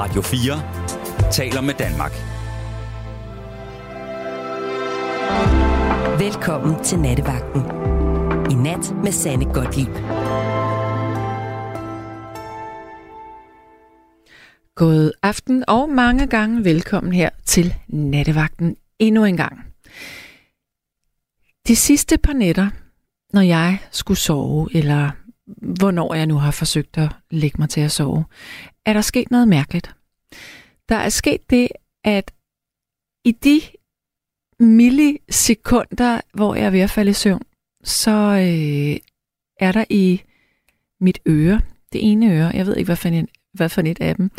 Radio 4 taler med Danmark. Velkommen til Nattevagten. I nat med Sanne Godtlip. God aften og mange gange velkommen her til Nattevagten endnu en gang. De sidste par nætter, når jeg skulle sove, eller hvornår jeg nu har forsøgt at lægge mig til at sove, er der sket noget mærkeligt. Der er sket det, at i de millisekunder, hvor jeg er ved at falde i søvn, så øh, er der i mit øre, det ene øre, jeg ved ikke, hvad for, en, hvad for et af dem,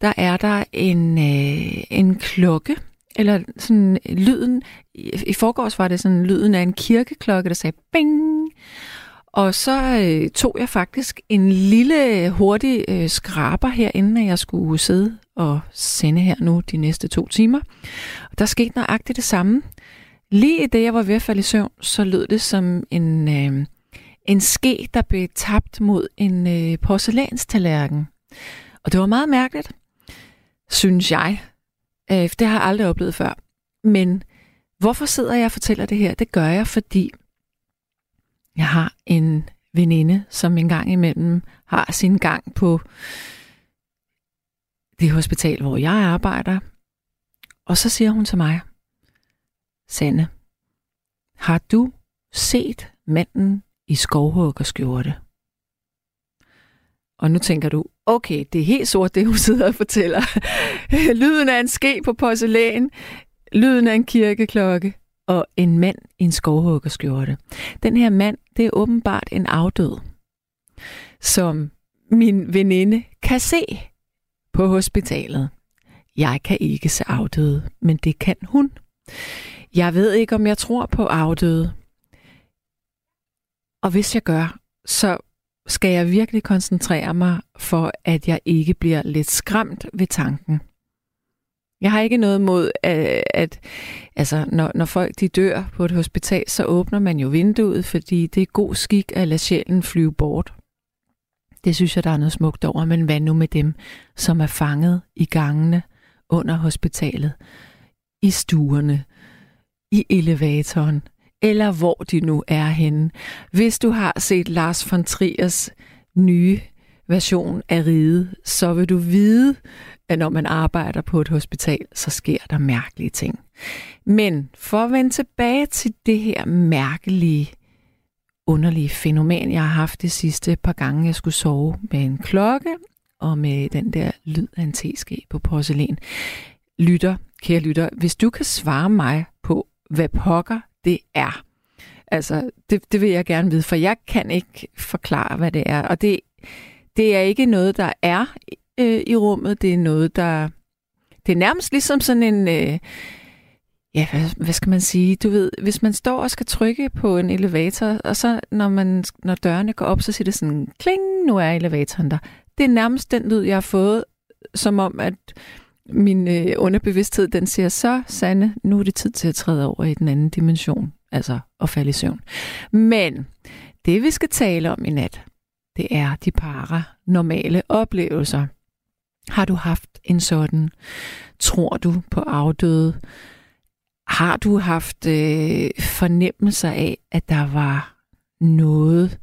der er der en, øh, en klokke, eller sådan lyden, i, i forgårs var det sådan lyden af en kirkeklokke, der sagde bing, og så øh, tog jeg faktisk en lille hurtig øh, skraber her, inden jeg skulle sidde og sende her nu de næste to timer. Og der skete nøjagtigt det samme. Lige i det, jeg var ved at falde i søvn, så lød det som en, øh, en ske, der blev tabt mod en øh, porcelænstallerken. Og det var meget mærkeligt, synes jeg. Øh, det har jeg aldrig oplevet før. Men hvorfor sidder jeg og fortæller det her? Det gør jeg, fordi jeg har en veninde, som en gang imellem har sin gang på det hospital, hvor jeg arbejder. Og så siger hun til mig, Sande, har du set manden i skovhuggerskjorte? Og nu tænker du, okay, det er helt sort, det hun sidder og fortæller. lyden af en ske på porcelæn, lyden af en kirkeklokke og en mand i en skovhuggerskjorte. Den her mand, det er åbenbart en afdød, som min veninde kan se på hospitalet. Jeg kan ikke se afdøde, men det kan hun. Jeg ved ikke, om jeg tror på afdøde. Og hvis jeg gør, så skal jeg virkelig koncentrere mig for, at jeg ikke bliver lidt skræmt ved tanken. Jeg har ikke noget mod, at, at altså, når, når folk de dør på et hospital, så åbner man jo vinduet, fordi det er god skik at lade sjælen flyve bort. Det synes jeg, der er noget smukt over, men hvad nu med dem, som er fanget i gangene under hospitalet, i stuerne, i elevatoren, eller hvor de nu er henne. Hvis du har set Lars von Triers nye version af ride, så vil du vide, at når man arbejder på et hospital, så sker der mærkelige ting. Men for at vende tilbage til det her mærkelige, underlige fænomen, jeg har haft de sidste par gange, jeg skulle sove med en klokke og med den der lyd af en teske på porcelæn. Lytter, kære lytter, hvis du kan svare mig på, hvad pokker det er. Altså, det, det vil jeg gerne vide, for jeg kan ikke forklare, hvad det er. Og det, det er ikke noget, der er øh, i rummet. Det er noget, der... Det er nærmest ligesom sådan en... Øh, ja, hvad, hvad skal man sige? Du ved, hvis man står og skal trykke på en elevator, og så når, man, når dørene går op, så siger det sådan, kling, nu er elevatoren der. Det er nærmest den lyd, jeg har fået, som om, at min øh, underbevidsthed, den siger, så Sande, nu er det tid til at træde over i den anden dimension, altså at falde i søvn. Men det, vi skal tale om i nat, det er de paranormale oplevelser. Har du haft en sådan? Tror du på afdøde? Har du haft øh, fornemmelser af, at der var noget,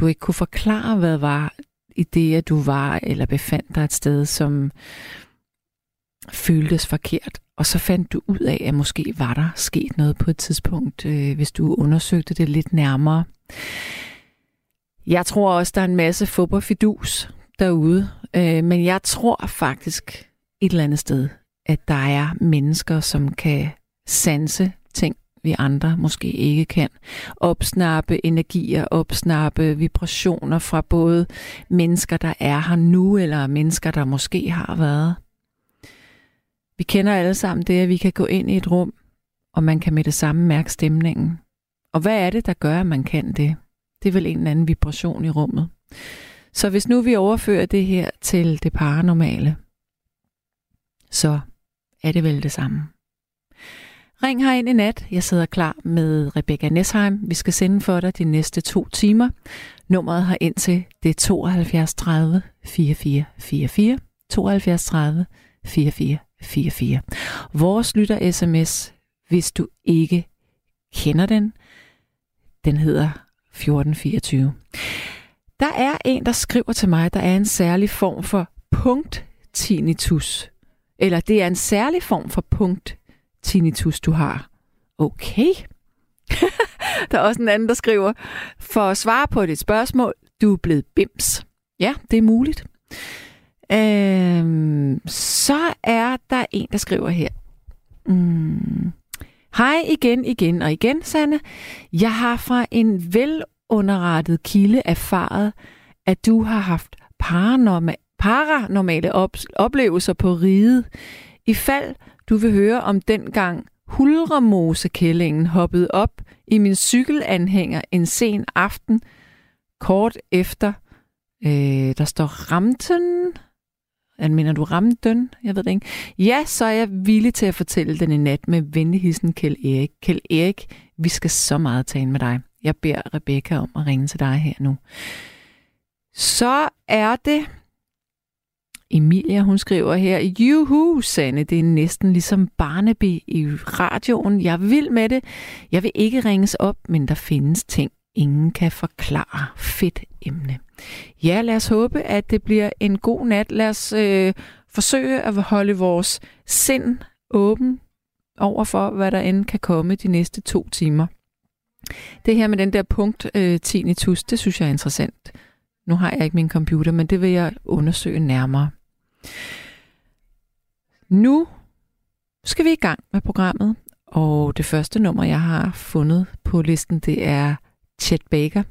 du ikke kunne forklare, hvad var i det, at du var eller befandt dig et sted, som føltes forkert? Og så fandt du ud af, at måske var der sket noget på et tidspunkt, øh, hvis du undersøgte det lidt nærmere. Jeg tror også, der er en masse fodboldfidus derude, øh, men jeg tror faktisk et eller andet sted, at der er mennesker, som kan sanse ting, vi andre måske ikke kan. Opsnappe energier, opsnappe vibrationer fra både mennesker, der er her nu, eller mennesker, der måske har været. Vi kender alle sammen det, at vi kan gå ind i et rum, og man kan med det samme mærke stemningen. Og hvad er det, der gør, at man kan det? Det er vel en eller anden vibration i rummet. Så hvis nu vi overfører det her til det paranormale, så er det vel det samme. Ring her ind i nat. Jeg sidder klar med Rebecca Nesheim. Vi skal sende for dig de næste to timer. Nummeret har ind til det 72 30 44 44. 72 30 44 44. Vores lytter sms, hvis du ikke kender den, den hedder 1424. Der er en, der skriver til mig, der er en særlig form for punkt tinnitus. Eller det er en særlig form for punkt tinnitus, du har. Okay. der er også en anden, der skriver, for at svare på dit spørgsmål, du er blevet bims. Ja, det er muligt. Øhm, så er der en, der skriver her. Mm. Hej igen, igen og igen, Sanne. Jeg har fra en vel underrettet kilde erfaret, at du har haft paranorma- paranormale op- oplevelser på riget. I fald du vil høre om dengang Hulremosekællingen hoppede op i min cykelanhænger en sen aften, kort efter, øh, der står Ramten, mener du Ramten? Jeg ved det ikke. Ja, så er jeg villig til at fortælle den i nat med venligheden Kjell Erik. Kjell Erik, vi skal så meget tale med dig. Jeg beder Rebecca om at ringe til dig her nu. Så er det Emilia, hun skriver her, Juhu, Sanne, det er næsten ligesom Barnaby i radioen. Jeg vil med det. Jeg vil ikke ringes op, men der findes ting, ingen kan forklare. Fedt emne. Ja, lad os håbe, at det bliver en god nat. Lad os øh, forsøge at holde vores sind åben over for, hvad der end kan komme de næste to timer. Det her med den der punkt øh, tinnitus, det synes jeg er interessant. Nu har jeg ikke min computer, men det vil jeg undersøge nærmere. Nu skal vi i gang med programmet, og det første nummer, jeg har fundet på listen, det er Chet Baker.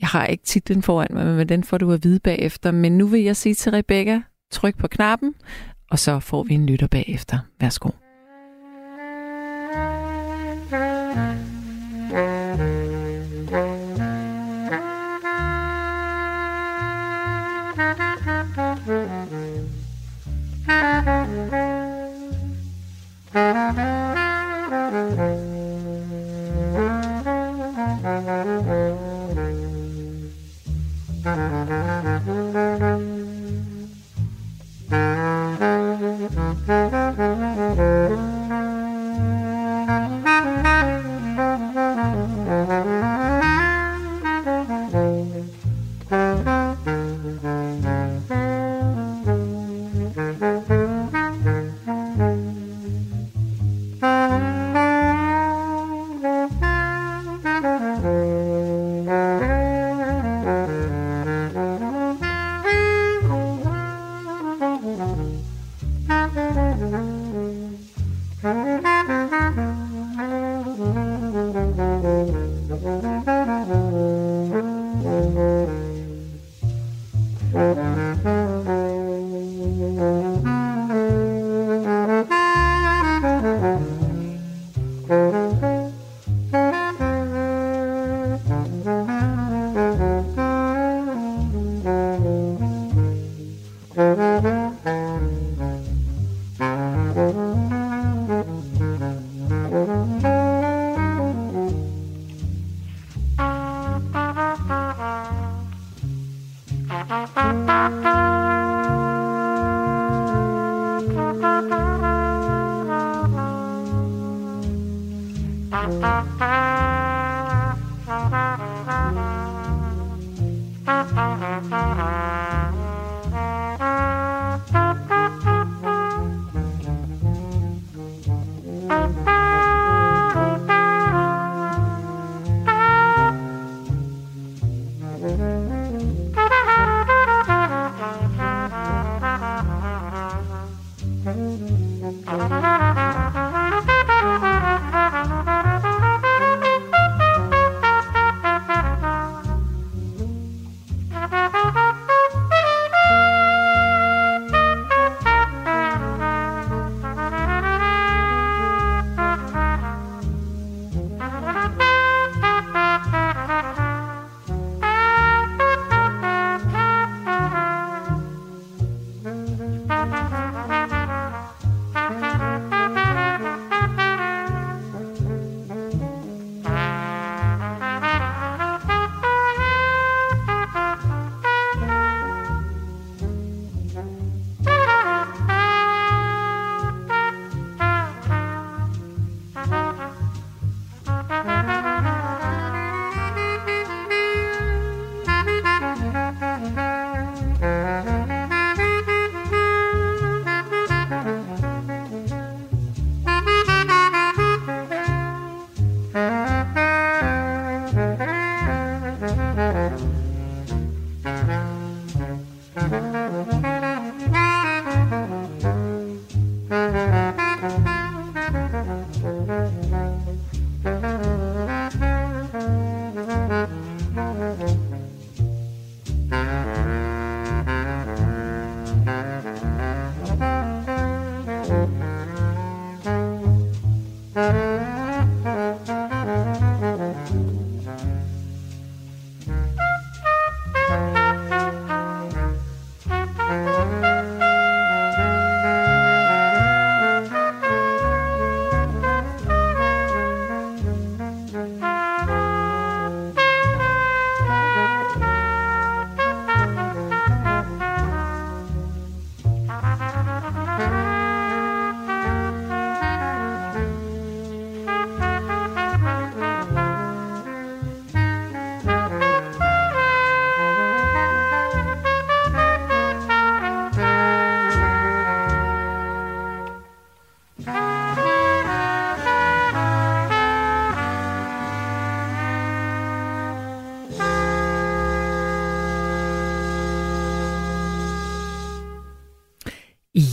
Jeg har ikke titlen foran mig, men den får du at vide bagefter. Men nu vil jeg sige til Rebecca, tryk på knappen, og så får vi en lytter bagefter. Værsgo. Música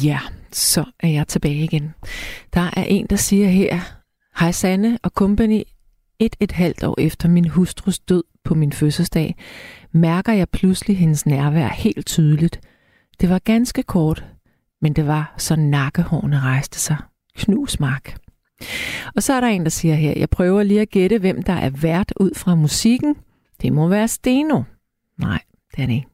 Ja, så er jeg tilbage igen. Der er en, der siger her, Hej Sanne og company, et et halvt år efter min hustrus død på min fødselsdag, mærker jeg pludselig hendes nærvær helt tydeligt. Det var ganske kort, men det var så nakkehårene rejste sig. Knusmark. Og så er der en, der siger her, jeg prøver lige at gætte, hvem der er vært ud fra musikken. Det må være Steno. Nej, det er det ikke.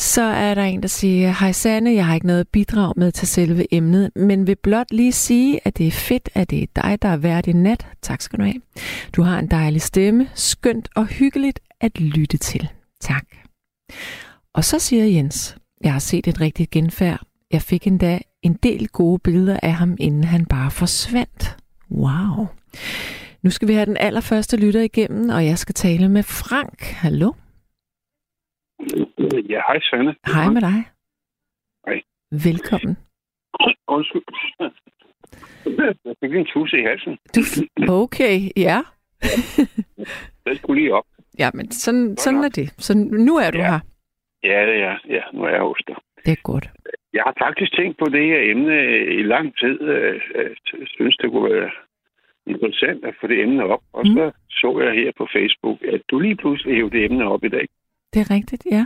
Så er der en, der siger, Hej Sanne, jeg har ikke noget bidrag med til selve emnet, men vil blot lige sige, at det er fedt, at det er dig, der er værd i nat. Tak skal du have. Du har en dejlig stemme, skønt og hyggeligt at lytte til. Tak. Og så siger Jens, jeg har set et rigtigt genfærd. Jeg fik endda en del gode billeder af ham, inden han bare forsvandt. Wow. Nu skal vi have den allerførste lytter igennem, og jeg skal tale med Frank. Hallo? Ja, hej Sanne. Hej med dig. Hej. Velkommen. Undskyld. Jeg fik en tusse i halsen. Du, okay, ja. Den skulle lige op. Ja, men sådan, sådan er det. Så nu er du Ja. her. Ja, det er ja. Nu er jeg hos dig. Det er godt. Jeg har faktisk tænkt på det her emne i lang tid. Øh, øh, synes, det kunne være interessant at få det emne op. Og Mm. så så jeg her på Facebook, at du lige pludselig hævde det emne op i dag. Det er rigtigt, ja.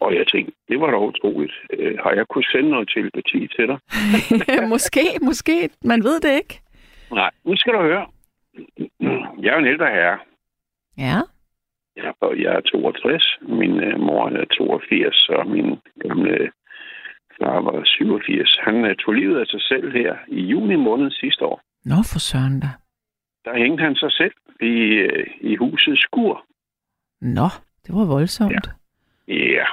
Og jeg tænkte, det var da utroligt. Øh, har jeg kunnet sende noget telepati til dig? måske, måske. Man ved det ikke. Nej, nu skal du høre. Jeg er en ældre herre. Ja. Ja, og jeg er 62. Min øh, mor er 82, og min gamle far var 87. Han øh, tog livet af sig selv her i juni måned sidste år. Nå, for søren da. Der hængte han sig selv i, øh, i husets skur. Nå, det var voldsomt. Ja. Ja.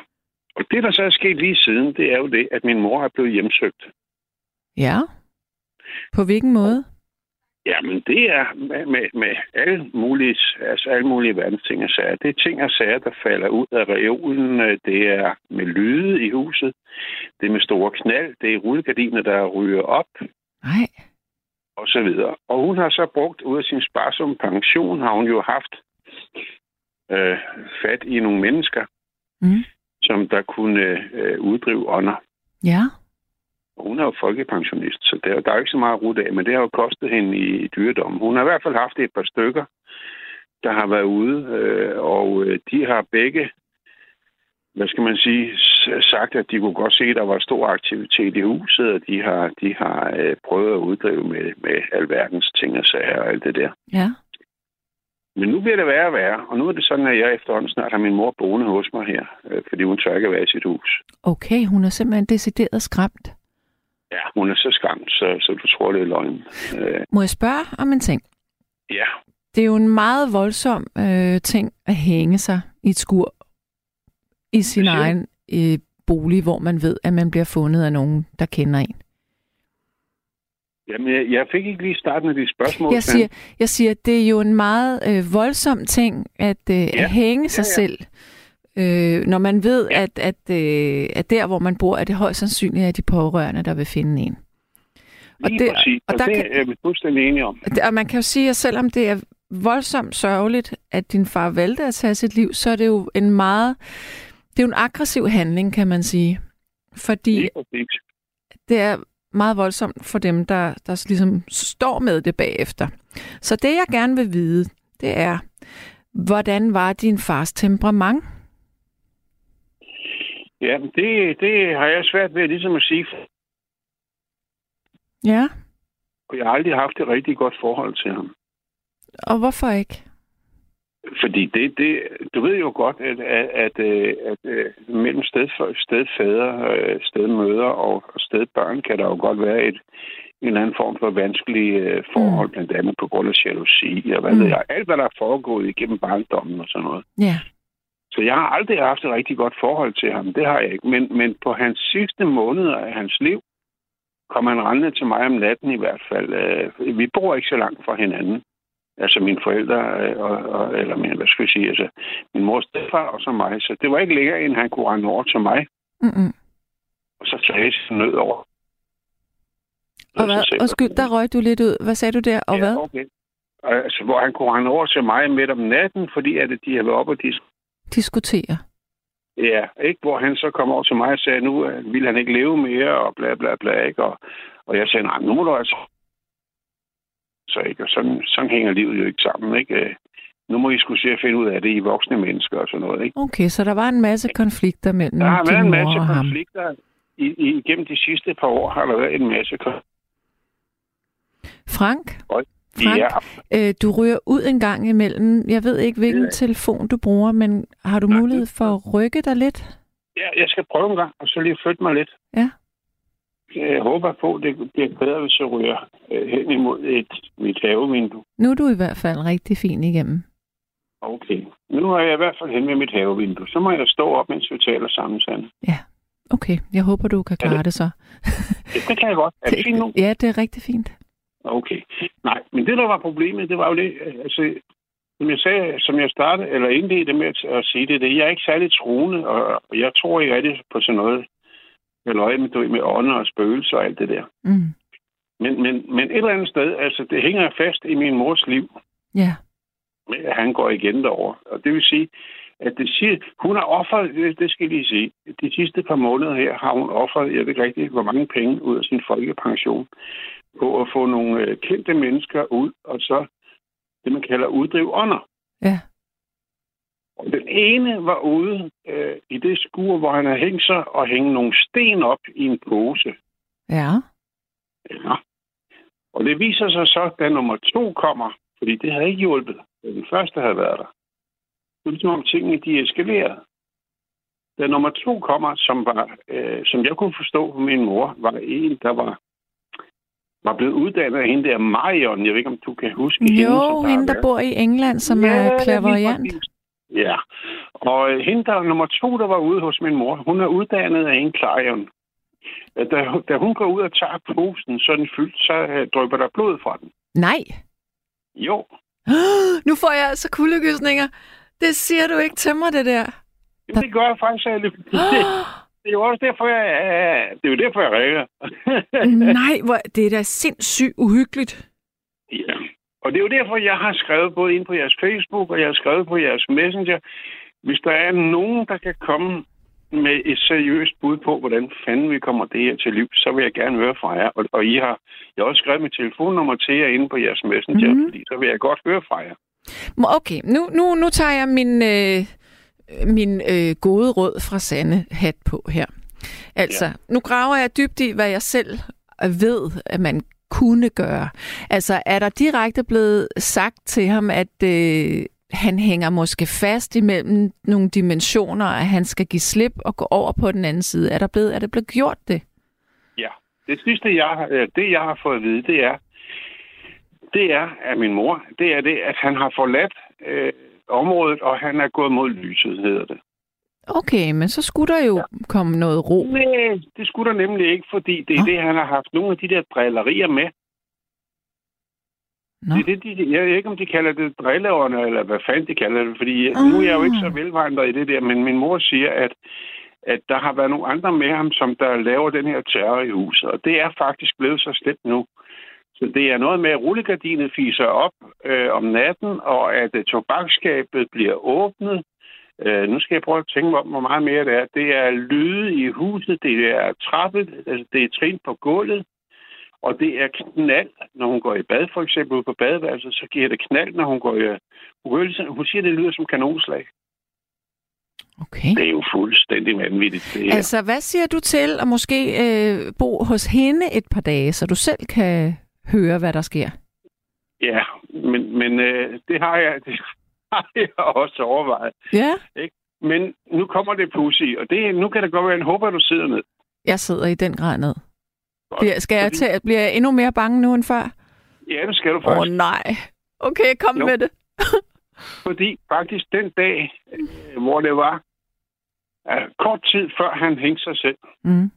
Og det, der så er sket lige siden, det er jo det, at min mor er blevet hjemsøgt. Ja. På hvilken måde? Jamen, det er med, med, med alle mulige, altså alle mulige verdensting og sager. Det er ting og sager, der falder ud af reolen. Det er med lyde i huset. Det er med store knald. Det er rullegardiner, der ryger op. Nej. og så videre. Og hun har så brugt ud af sin sparsomme pension, har hun jo haft øh, fat i nogle mennesker, Mm. Som der kunne øh, uddrive ånder. Ja. Og hun er jo folkepensionist, så der, der er jo ikke så meget at af, men det har jo kostet hende i, i dyredom. Hun har i hvert fald haft et par stykker, der har været ude, øh, og øh, de har begge, hvad skal man sige, sagt, at de kunne godt se, at der var stor aktivitet i huset, og de har, de har øh, prøvet at uddrive med, med alverdens ting og sager og alt det der. Ja. Men nu bliver det værre og værre, og nu er det sådan, at jeg efterhånden snart har min mor boende hos mig her, øh, fordi hun tør ikke at være i sit hus. Okay, hun er simpelthen decideret skræmt. Ja, hun er så skræmt, så, så du tror, det er løgn. Øh, Må jeg spørge om en ting? ja, Det er jo en meget voldsom øh, ting at hænge sig i et skur i sin egen øh, bolig, hvor man ved, at man bliver fundet af nogen, der kender en. Jamen, jeg, jeg fik ikke lige starten af dit spørgsmål. Jeg siger, jeg siger, det er jo en meget øh, voldsom ting at, øh, ja. at hænge sig ja. selv, øh, når man ved, ja. at, at, øh, at der, hvor man bor, er det højst sandsynligt, at de pårørende, der vil finde en. og Lige det, præcis, og, og der det kan- er vi fuldstændig enige om. Og man kan jo sige, at selvom det er voldsomt sørgeligt, at din far valgte at tage sit liv, så er det jo en meget Det er jo en aggressiv handling, kan man sige. Fordi det er meget voldsomt for dem, der, der ligesom står med det bagefter. Så det, jeg gerne vil vide, det er, hvordan var din fars temperament? Ja, det, det har jeg svært ved ligesom at sige. Ja, Og jeg har aldrig haft et rigtig godt forhold til ham. og hvorfor ikke? Fordi det, det, du ved jo godt, at, at, at, øh, at, at mellem stedf- stedfader, øh, stedmøder og stedbørn kan der jo godt være et, en eller anden form for vanskelig øh, forhold, mm. blandt andet på grund af jalousi og hvad Mm. ved jeg. Alt, hvad der er foregået igennem barndommen og sådan noget. Ja, Så jeg har aldrig haft et rigtig godt forhold til ham. Det har jeg ikke. Men, men på hans sidste måneder af hans liv, kom han rendende til mig om natten i hvert fald. Øh, Vi bor ikke så langt fra hinanden. Altså mine forældre, øh, og, og, eller min, hvad skal jeg sige, altså min mors stedfar og så mig. Så det var ikke længere, end han kunne rende over til mig, Mm-mm. og så tage sin nød over. Og hvad? Undskyld, der røg du lidt ud. Hvad sagde du der? Og ja, hvad? Okay. Altså, hvor han kunne rende over til mig midt om natten, fordi at de havde været oppe og de Diskutere. Ja, ikke? Hvor han så kom over til mig og sagde, nu øh, vil han ikke leve mere, og bla bla bla, ikke? Og, og jeg sagde, nej, nu må du altså... Så ikke? Og sådan, sådan hænger livet jo ikke sammen, ikke? Øh, Nu må I skulle se at finde ud af det, I voksne mennesker og sådan noget, ikke? Okay, så der var en masse konflikter mellem Der har været en masse og ham. konflikter. I, i, igennem de sidste par år har der været en masse konflikter. Frank? Oj, Frank, Ja, øh, du ryger ud en gang imellem. Jeg ved ikke, hvilken Ja. telefon du bruger, men har du Nej, mulighed for at rykke dig lidt? ja, jeg skal prøve en gang, og så lige flytte mig lidt. Ja. Jeg håber på, at det bliver bedre, hvis jeg ryger øh, hen imod et, mit havevindue. Nu er du i hvert fald rigtig fin igennem. Okay. Nu er jeg i hvert fald hen ved mit havevindue. Så må jeg stå op, mens vi taler sammen, Sande. Okay, jeg håber, du kan Er det- klare det så. Ja, det kan jeg godt. Er det fint nu? Ja, det er rigtig fint. Okay. Nej, men det, der var problemet, det var jo det, øh, altså, som jeg sagde, som jeg startede, eller indledte med at, sige det, det, jeg er ikke særlig troende, og og jeg tror ikke rigtig på sådan noget, eller med, med ånder og spøgelser og alt det der. Mm. Men, men, men et eller andet sted, altså, det hænger fast i min mors liv, Ja, med, at han går igen derover. Og det vil sige, at det siger, hun har offret, det, skal lige sige, de sidste par måneder her har hun offret, jeg ved ikke rigtig, hvor mange penge ud af sin folkepension, på at få nogle øh, kendte mennesker ud, og så det, man kalder uddrive ånder. ja. Den ene var ude øh, i det skur, hvor han havde hængt sig og hængt nogle sten op i en pose. Ja. Ja. Og det viser sig så, da nummer to kommer, fordi det havde ikke hjulpet, den første havde været der. Det er ligesom om tingene, de eskalerede. Da nummer to kommer, som, var, øh, som jeg kunne forstå på min mor, var en, der var, var blevet uddannet af hende der Marion. Jeg ved ikke, om du kan huske hende. Jo, som har hende, der bor i England, som Ja, er klaverjant. Ja, og øh, hende, der nummer to, der var ude hos min mor, hun er uddannet af en klarion. Øh, Da, da hun går ud og tager posen, så den fyldt, så øh, drypper der blod fra den. Nej. Jo, Nu får jeg altså kuldegysninger. Det siger du ikke til mig, det der. Jamen, det gør jeg faktisk alle. Det, er jo også derfor, jeg, det er jo derfor, jeg ringer. Nej, hvor, det er da sindssygt uhyggeligt. ja. Og det er jo derfor, jeg har skrevet både ind på jeres Facebook, og jeg har skrevet på jeres Messenger. Hvis der er nogen, der kan komme med et seriøst bud på, hvordan fanden vi kommer det her til liv, så vil jeg gerne høre fra jer. Og, og I har, jeg har også skrevet mit telefonnummer til jer inde på jeres Messenger, Mhm. mm-hmm. fordi så vil jeg godt høre fra jer. Okay, nu, nu, nu tager jeg min, øh, min øh, gode råd fra Sande hat på her. Altså, ja. nu graver jeg dybt i, hvad jeg selv ved, at man kunne gøre. Altså, er der direkte blevet sagt til ham, at øh, han hænger måske fast imellem nogle dimensioner, at han skal give slip og gå over på den anden side? Er der blevet, er det blevet gjort det? Ja. Det sidste, jeg, øh, det jeg har fået at vide, det er, det er af min mor, det er det, at han har forladt øh, området, og han er gået mod lyset, hedder det. Okay, men så skulle der jo ja. komme noget ro. Nej, det skulle der nemlig ikke, fordi det er Nå. det, han har haft nogle af de der drillerier med. Nå. Det er det, de, jeg ved ikke, om de kalder det drilleårene, eller hvad fanden de kalder det, fordi ah. nu er jeg jo ikke så velvandret i det der, men min mor siger, at, at der har været nogle andre med ham, som der laver den her terror i huset, og det er faktisk blevet så slemt nu. Så det er noget med, at rullegardinet fiser op øh, om natten, og at øh, tobaksskabet bliver åbnet, Øh, nu skal jeg prøve at tænke mig om, hvor meget mere det er. Det er lyde i huset, det er trappe, altså det er trin på gulvet, og det er knald, når hun går i bad, for eksempel på badeværelset, så giver det knald, når hun går i... Hun, hun siger, det lyder som kanonslag. Okay. Det er jo fuldstændig vanvittigt. Det her. Altså, hvad siger du til at måske øh, bo hos hende et par dage, så du selv kan høre, hvad der sker? Ja, men, men øh, det har jeg det har jeg også overvejet. Ja. Ikke? Men nu kommer det pussy, og det, nu kan det godt være, jeg håber, du sidder ned. Jeg sidder i den grad ned. Bliver, skal jeg tage, bliver jeg endnu mere bange nu end før? Ja, det skal du Åh faktisk. oh, nej. Okay, kom Jo. med det. Fordi faktisk den dag, øh, hvor det var, øh, kort tid før han hængte sig selv, Mm.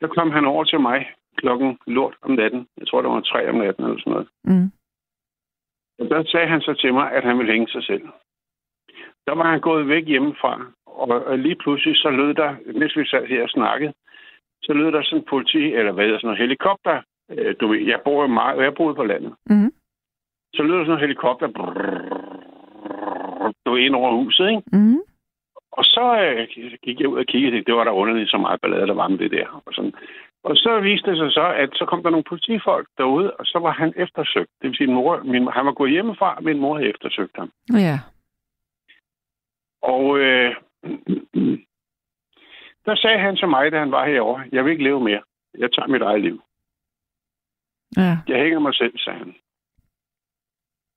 der kom han over til mig klokken lort om natten. Jeg tror, det var tre om natten eller sådan noget. Mm. Og der sagde han så til mig, at han ville hænge sig selv. Der var han gået væk hjemmefra, og lige pludselig så lød der, mens vi sad her og snakkede, så lød der sådan en politi, eller hvad hedder sådan noget, helikopter. Øh, Du ved, jeg bor meget, jeg boede på landet. Mm. Så lød der sådan en helikopter, du ved, ind over huset, ikke? Mm. Og så øh, gik jeg ud og kiggede, det var der underligt så meget ballade, der var med det der. Og, sådan. Og så viste det sig så, at så kom der nogle politifolk derude, og så var han eftersøgt. Det vil sige, min mor, min, han var gået hjemmefra, og min mor havde eftersøgt ham. Ja. Og øh, der sagde han til mig, da han var herovre, jeg vil ikke leve mere. Jeg tager mit eget liv. Ja. Jeg hænger mig selv, sagde han.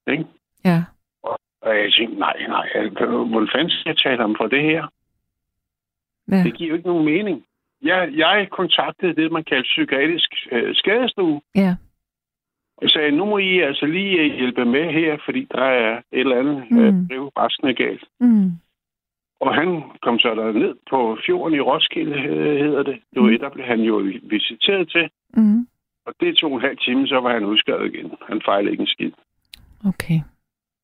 Ikke? Ja. Og jeg tænkte, nej, nej, hvordan fanden skal jeg tale om for det her? Ja. Det giver jo ikke nogen mening. Jeg, jeg kontaktede det, man kalder psykiatrisk øh, skadestue, Ja. og sagde, nu må I altså lige øh, hjælpe med her, fordi der er et eller andet, mm. øh, det er resten galt. Mm. Og han kom så der ned på fjorden i Roskilde, øh, hedder det. Det var Mm. et, der blev han jo visiteret til. Mm. Og det tog en halv time, så var han udskrevet igen. Han fejlede ikke en skid. Okay.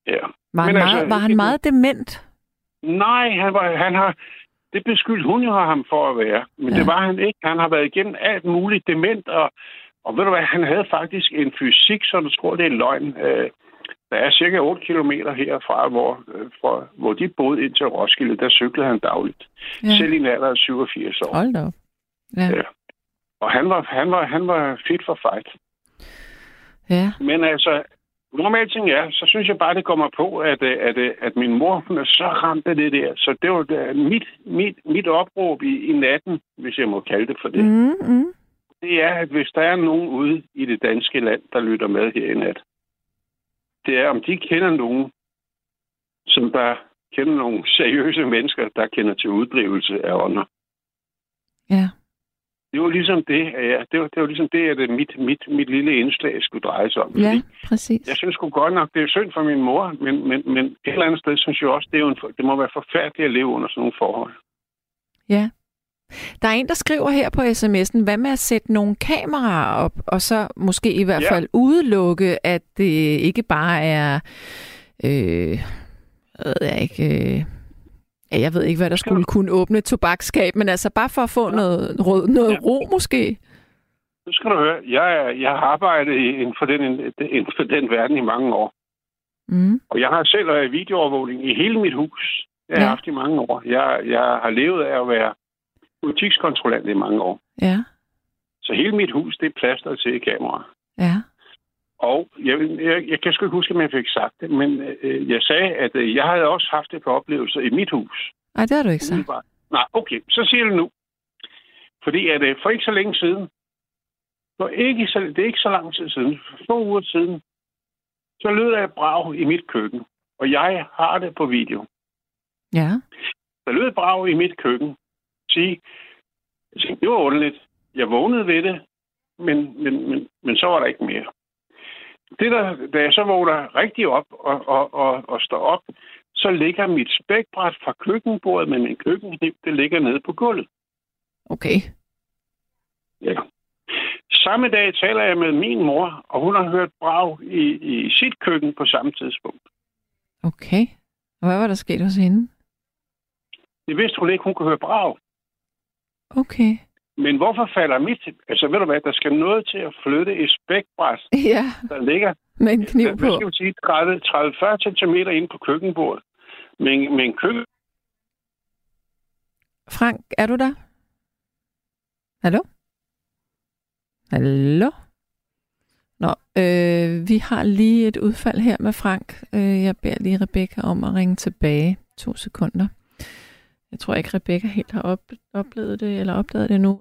Ja. Var han, Men altså, meget, var han det- meget dement? Nej, han, var, han har... Det beskyldte hun jo ham for at være. Men Ja. det var han ikke. Han har været igennem alt muligt dement, og, og ved du hvad, han havde faktisk en fysik, så du tror, det er løgn. Øh, der er cirka 8 kilometer herfra, hvor, øh, fra, hvor de boede ind til Roskilde. Der cyklede han dagligt. Ja. Selv i en alder af 87 år. Hold da op. Ja. Ja. Og han var, han var, han var fit for fight. Ja. Men altså, normalt ting er, så synes jeg bare, det kommer på, at, øh, at, at, at min mor hun er så ramt af det der. Så det var da mit, mit, mit opråb i, i natten, hvis jeg må kalde det for det. Mm. Mm. Det er, at hvis der er nogen ude i det danske land, der lytter med her i nat, det er, om de kender nogen, som der kender nogle seriøse mennesker, der kender til uddrivelse af ånder. Ja. Det var ligesom det, ja, det var, det var ligesom det, at mit, mit, mit lille indslag skulle dreje sig om. Ja, Fordi præcis. Jeg synes sgu godt nok, det er synd for min mor, men, men, men et eller andet sted synes jeg også, det, er jo en, det må være forfærdeligt at leve under sådan nogle forhold. Ja. Der er en, der skriver her på sms'en, hvad med at sætte nogle kameraer op, og så måske i hvert Ja. fald udelukke, at det ikke bare er, øh, jeg ved jeg ikke, øh, ja, jeg ved ikke, hvad der skulle kunne åbne et tobaksskab, men altså bare for at få noget, råd, noget Ja. ro måske. Nu skal du høre, jeg, jeg har arbejdet inden for, den, inden for den verden i mange år. Mm. Og jeg har selv været videoovervågning i hele mit hus. Det har jeg Ja. haft i mange år. Jeg, jeg har levet af at være butikskontrollant i mange år. Ja, Så hele mit hus, det er plastret til kamera. ja, Og jeg, jeg, jeg kan sgu ikke huske, om jeg fik sagt det, men øh, jeg sagde, at øh, jeg havde også haft et par oplevelser i mit hus. Ej, det har du ikke sagt. Nej, okay, så siger det nu. Fordi at øh, for ikke så længe siden, for ikke så, det er ikke så lang tid siden, for få uger siden, så lød der et brag i mit køkken. Og jeg har det på video. Ja, Der lød et brag i mit køkken. Sige, det var underligt. Jeg vågnede ved det, men, men, men, men så var der ikke mere. Det der, da jeg så vågner rigtig op og, og, og, og står op, så ligger mit spækbræt fra køkkenbordet med min køkkenkniv, det ligger nede på gulvet. okay. Ja. Samme dag taler jeg med min mor, og hun har hørt brag i, i sit køkken på samme tidspunkt. Okay. Og hvad var der sket hos hende? Det vidste hun ikke, hun kunne høre brag. Okay. Men hvorfor falder mit... Altså ved du hvad, der skal noget til at flytte et spækbræt, Ja, der ligger med en kniv hvad på. skal vi sige, 30-40 cm inde på køkkenbordet. Med en, med en køkken Frank, er du der? Hallo? Hallo? Nå, øh, vi har lige et udfald her med Frank. Øh, jeg beder lige Rebecca om at ringe tilbage. To sekunder. Jeg tror ikke, Rebecca helt har op, oplevet det, eller opdaget det nu.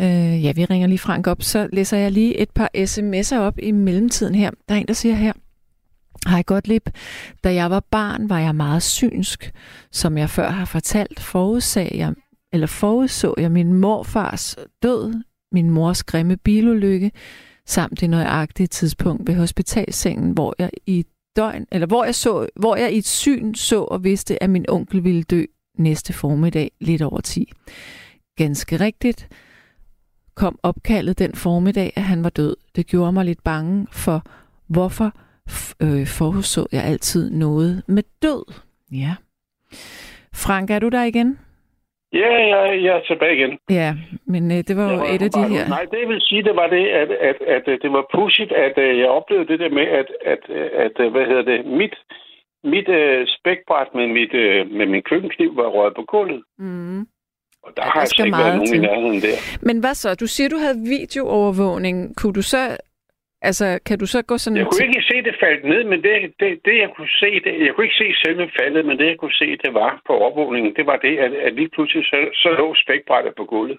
Øh, ja, vi ringer lige Frank op. Så læser jeg lige et par sms'er op i mellemtiden her. Der er en, der siger her. Hej Gottlieb. Da jeg var barn, var jeg meget synsk. Som jeg før har fortalt, forudsag jeg, eller forudså jeg min morfars død, min mors grimme bilulykke, samt det nøjagtige tidspunkt ved hospitalsengen, hvor jeg i døgn, eller hvor jeg, så, hvor jeg i et syn så og vidste, at min onkel ville dø næste formiddag lidt over 10. Ganske rigtigt kom opkaldet den formiddag, at han var død. Det gjorde mig lidt bange for, hvorfor øh, forudså jeg altid noget med død. Ja. Frank, er du der igen? Ja, jeg, jeg er tilbage igen. Ja, men øh, det var jo et af de her... Nej, det vil sige, det var det, at, at, at, at det var pudsigt, at uh, jeg oplevede det der med, at, at, at, at hvad hedder det, mit, mit uh, spækbræt med, mit, uh, med min køkkenkniv var røget på gulvet. Mm. Og der ja, har altså ikke været nogen til. i nærheden der. Men hvad så? Du siger, du havde videoovervågning. Kunne du så Altså, kan du så gå sådan... Jeg kunne ikke se det faldt ned, men det, det, det jeg kunne se, det, jeg kunne ikke se selve faldet, men det jeg kunne se, det var på opvågningen, det var det, at, at lige pludselig så, så lå spækbrættet på gulvet.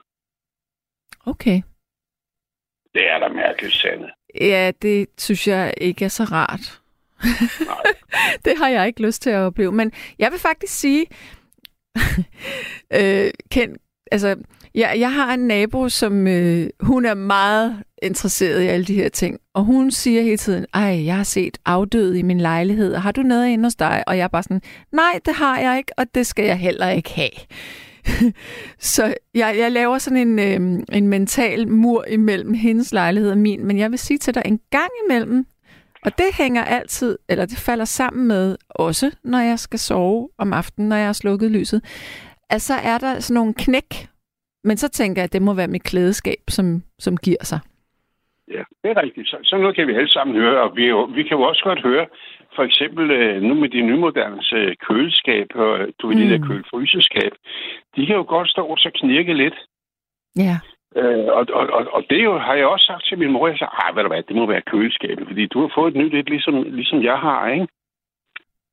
Okay. Det er da mærkeligt sandet. Ja, det synes jeg ikke er så rart. Nej. det har jeg ikke lyst til at opleve. Men jeg vil faktisk sige, øh, Ken, altså, Ja, jeg har en nabo, som øh, hun er meget interesseret i alle de her ting. Og hun siger hele tiden, ej, jeg har set afdøde i min lejlighed. Har du noget inde hos dig? Og jeg er bare sådan, nej, det har jeg ikke, og det skal jeg heller ikke have. så jeg, jeg laver sådan en, øh, en mental mur imellem hendes lejlighed og min. Men jeg vil sige til dig, en gang imellem, og det hænger altid, eller det falder sammen med også, når jeg skal sove om aftenen, når jeg har slukket lyset, at så er der sådan nogle knæk men så tænker jeg, at det må være mit klædeskab, som, som giver sig. Ja, det er rigtigt. Så, sådan noget kan vi alle sammen høre, og vi, vi kan jo også godt høre, for eksempel øh, nu med de nymoderne øh, køleskab, og du ved, mm. det der kølefryseskab, de kan jo godt stå og så knirke lidt. Ja. Øh, og, og, og, og det jo, har jeg også sagt til min mor, jeg sagde, ej, hvad der hvad, det må være køleskabet, fordi du har fået et nyt lidt, ligesom, ligesom jeg har, ikke?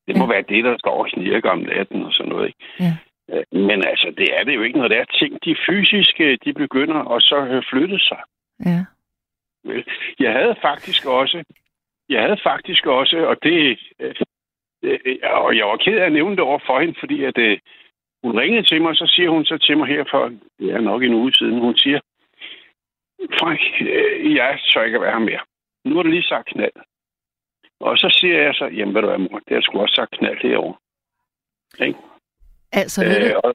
Det må ja. være det, der står og knirker om natten og sådan noget, ikke? Ja. Øh, men altså, det er det jo ikke, når det er ting, de fysiske, de begynder at så flytte sig. Ja. Jeg havde faktisk også, jeg havde faktisk også, og det, øh, og jeg var ked af at nævne det over for hende, fordi at øh, hun ringede til mig, og så siger hun så til mig her for, det er nok en uge siden, hun siger, Frank, jeg så ikke at være her mere. Nu har du lige sagt knald. Og så siger jeg så, jamen hvad du er, mor, det har sgu også sagt knald herovre. Ikke? Altså, øh, og,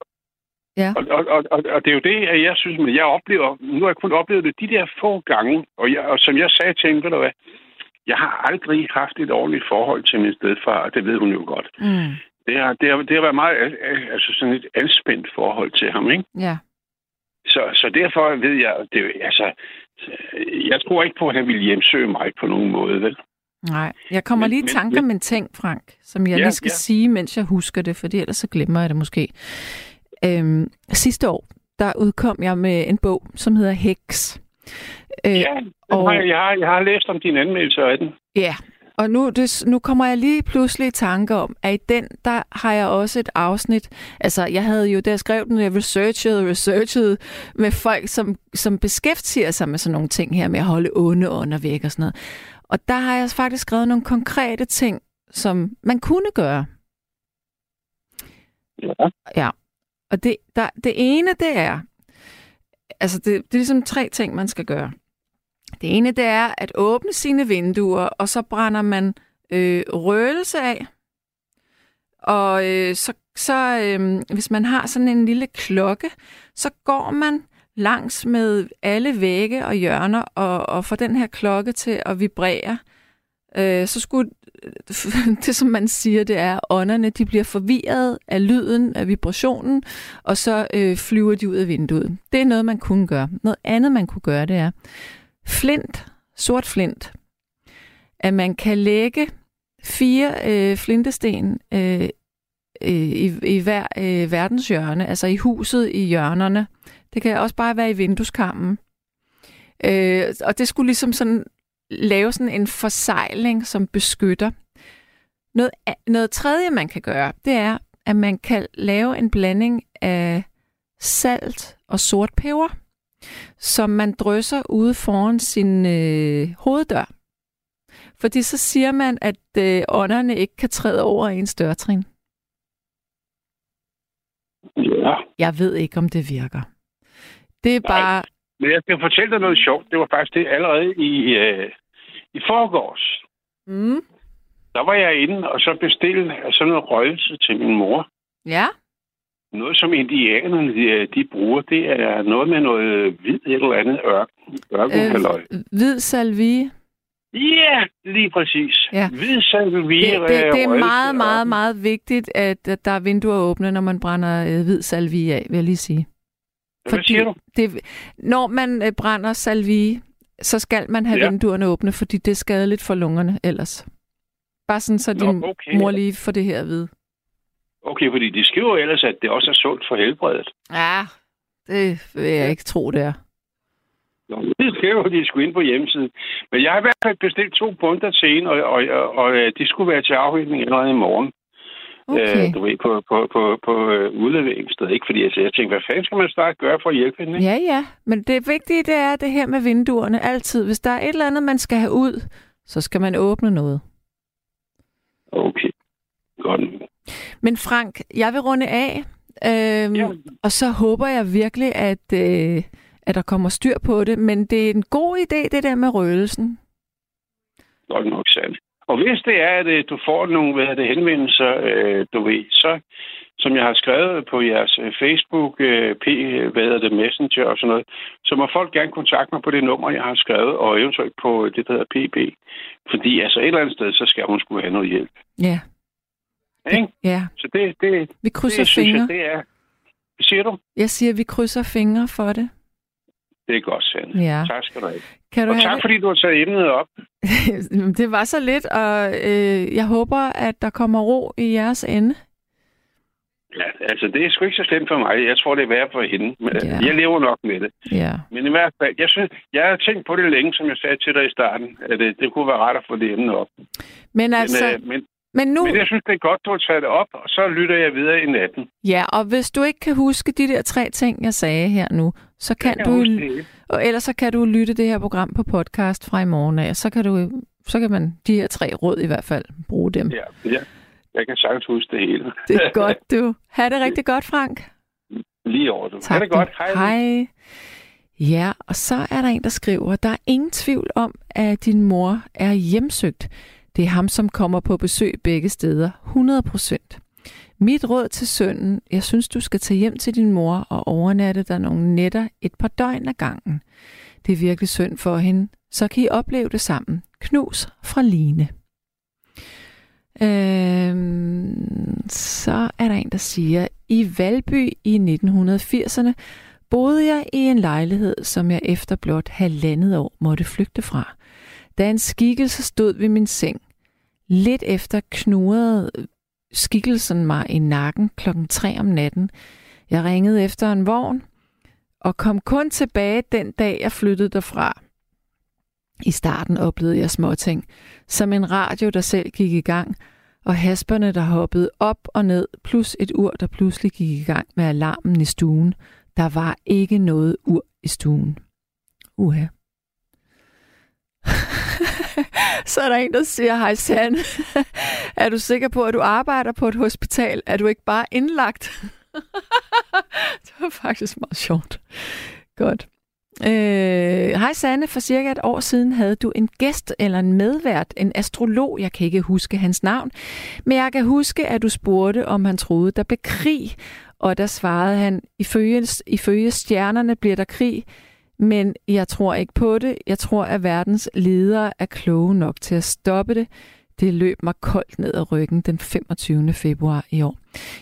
ja. og, og, og, og, og det er jo det, at jeg synes, at jeg oplever, nu har jeg kun oplevet det de der få gange, og, jeg, og som jeg sagde til hende, ved du hvad, jeg har aldrig haft et ordentligt forhold til min stedfar, og det ved hun jo godt. Mm. Det, har, det, har, det har været meget, altså sådan et anspændt forhold til ham, ikke? Ja. Så, så derfor ved jeg, det, altså, jeg tror ikke på, at han ville hjemsøge mig på nogen måde, vel? Nej, jeg kommer men, lige i tanker med en ting, Frank, som jeg ja, lige skal ja. sige, mens jeg husker det, for ellers så glemmer jeg det måske. Øhm, sidste år, der udkom jeg med en bog, som hedder Hex. Øh, ja, og, har jeg, jeg, har, jeg har læst om din anmeldelse af den. Ja, og nu, det, nu kommer jeg lige pludselig i tanke om, at i den, der har jeg også et afsnit. Altså, jeg havde jo, da jeg skrev den, jeg researchede researchede med folk, som, som beskæftiger sig med sådan nogle ting her, med at holde onde ånder væk og sådan noget. Og der har jeg faktisk skrevet nogle konkrete ting, som man kunne gøre. Ja. Ja. Og det, der, det ene, det er, altså det, det er ligesom tre ting, man skal gøre. Det ene, det er at åbne sine vinduer, og så brænder man øh, røgelse af. Og øh, så, så øh, hvis man har sådan en lille klokke, så går man langs med alle vægge og hjørner og, og få den her klokke til at vibrere, øh, så skulle det, som man siger, det er, at ånderne de bliver forvirret af lyden, af vibrationen, og så øh, flyver de ud af vinduet. Det er noget, man kunne gøre. Noget andet, man kunne gøre, det er flint, sort flint. At man kan lægge fire øh, flintesten øh, øh i, i hver øh, verdens hjørne, altså i huset i hjørnerne. Det kan også bare være i vindueskammen. Øh, og det skulle ligesom sådan lave sådan en forsejling, som beskytter. Noget, noget tredje, man kan gøre, det er, at man kan lave en blanding af salt og sort peber, som man drysser ude foran sin øh, hoveddør. Fordi så siger man, at øh, ånderne ikke kan træde over en dørtrin. Ja. Jeg ved ikke, om det virker. Det er Nej. bare... Men jeg skal fortælle dig noget sjovt. Det var faktisk det allerede i, øh, i forgårs. Mm. Der var jeg inde og så bestilte sådan noget røgelse til min mor. Ja. Noget, som indianerne de, de bruger, det er noget med noget hvid et eller andet ørken. Ørkenhalløj. Øh, hvid salvie. Ja, lige præcis. Ja. Hvid salvie. Det, det, det er meget, meget, meget vigtigt, at, at der er vinduer åbne, når man brænder øh, hvid salvie af, vil jeg lige sige. Hvad siger du? Det, når man øh, brænder salvie, så skal man have ja. Vinduerne åbne, fordi det er skadeligt for lungerne ellers. Bare sådan, så Nå, din okay. mor lige får det her at vide. Okay, fordi de skriver ellers, at det også er sundt for helbredet. Ja, det vil jeg ikke tro, det er. Nå, det skriver de sgu ind på hjemmesiden. Men jeg har i hvert fald bestilt to bunter til en, og, og, og, og øh, de skulle være til afhængning allerede i morgen. Okay. Øh, du ved, på, på, på, på øh, udleveringsstedet. Ikke fordi altså, jeg tænker, hvad fanden skal man starte gøre for at hjælpe hende? ikke? Ja, ja. Men det vigtige, det er det her med vinduerne. Altid. Hvis der er et eller andet, man skal have ud, så skal man åbne noget. Okay. Godt. Men Frank, jeg vil runde af. Øhm, Ja. Og så håber jeg virkelig, at, øh, at der kommer styr på det. Men det er en god idé, det der med røgelsen. Godt nok sandt. Og hvis det er, at øh, du får nogle hvad er det, henvendelser, øh, du ved, så som jeg har skrevet på jeres øh, Facebook, øh, P, øh, hvad hedder det, Messenger og sådan noget, så må folk gerne kontakte mig på det nummer, jeg har skrevet, og eventuelt på det, der hedder PB. Fordi altså et eller andet sted, så skal hun skulle have noget hjælp. Ja, Ikke? ja. Så det, det, Vi krydser det synes fingre. jeg, det er... Hvad siger du? Jeg siger, vi krydser fingre for det. Det er godt, Sande. Ja. Tak skal du have. Kan du Og have tak, fordi du har taget emnet op. det? var så lidt, og øh, jeg håber, at der kommer ro i jeres ende. Ja, altså, det er sgu ikke så slemt for mig. Jeg tror, det er værd for hende. Men Ja. Jeg lever nok med det. Ja. Men i hvert fald, jeg, synes, jeg har tænkt på det længe, som jeg sagde til dig i starten, at det, det kunne være rart at få det emne op. Men altså, men, øh, men, men nu... men jeg synes, det er godt, du har taget det op, og så lytter jeg videre i natten. Ja, og hvis du ikke kan huske de der tre ting, jeg sagde her nu, så kan du... Og ellers så kan du lytte det her program på podcast fra i morgen af. Så kan du så kan man de her tre råd i hvert fald bruge dem. Ja, ja. Jeg kan sagtens huske det hele. Det er godt, du. Ha' det rigtig godt, Frank. Lige over det. Tak. Ha' det godt. du. Hej. Hej. Ja, og så er der en, der skriver, der er ingen tvivl om, at din mor er hjemsøgt. Det er ham, som kommer på besøg begge steder. 100 procent. Mit råd til sønnen, jeg synes, du skal tage hjem til din mor og overnatte der nogle nætter et par døgn ad gangen. Det er virkelig synd for hende. Så kan I opleve det sammen. Knus fra Line. Øhm, så er der en, der siger, i Valby i 1980'erne boede jeg i en lejlighed, som jeg efter blot halvandet år måtte flygte fra. Da en skikkelse stod ved min seng. Lidt efter knurrede skikkelsen mig i nakken klokken 3 om natten. Jeg ringede efter en vogn og kom kun tilbage den dag, jeg flyttede derfra. I starten oplevede jeg småting, som en radio, der selv gik i gang, og hasperne, der hoppede op og ned, plus et ur, der pludselig gik i gang med alarmen i stuen. Der var ikke noget ur i stuen. Uha. Så er der en, der siger, hej Sand, er du sikker på, at du arbejder på et hospital? Er du ikke bare indlagt? det var faktisk meget sjovt. Godt. Øh, hej Sanne, for cirka et år siden havde du en gæst eller en medvært, en astrolog, jeg kan ikke huske hans navn, men jeg kan huske, at du spurgte, om han troede, der blev krig, og der svarede han, ifølge, ifølge stjernerne bliver der krig, men jeg tror ikke på det. Jeg tror, at verdens ledere er kloge nok til at stoppe det. Det løb mig koldt ned ad ryggen den 25. februar i år.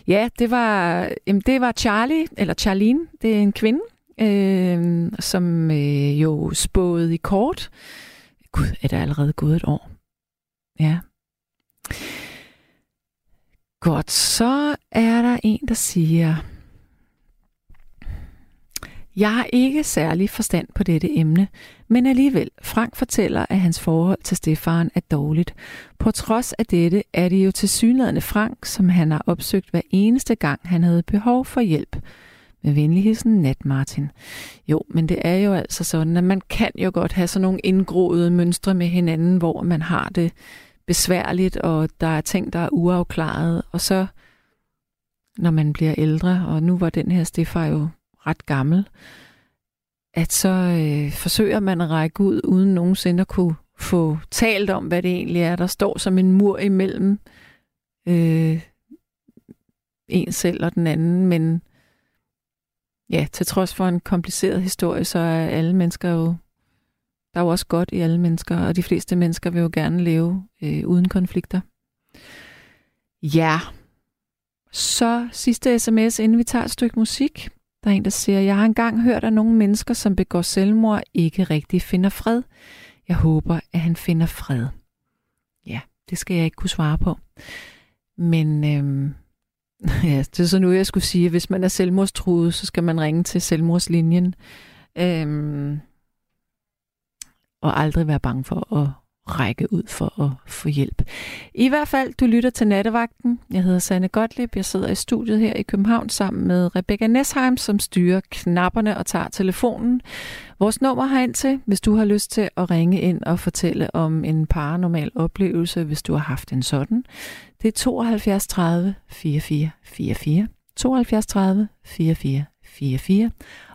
Ja, det var, jamen, det var Charlie, eller Charlene, det er en kvinde, øh, som øh, jo spåede i kort. Gud, er der allerede gået et år? Ja. Godt, så er der en, der siger, jeg har ikke særlig forstand på dette emne, men alligevel, Frank fortæller, at hans forhold til Stefan er dårligt. På trods af dette er det jo til synligheden Frank, som han har opsøgt hver eneste gang, han havde behov for hjælp. Med venlig hilsen, Nat Martin. Jo, men det er jo altså sådan, at man kan jo godt have sådan nogle indgroede mønstre med hinanden, hvor man har det besværligt, og der er ting, der er uafklaret, og så når man bliver ældre, og nu var den her Stefan jo ret gammel, at så øh, forsøger man at række ud, uden nogensinde at kunne få talt om, hvad det egentlig er, der står som en mur imellem øh, en selv og den anden, men ja, til trods for en kompliceret historie, så er alle mennesker jo, der er jo også godt i alle mennesker, og de fleste mennesker vil jo gerne leve øh, uden konflikter. Ja, så sidste sms, inden vi tager et stykke musik. Der er en, der siger, jeg har engang hørt, at nogle mennesker, som begår selvmord, ikke rigtig finder fred. Jeg håber, at han finder fred. Ja, det skal jeg ikke kunne svare på. Men øhm, ja, det er så nu, jeg skulle sige, at hvis man er selvmordstruet, så skal man ringe til selvmordslinjen. Øhm, og aldrig være bange for at række ud for at få hjælp. I hvert fald, du lytter til Nattevagten. Jeg hedder Sanne Gottlieb. Jeg sidder i studiet her i København sammen med Rebecca Nesheim, som styrer knapperne og tager telefonen. Vores nummer har ind til, hvis du har lyst til at ringe ind og fortælle om en paranormal oplevelse, hvis du har haft en sådan. Det er 72 30 44 44. 72 30 44 44.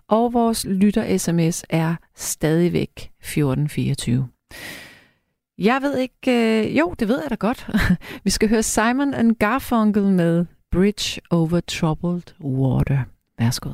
Og vores lytter-sms er stadigvæk 1424. Jeg ved ikke... Øh, jo, det ved jeg da godt. Vi skal høre Simon and Garfunkel med Bridge over Troubled Water. Værsgo.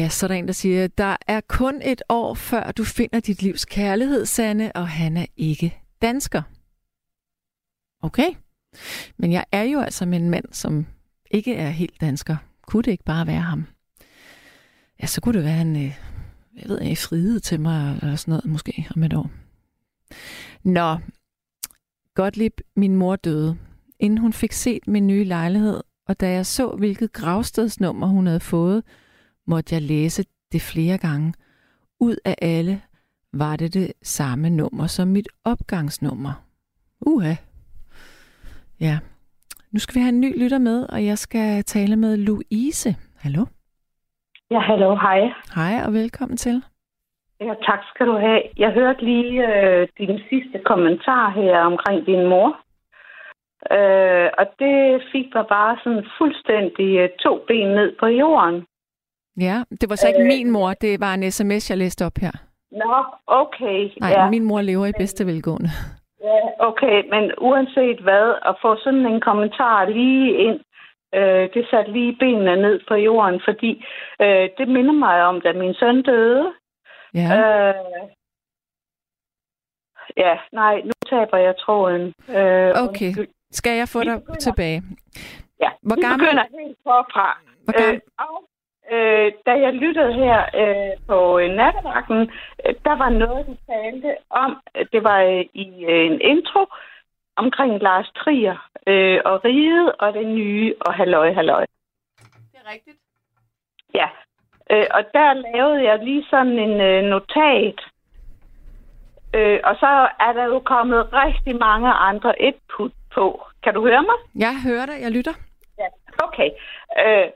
Ja, så er der en, der siger, der er kun et år før du finder dit livs kærlighed, Sanne, og han er ikke dansker. Okay. Men jeg er jo altså med en mand, som ikke er helt dansker. Kunne det ikke bare være ham? Ja, så kunne det være en, øh, jeg ved ikke, frihed til mig, eller sådan noget, måske om et år. Nå, Gottlieb, min mor døde, inden hun fik set min nye lejlighed, og da jeg så, hvilket gravstedsnummer hun havde fået, måtte jeg læse det flere gange. Ud af alle var det det samme nummer som mit opgangsnummer. Uha. Ja. Nu skal vi have en ny lytter med, og jeg skal tale med Louise. Hallo? Ja, hallo, hej. Hej og velkommen til. Ja, tak skal du have. Jeg hørte lige øh, din sidste kommentar her omkring din mor. Øh, og det fik mig bare sådan fuldstændig øh, to ben ned på jorden. Ja, det var så ikke Øh, min mor, det var en sms, jeg læste op her. Nå, okay. Nej, ja. min mor lever i bedste velgående. ja, okay, men uanset hvad, at få sådan en kommentar lige ind, øh, det satte lige benene ned på jorden, fordi øh, det minder mig om, da min søn døde. Ja, Øh, ja, nej, nu taber jeg tråden. Øh, okay. undskyld. Skal jeg få dig begynder. tilbage? Ja, Hvor vi gammel- begynder helt forfra. Hvor gammel- Øh, øh, da jeg lyttede her øh, på øh, nattevagten, øh, der var noget, der talte om, det var øh, i øh, en intro, omkring Lars Trier øh, og riget og det nye og halløj, halløj. Det er rigtigt. Ja, øh, og der lavede jeg lige sådan en øh, notat. Øh, og så er der jo kommet rigtig mange andre input på. Kan du høre mig? Jeg hører dig, jeg lytter. Ja. Okay. Øh,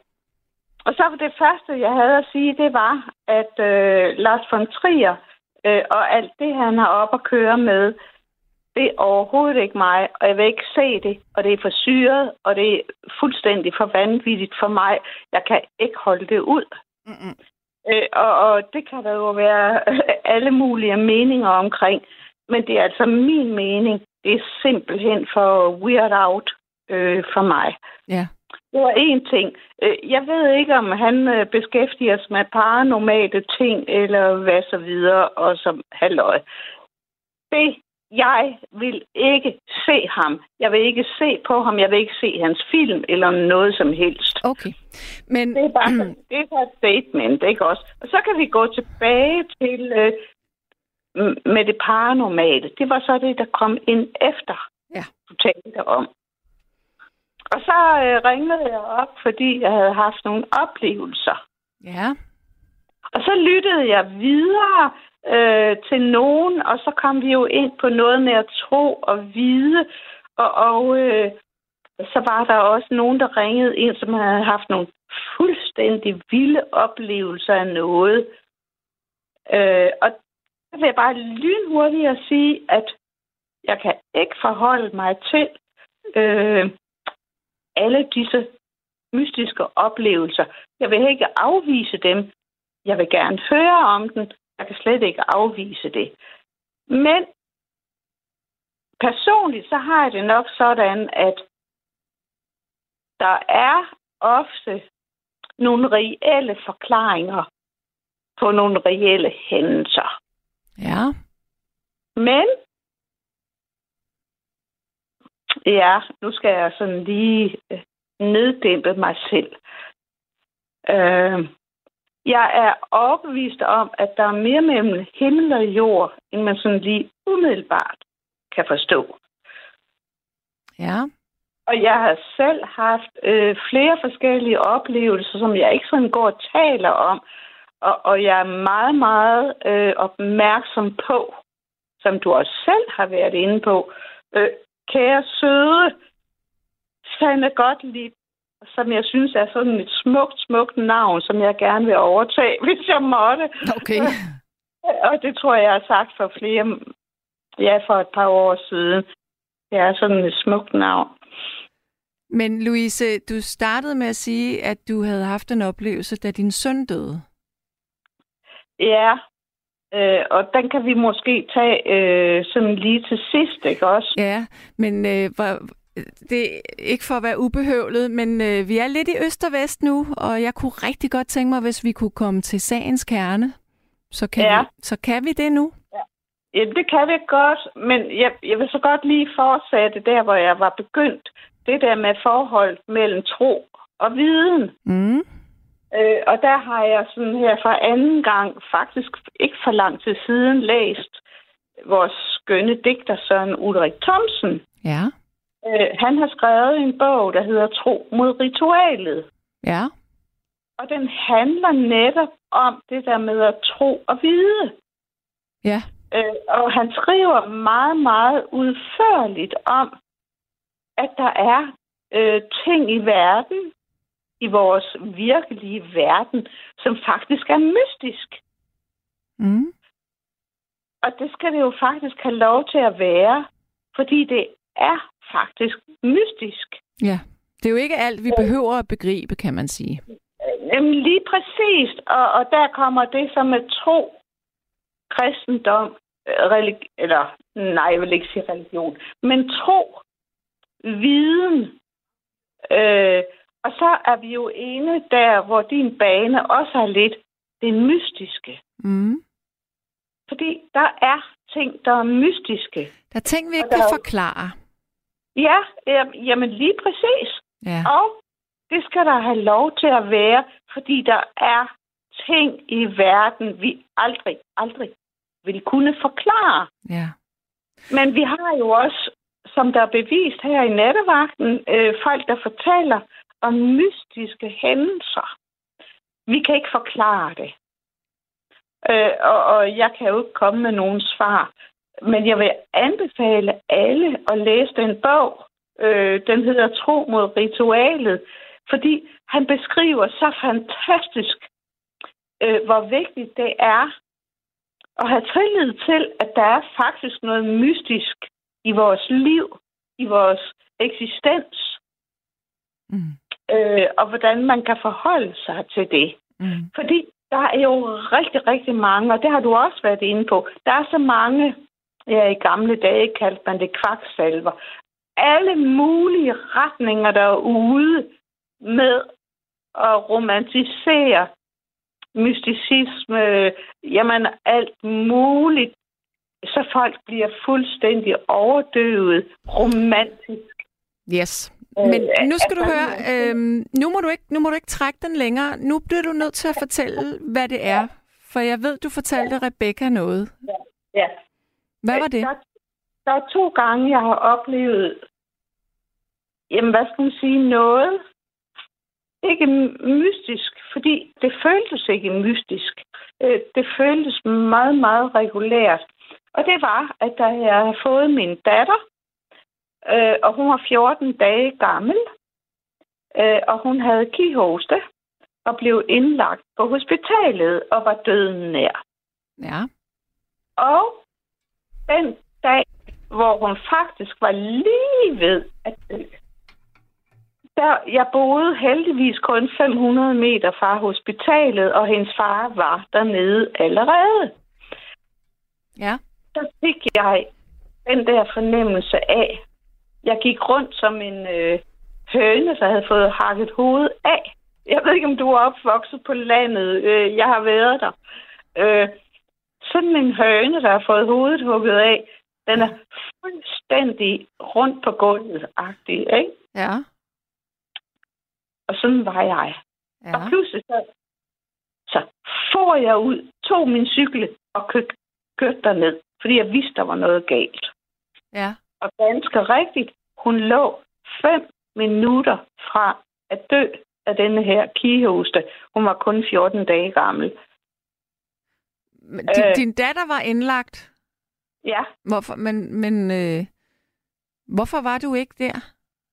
og så var det første, jeg havde at sige, det var, at øh, Lars von Trier øh, og alt det, han har op at køre med, det er overhovedet ikke mig, og jeg vil ikke se det, og det er for syret, og det er fuldstændig for vanvittigt for mig. Jeg kan ikke holde det ud. Mm-mm. Øh, og, og det kan der jo være alle mulige meninger omkring. Men det er altså min mening. Det er simpelthen for weird out øh, for mig. Ja. Det var én ting. Øh, Jeg ved ikke, om han øh, beskæftiger sig med paranormale ting, eller hvad så videre, og som halløj. Det, jeg vil ikke se ham. Jeg vil ikke se på ham. Jeg vil ikke se hans film, eller noget som helst. Okay. Men Det er bare det er et statement, ikke også? Og så kan vi gå tilbage til øh, med det paranormale. Det var så det, der kom ind efter, Ja. du talte om. Og så øh, ringede jeg op, fordi jeg havde haft nogle oplevelser. ja, Og så lyttede jeg videre øh, til nogen, og så kom vi jo ind på noget med at tro og vide. Og, og øh, så var der også nogen, der ringede ind, som havde haft nogle fuldstændig vilde oplevelser af noget. Øh, og så vil jeg bare lynhurtigt at sige, at jeg kan ikke forholde mig til øh, alle disse mystiske oplevelser. Jeg vil ikke afvise dem. Jeg vil gerne høre om den. Jeg kan slet ikke afvise det. Men personligt, så har jeg det nok sådan, at der er ofte nogle reelle forklaringer på nogle reelle hændelser. Ja. Men, ja, nu skal jeg sådan lige øh, neddæmpe mig selv. Øh, jeg er overbevist om, at der er mere mellem himmel og jord, end man sådan lige umiddelbart kan forstå. Ja. Og jeg har selv haft øh, flere forskellige oplevelser, som jeg ikke sådan går og taler om. Og, og jeg er meget, meget øh, opmærksom på, som du også selv har været inde på, øh, kære søde Sanne Gottlieb, som jeg synes er sådan et smukt, smukt navn, som jeg gerne vil overtage, hvis jeg måtte. Okay. Og det tror jeg, jeg har sagt for flere, ja, for et par år siden. Det er sådan et smukt navn. Men Louise, du startede med at sige, at du havde haft en oplevelse, da din søn døde. Ja, øh, og den kan vi måske tage øh, sådan lige til sidst, ikke også? Ja, men øh, det er ikke for at være ubehøvlet, men øh, vi er lidt i øst og vest nu, og jeg kunne rigtig godt tænke mig, hvis vi kunne komme til sagens kerne. Så kan, Ja. vi, så kan vi det nu? Ja, det kan vi godt, men jeg, jeg vil så godt lige fortsætte der, hvor jeg var begyndt. Det der med forhold mellem tro og viden. Mm. Øh, og der har jeg sådan her for anden gang, faktisk ikke for lang tid siden, læst vores skønne digter Søren Ulrik Thomsen. Ja. Øh, han har skrevet en bog, der hedder Tro mod ritualet. Ja. Og den handler netop om det der med at tro og vide. Ja. Øh, og han skriver meget, meget udførligt om, at der er øh, ting i verden, i vores virkelige verden, som faktisk er mystisk. Mm. Og det skal det jo faktisk have lov til at være, fordi det er faktisk mystisk. Ja. Det er jo ikke alt, vi behøver at begribe, kan man sige. Jamen lige præcis, og, og der kommer det som er tro, kristendom, øh, religi- eller nej, jeg vil ikke sige religion, men tro, viden, øh, og så er vi jo ene der, hvor din bane også er lidt det mystiske. Mm. Fordi der er ting, der er mystiske. Der er ting, vi ikke kan forklare. Ja, jam- jamen lige præcis. Ja. Og det skal der have lov til at være, fordi der er ting i verden, vi aldrig, aldrig vil kunne forklare. Ja. Men vi har jo også, som der er bevist her i nattevagten, øh, folk, der fortæller og mystiske hændelser. Vi kan ikke forklare det. Øh, og, og jeg kan jo ikke komme med nogen svar. Men jeg vil anbefale alle at læse den bog. Øh, den hedder Tro mod ritualet. Fordi han beskriver så fantastisk, øh, hvor vigtigt det er at have tillid til, at der er faktisk noget mystisk i vores liv, i vores eksistens, Mm øh, og hvordan man kan forholde sig til det. Mm. Fordi der er jo rigtig, rigtig mange, og det har du også været inde på, der er så mange, ja i gamle dage kaldte man det kvaksalver, alle mulige retninger derude med at romantisere mysticisme, jamen alt muligt, så folk bliver fuldstændig overdøvet romantisk. Yes. Men Øh, nu skal du høre, øhm, nu, må du ikke, nu må du ikke trække den længere. Nu bliver du nødt til at fortælle, hvad det er. For jeg ved, du fortalte Rebecca noget. Ja. Hvad var det? Der, der er to gange, jeg har oplevet, jamen hvad skal man sige, noget. Ikke mystisk, fordi det føltes ikke mystisk. Øh, Det føltes meget, meget regulært. Og det var, at da jeg havde fået min datter, øh, og hun var 14 dage gammel, øh, og hun havde kihoste, og blev indlagt på hospitalet og var døden nær. Ja. Og den dag, hvor hun faktisk var lige ved at dø, der, jeg boede heldigvis kun 500 meter fra hospitalet, og hendes far var dernede allerede. Ja. Så fik jeg den der fornemmelse af, jeg gik rundt som en øh, høne, der havde fået hakket hovedet af. Jeg ved ikke, om du er opvokset på landet. Øh, jeg har været der. Øh, sådan en høne, der har fået hovedet hugget af, den er fuldstændig rundt på gulvet-agtig, ikke? Ja. Og sådan var jeg. Ja. Og pludselig så, så får jeg ud, tog min cykel og kørte, kørte derned, fordi jeg vidste, der var noget galt. Ja. Og ganske rigtigt, hun lå fem minutter fra at dø af denne her kigehoste. Hun var kun 14 dage gammel. Men Din, Øh. din datter var indlagt. Ja, Hvorfor, men, men øh, hvorfor var du ikke der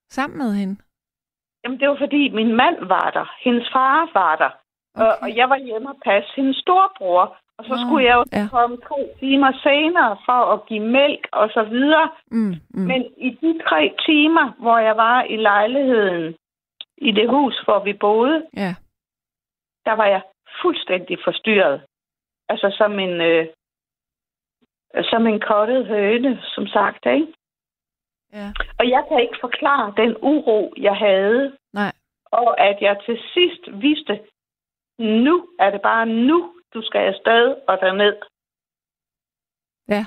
sammen med hende? jamen det var fordi min mand var der. Hendes far var der. Okay. Og, og jeg var hjemme og passe hendes storebror. Og så skulle jeg jo ja. komme to timer senere for at give mælk og så videre. Mm, mm. Men i de tre timer, hvor jeg var i lejligheden, i det hus, hvor vi boede, Ja. der var jeg fuldstændig forstyrret. Altså som en, øh, som en kottet høne, som sagt, ikke? Ja. Og jeg kan ikke forklare den uro, jeg havde, Nej. og at jeg til sidst vidste, nu er det bare nu, du skal afsted og derned. Ja.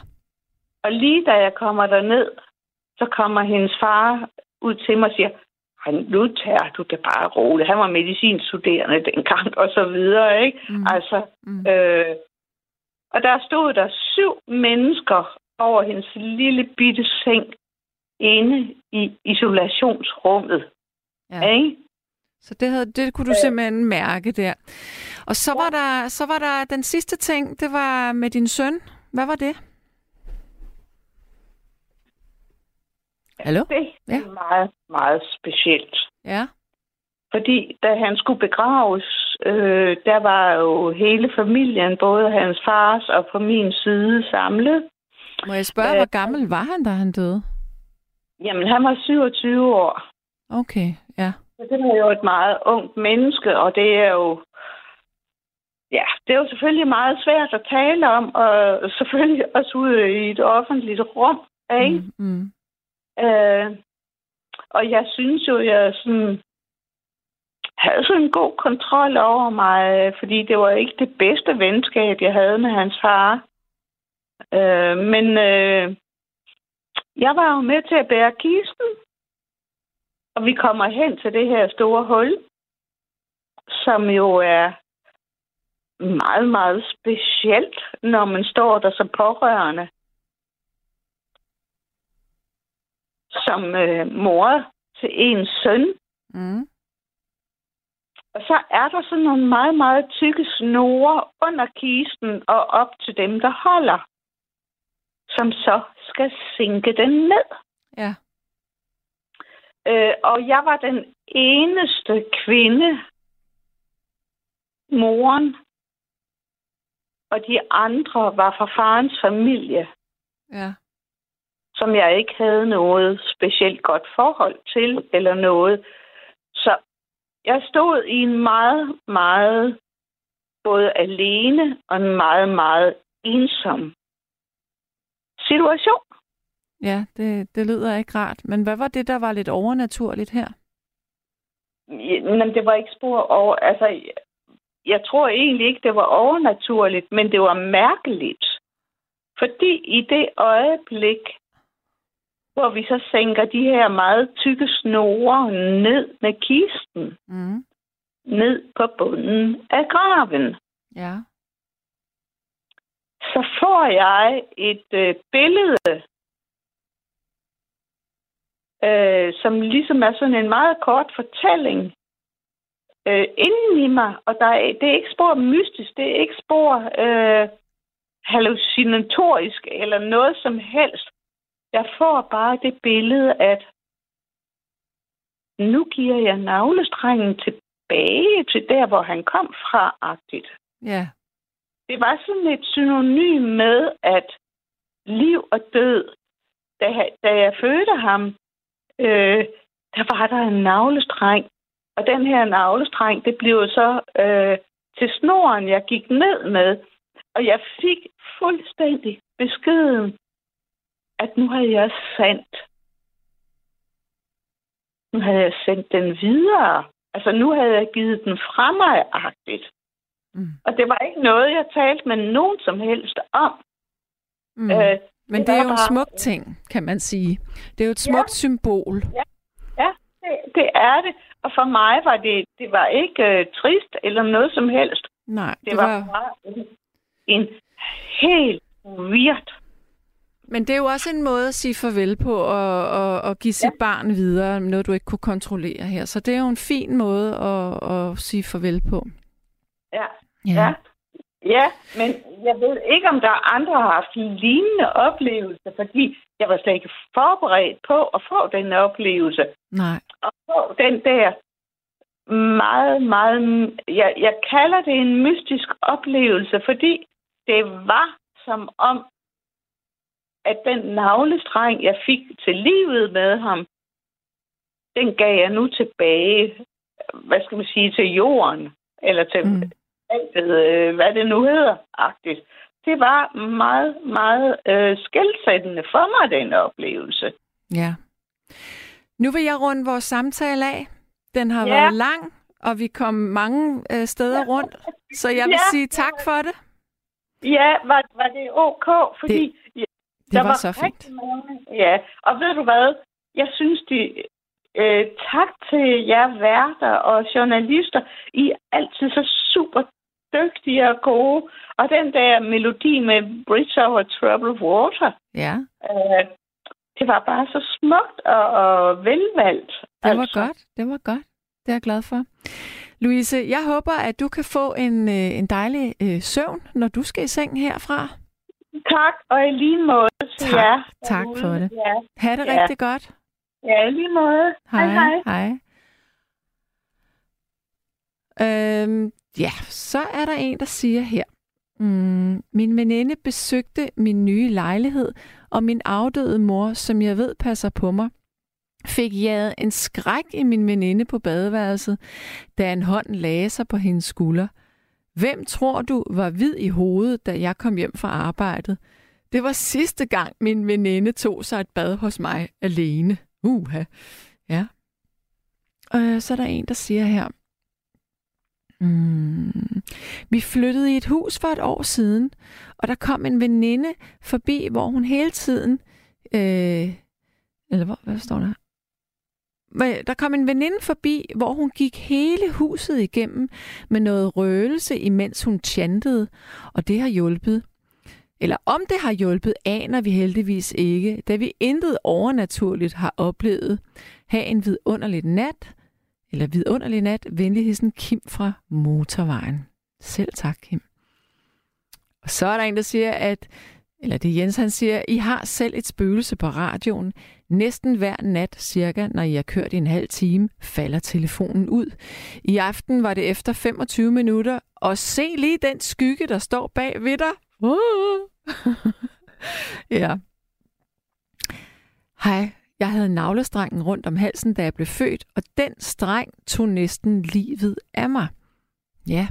Og lige da jeg kommer derned, så kommer hendes far ud til mig og siger, "Ej, nu tager du det bare roligt. Han var medicinstuderende dengang, og så videre, ikke? Mm. Altså, Mm. øh, og der stod der syv mennesker over hendes lille bitte seng inde i isolationsrummet. Ja. Ikke? Så det, havde, det kunne du Øh. simpelthen mærke der. Og så var, der, så var der den sidste ting, det var med din søn. Hvad var det? Hallo? Det er Ja. meget, meget specielt. Ja. Fordi da han skulle begraves, øh, der var jo hele familien, både hans fars og på min side, samlet. Må jeg spørge, Øh, hvor gammel var han, da han døde? Jamen, han var 27 år. Okay, ja. Det var jo et meget ungt menneske, og det er jo... Ja, det er jo selvfølgelig meget svært at tale om, og selvfølgelig også ude i et offentligt rum, ikke? Mm, mm. Øh, og jeg synes jo, jeg sådan, havde sådan en god kontrol over mig, fordi det var ikke det bedste venskab, jeg havde med hans far. Øh, men øh, jeg var jo med til at bære kisten, og vi kommer hen til det her store hul, som jo er meget, meget specielt, når man står der som pårørende. Som øh, mor til ens søn. Mm. Og så er der sådan nogle meget, meget tykke snore under kisten og op til dem, der holder. Som så skal sinke den ned. Ja. Øh, og jeg var den eneste kvinde, moren, og de andre var fra farens familie, Ja. som jeg ikke havde noget specielt godt forhold til eller noget. Så jeg stod i en meget, meget både alene og en meget, meget ensom situation. Ja, det, det lyder ikke rart. Men hvad var det, der var lidt overnaturligt her? Men det var ikke spor over... Altså, jeg- tror egentlig ikke, det var overnaturligt, men det var mærkeligt. Fordi i det øjeblik, hvor vi så sænker de her meget tykke snore ned med kisten, Mm. ned på bunden af graven, Ja. så får jeg et øh, billede, øh, som ligesom er sådan en meget kort fortælling øh, inden i mig. Og der er, det er ikke spor mystisk, det er ikke spor øh, hallucinatorisk eller noget som helst. Jeg får bare det billede, at nu giver jeg navlestrengen tilbage til der, hvor han kom fra-agtigt. Ja. Det var sådan et synonym med, at liv og død, da, da jeg fødte ham, øh, der var der en navlestreng. Og den her navlestreng, det blev så øh, til snoren, jeg gik ned med. Og jeg fik fuldstændig beskeden, at nu havde jeg sendt. Nu havde jeg sendt den videre. Altså nu havde jeg givet den fra mig agtigt. Mm. Og det var ikke noget, jeg talte med nogen som helst om. Mm. Øh, Men det det er jo en smuk ting, kan man sige. Det er jo et smukt symbol. Ja, det, det er det. Og for mig var det, det var ikke øh, trist eller noget som helst. Nej, Det, det var, var... bare en, en helt weird. Men det er jo også en måde at sige farvel på og, og, og give sit ja. barn videre, noget du ikke kunne kontrollere her. Så det er jo en fin måde at, at sige farvel på. Ja, ja. Ja, men jeg ved ikke, om der er andre, har haft lignende oplevelser, fordi jeg var slet ikke forberedt på at få den oplevelse. Nej. At få den der meget, meget... Jeg, jeg kalder det en mystisk oplevelse, fordi det var som om, at den navlestreng, jeg fik til livet med ham, den gav jeg nu tilbage, hvad skal man sige, til jorden, eller til Mm. Alt, øh, hvad det nu hedder, agtigt. Det var meget, meget øh, skældsættende for mig, den oplevelse. Ja. Nu vil jeg runde vores samtale af. Den har Ja. været lang, og vi kom mange øh, steder rundt. Så jeg vil Ja. sige tak for det. Ja, var, var det ok? Fordi det, Det var, så fint. mange. Ja, og ved du hvad? Jeg synes, de... Øh, tak til jer værter og journalister. I er altid så super dygtige og gode. Og den der melodi med Bridge Over Troubled Water, Ja, øh, det var bare så smukt og, og velvalgt. det var godt. Det var godt. Det er jeg glad for. Louise, jeg håber, at du kan få en, øh, en dejlig øh, søvn, når du skal i seng herfra. Tak, og i lige måde til Tak. jer. Tak for det. Ja, Ha' det Ja. rigtig godt. ja i lige måde. Hej. hej. hej. hej. Øhm, ja, så er der en, der siger her. Mm, min veninde besøgte min nye lejlighed, og min afdøde mor, som jeg ved passer på mig, fik jaget en skræk i min veninde på badeværelset, da en hånd lagde sig på hendes skulder. Hvem tror du var hvid i hovedet, da jeg kom hjem fra arbejdet? Det var sidste gang, min veninde tog sig et bad hos mig alene. Uha. Ja. Øh, så er der en, der siger her. Mm, vi flyttede i et hus for et år siden, og der kom en veninde forbi, hvor hun hele tiden... Øh, eller hvor, hvad står der? Der kom en veninde forbi, hvor hun gik hele huset igennem med noget røgelse, imens hun chantede, og det har hjulpet. Eller om det har hjulpet, aner vi heldigvis ikke, da vi intet overnaturligt har oplevet. Ha' en vidunderlig nat, eller vidunderlig nat, venlig hilsen Kim fra Motorvejen. Selv tak, Kim. Og så er der en, der siger, at, eller det er Jens, han siger, I har selv et spøgelse på radioen. Næsten hver nat, cirka, når I har kørt i en halv time, falder telefonen ud. I aften var det efter 25 minutter, og se lige den skygge, der står bag ved dig. Uh. ja. Hej, jeg havde navlestrengen rundt om halsen, da jeg blev født, og den streng tog næsten livet af mig. Ja,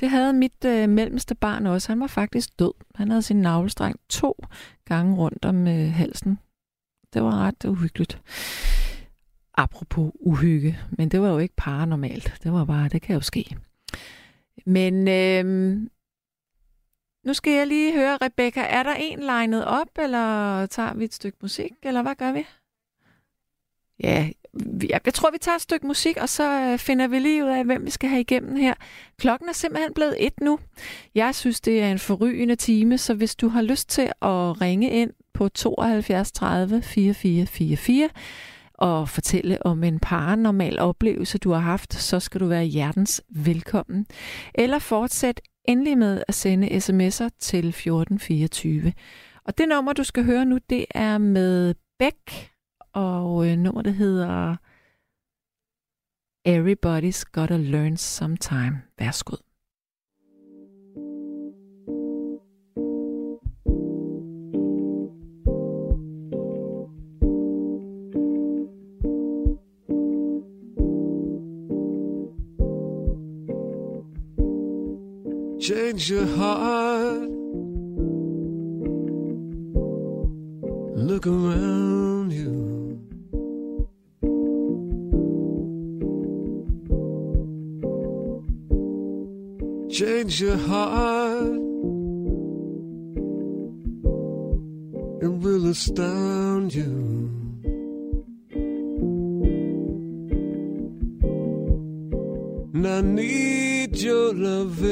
det havde mit øh, mellemste barn også. Han var faktisk død. Han havde sin navlestreng to gange rundt om øh, halsen. Det var ret uhyggeligt. Apropos uhygge, men det var jo ikke paranormalt. Det var bare, det kan jo ske. Men øh, nu skal jeg lige høre, Rebecca, er der en legnet op, eller tager vi et stykke musik, eller hvad gør vi? Ja, jeg, jeg tror, vi tager et stykke musik, og så øh, finder vi lige ud af, hvem vi skal have igennem her. Klokken er simpelthen blevet et nu. Jeg synes, det er en forrygende time, så hvis du har lyst til at ringe ind på 72 30 4444 og fortælle om en paranormal oplevelse, du har haft, så skal du være hjertens velkommen. Eller fortsæt endelig med at sende sms'er til 1424. Og det nummer, du skal høre nu, det er med Beck, og øh, nummer, der hedder Everybody's Gotta Learn Sometime. Værsgod. Change your heart. Look around you. Change your heart. It will astound you. And I need your loving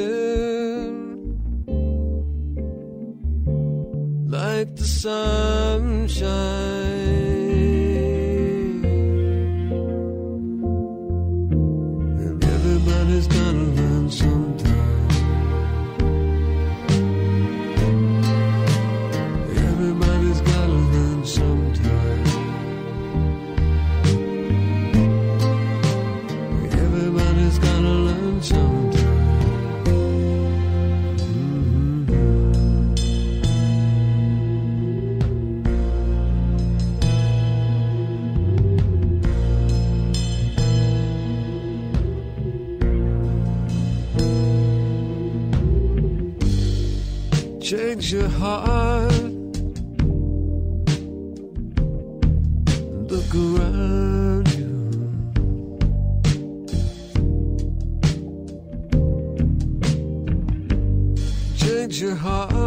like the sunshine. Change your heart. Look around you. Change your heart.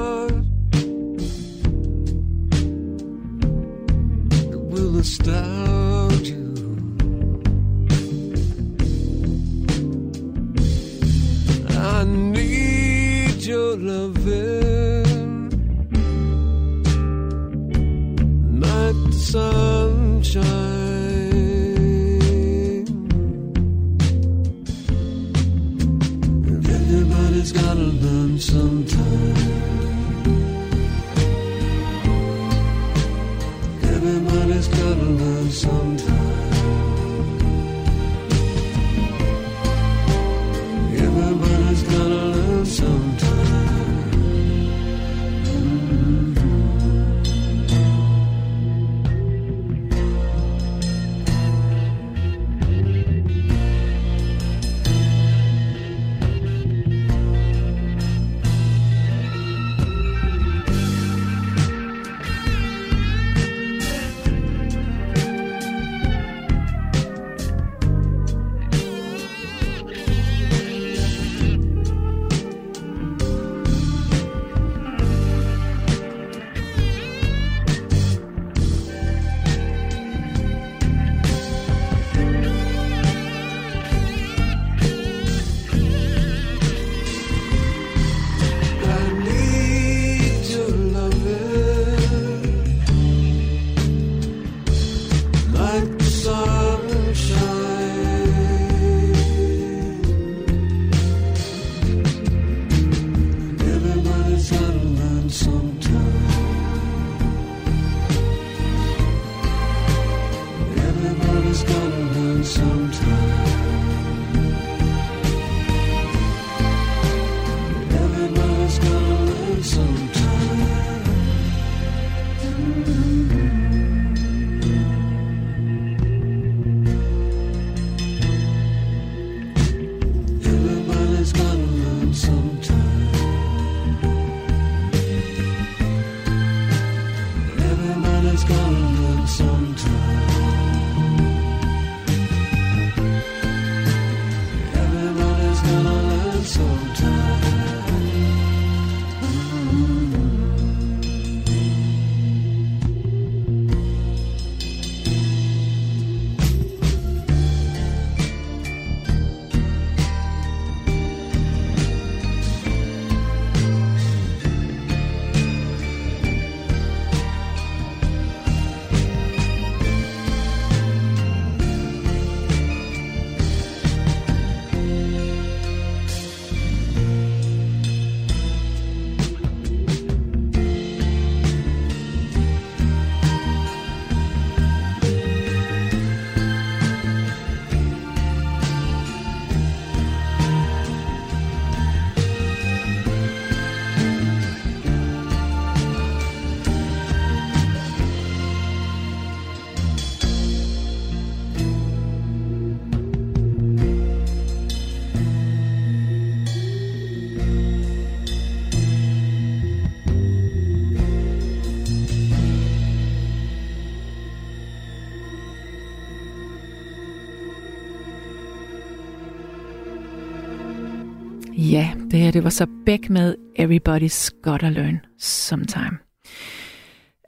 Her det var så Beck med Everybody's Gotta Learn Sometime.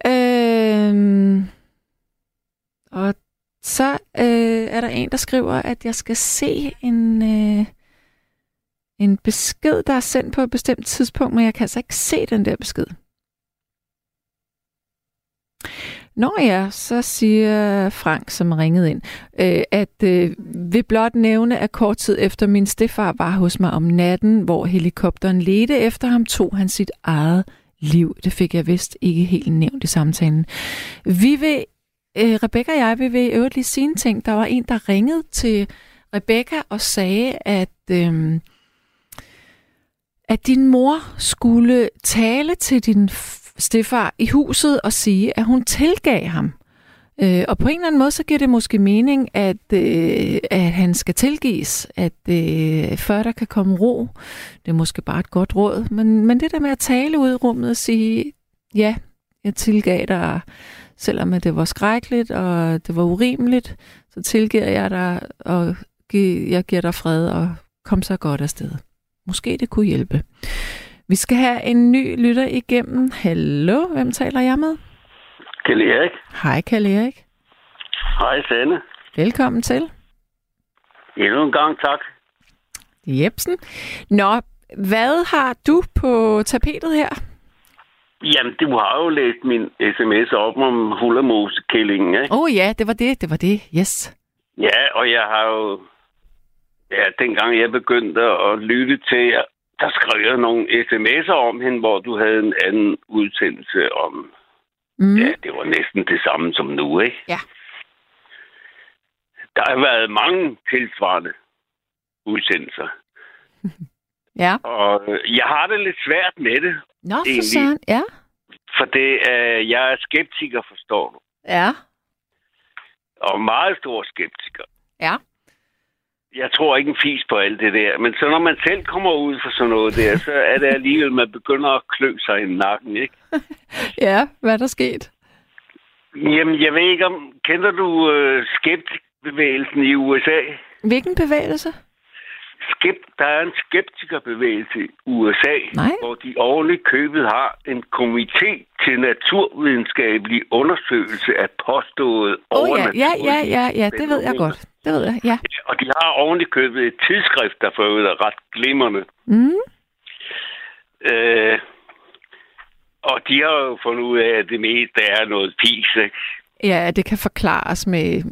Øhm, og så øh, er der en, der skriver, at jeg skal se en, øh, en besked, der er sendt på et bestemt tidspunkt, men jeg kan altså ikke se den der besked. Nå ja, så siger Frank, som ringede ind, øh, at øh, vil blot nævne, at kort tid efter min stefar var hos mig om natten, hvor helikopteren ledte efter ham, tog han sit eget liv. Det fik jeg vist ikke helt nævnt i samtalen. Vi vil, øh, Rebecca og jeg, vi vil øvrigt lige sige en ting. Der var en, der ringede til Rebecca og sagde, at... Øh, at din mor skulle tale til din stefar i huset og sige, at hun tilgav ham. Øh, og på en eller anden måde, så giver det måske mening, at, øh, at han skal tilgives, at øh, før der kan komme ro. Det er måske bare et godt råd. Men, men det der med at tale ud i rummet og sige, ja, jeg tilgav dig, selvom at det var skrækkeligt og det var urimeligt, så tilgiver jeg dig, og jeg giver dig fred og kom så godt afsted. Måske det kunne hjælpe. Vi skal have en ny lytter igennem. Hallo, hvem taler jeg med? Kalle Erik. Hej, Kalle Erik. Hej, Sanne. Velkommen til. Endnu en gang tak. Jebsen. Nå, hvad har du på tapetet her? Jamen, du har jo læst min sms op om hullermosekillingen, ikke? Åh oh, ja, det var det, det var det. Yes. Ja, og jeg har jo... Ja, dengang jeg begyndte at lytte til der skrev jeg nogle sms'er om hende, hvor du havde en anden udsendelse om... Mm. Ja, det var næsten det samme som nu, ikke? Ja. Der har været mange tilsvarende udsendelser. Ja. Og øh, jeg har det lidt svært med det, Nå, for Egentlig. søren. Ja. for det er, jeg er skeptiker, forstår du. Ja. Og meget stor skeptiker. Ja. Jeg tror ikke en fis på alt det der. Men så når man selv kommer ud for sådan noget der, så er det alligevel, man begynder at klø sig i nakken, ikke? Ja, hvad er der sket? Jamen, jeg ved ikke om... Kender du øh, skeptikbevægelsen i USA? Hvilken bevægelse? Skept, der er en skeptikerbevægelse i USA, Nej. hvor de ovenligt købet har en komité til naturvidenskabelig undersøgelse af påstået oh, ja, ja, overnaturlige ja, ja, ja, det ved jeg godt. Det ved jeg, ja. Og de har ovenligt købet et tidsskrift, der for øvrigt er ret glimrende. Mm. Øh, og de har jo fundet ud af, at det meste er noget pis, ikke? Ja, det kan forklares med,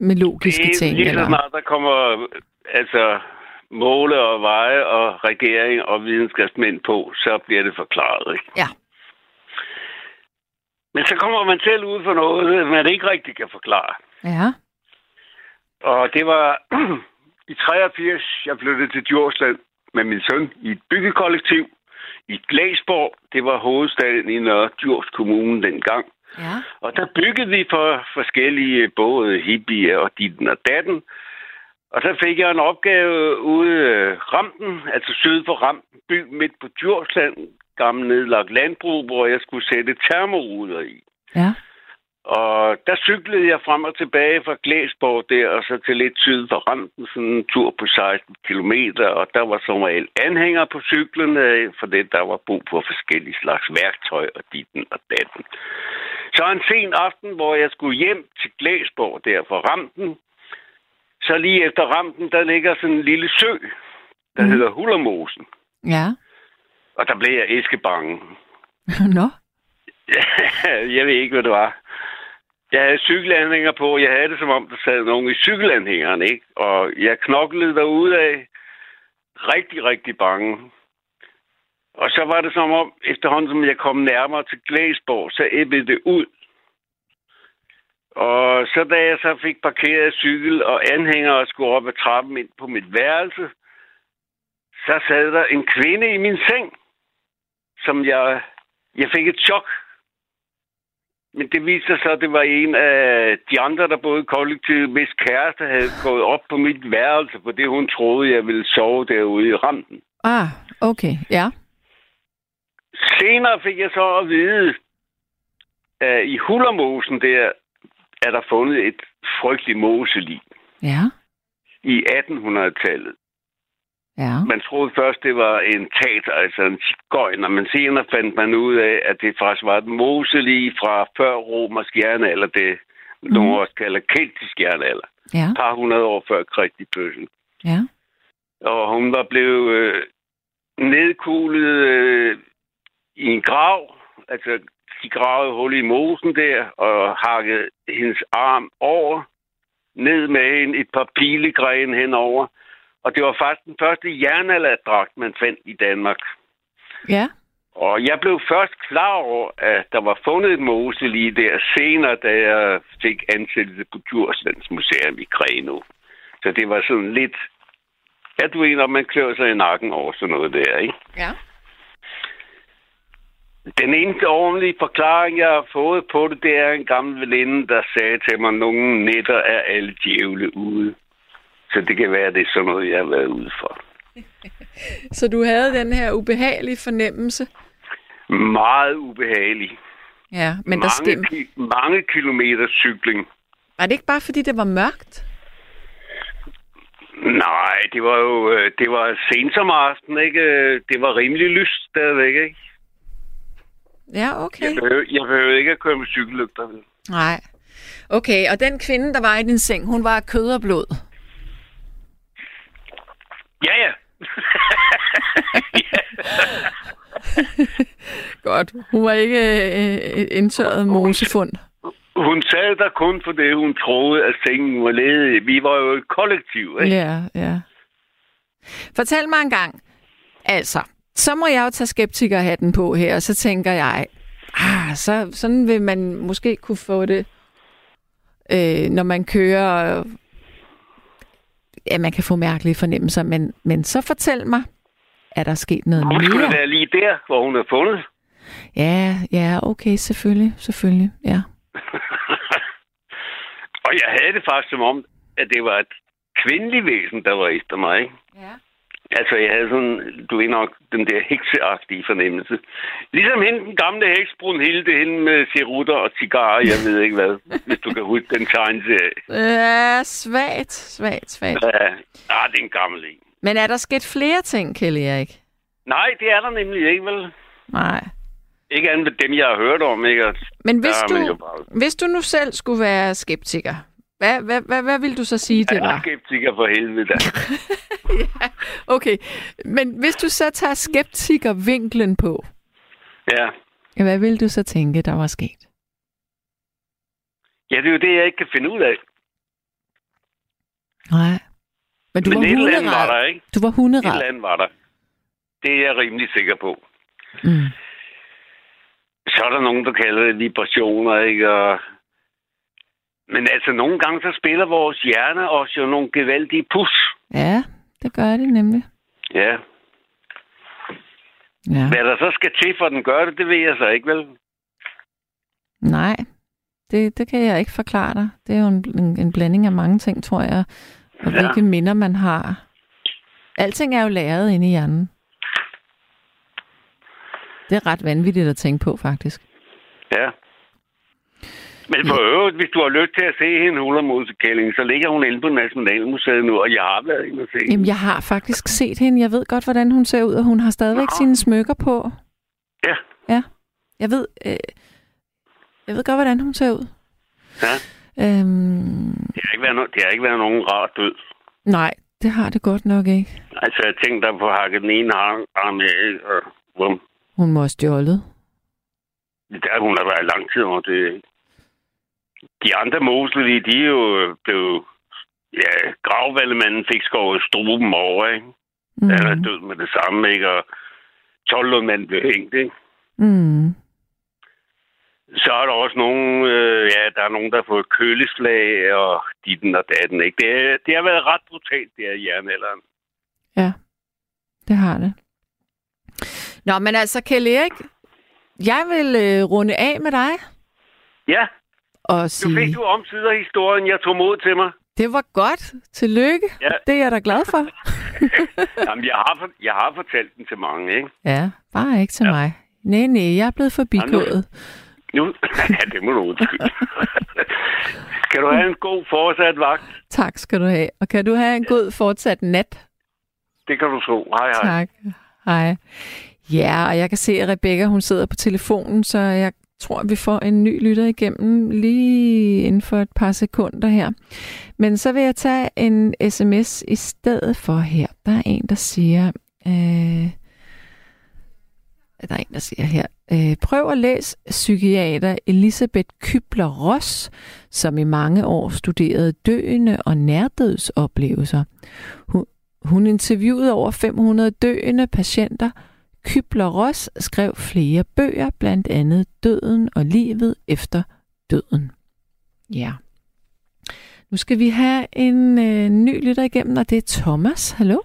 med logiske Det er ting. lige så Eller? snart, der kommer altså, måle og veje og regering og videnskabsmænd på, så bliver det forklaret, ikke? Ja. Men så kommer man selv ud for noget, man ikke rigtig kan forklare. Ja. Og det var i 83, jeg flyttede til Djursland med min søn i et byggekollektiv i Glæsborg. Det var hovedstaden i Nørre Djurs Kommune dengang. Ja. Og der byggede vi for forskellige, både hippie og ditten og datten. Og så fik jeg en opgave ude øh, Rampen, altså syd for Rampen, by midt på Djursland, gammel nedlagt landbrug, hvor jeg skulle sætte termoruder i. Ja. Og der cyklede jeg frem og tilbage fra Glæsborg der, og så til lidt syd for Rampen, sådan en tur på 16 kilometer, og der var som regel anhænger på cyklerne, for det der var brug for forskellige slags værktøj og ditten og datten. Så en sen aften, hvor jeg skulle hjem til Glæsborg der fra Rampen, så lige efter Rampen, der ligger sådan en lille sø, der mm. hedder Hullermosen. Ja. Og der blev jeg æskebange. Nå. jeg ved ikke, hvad det var. Jeg havde cykelanhænger på. Jeg havde det, som om der sad nogen i cykelanhængeren, ikke? Og jeg knoklede derude af. Rigtig, rigtig bange. Og så var det som om, efterhånden som jeg kom nærmere til Glæsborg, så æbbede det ud. Og så da jeg så fik parkeret cykel og anhænger og skulle op ad trappen ind på mit værelse, så sad der en kvinde i min seng, som jeg, jeg fik et chok. Men det viste sig så, at det var en af de andre, der boede i kollektivet, hvis kæreste havde gået op på mit værelse, fordi hun troede, jeg ville sove derude i rampen. Ah, okay. Ja. Senere fik jeg så at vide, at i Hullermosen der er der fundet et frygteligt moselig Ja. i 1800-tallet. Ja. Man troede først, det var en tat, altså en cigøjner, men senere fandt man ud af, at det faktisk var et moselig fra før romersk jernalder, det mm. nogen også kalder keltisk jernalder. Ja. Par hundrede år før Kristi fødsel. Ja. Og hun var blevet øh, nedkuglet øh, i en grav. Altså, de gravede hul i mosen der, og hakkede hendes arm over, ned med en, et par pilegren henover. Og det var faktisk den første jernalderdragt, man fandt i Danmark. Ja. Og jeg blev først klar over, at der var fundet et mose lige der senere, da jeg fik ansættelse på Djurslands Museum i Greno. Så det var sådan lidt... Ja, du ved, når man klør sig i nakken over sådan noget der, ikke? Ja. Den eneste ordentlige forklaring, jeg har fået på det, det er en gammel veninde, der sagde til mig, nogle nætter er alle djævle ude. Så det kan være, det er sådan noget, jeg har været ude for. Så du havde den her ubehagelige fornemmelse? Meget ubehagelig. Ja, men der mange, skete... ki- mange kilometer cykling. Var det ikke bare, fordi det var mørkt? Nej, det var jo øh, det var sent som aften, ikke? Det var rimelig lyst stadigvæk, ikke? Ja, okay. Jeg behøvede, jeg behøvede ikke at køre med cykellygter. vel? Nej. Okay, og den kvinde, der var i din seng, hun var kød og blod. Ja, ja. Godt. Hun var ikke øh, et indtørret mosefund. Hun sad der kun for det, hun troede, at sengen var ledig. Vi var jo et kollektiv, ikke? Ja, ja. Fortæl mig en gang. Altså, så må jeg jo tage skeptikerhatten på her, og så tænker jeg, ah, så, sådan vil man måske kunne få det, øh, når man kører, ja, man kan få mærkelige fornemmelser, men, men så fortæl mig, er der sket noget Hun skulle mere? være lige der, hvor hun er fundet. Ja, ja, okay, selvfølgelig, selvfølgelig, ja. Og jeg havde det faktisk som om, at det var et kvindeligt væsen, der var efter mig. Ikke? Ja. Altså, jeg havde sådan, du ved nok, den der hekseagtige fornemmelse. Ligesom hende, den gamle heksbrun Hilde, hende med cerutter og cigarer, jeg ved ikke hvad, hvis du kan huske den tegneserie. Ja, svagt, svagt, svagt. Ja, ah, det er en gammel en. Men er der sket flere ting, Kjell Erik? Nej, det er der nemlig ikke, vel? Nej. Ikke andet dem, jeg har hørt om, ikke? Men hvis du, bare... hvis du nu selv skulle være skeptiker, hvad, hvad, hvad, hvad vil du så sige, det Jeg er var? skeptiker for helvede, da. Okay, men hvis du så tager skeptikervinklen på, Ja. hvad vil du så tænke, der var sket? ja, det er jo det, jeg ikke kan finde ud af. Nej. Men du Men var et eller var der, ikke? Du var Et hunderad. eller andet var der. Det er jeg rimelig sikker på. Mm. Så er der nogen, der kalder det vibrationer, ikke? Og... Men altså, nogle gange så spiller vores hjerne os jo nogle gevaldige pus. Ja, det gør det nemlig. Ja. Ja. Hvad der så skal til, for at den gør det, det ved jeg så ikke, vel? Nej, det, det kan jeg ikke forklare dig. Det er jo en, en, en blanding af mange ting, tror jeg. Og Ja. hvilke minder man har. Alting er jo læret inde i hjernen. Det er ret vanvittigt at tænke på, faktisk. Ja. Men for øvrigt, hvis du har lyst til at se hende hullermosekælling, så ligger hun inde på Nationalmuseet nu, og jeg har været inde og se. Jamen, jeg har faktisk set hende. Jeg ved godt, hvordan hun ser ud, og hun har stadigvæk Nå. sine smykker på. Ja. Ja. Jeg ved, øh, jeg ved godt, hvordan hun ser ud. Ja. Øhm, Det har ikke været, no- det har ikke været nogen rar død. nej, det har det godt nok ikke. Altså, jeg tænkte der på at hakke den ene arm af, ikke? og bum. Hun må have stjålet. Der hun har været lang tid over det. De andre moselige, de er jo blevet... Ja, gravvallemanden fik skåret struben over, ikke? Mm. Han er død med det samme, ikke? Og 12 mand blev hængt, ikke? Mm. Så er der også nogen, øh, ja, der er nogen, der har fået køleslag og ditten og datten, ikke? Det, er- det har været ret brutalt, det her i jernalderen. Ja, det har det. Nå, men altså, Kjell Erik, jeg vil øh, runde af med dig Ja, og nu sige, fik du omsider historien, jeg tog mod til mig. det var godt. Tillykke. Ja. Det er jeg da glad for. Jamen, jeg har, for- jeg har fortalt den til mange, ikke? ja, bare ikke til ja. mig. Nej, nej, jeg er blevet forbigået. Nu, ja, det må du undskylde. kan du have en god fortsat vagt? Tak skal du have. Og kan du have en god fortsat nat? Det kan du tro. Hej, hej. Tak. Hej. Ja, og jeg kan se, at Rebecca hun sidder på telefonen, så jeg tror, vi får en ny lytter igennem lige inden for et par sekunder her. Men så vil jeg tage en sms i stedet for her. Der er en, der siger... Øh, der er en, der siger her, øh, prøv at læse psykiater Elisabeth Kybler-Ross, som i mange år studerede døende og nærdødsoplevelser. Hun, hun interviewede over 500 døende patienter. Kybler-Ross skrev flere bøger, blandt andet Døden og livet efter døden. Ja. Nu skal vi have en øh, ny lytter igennem, og det er Thomas. Hallo?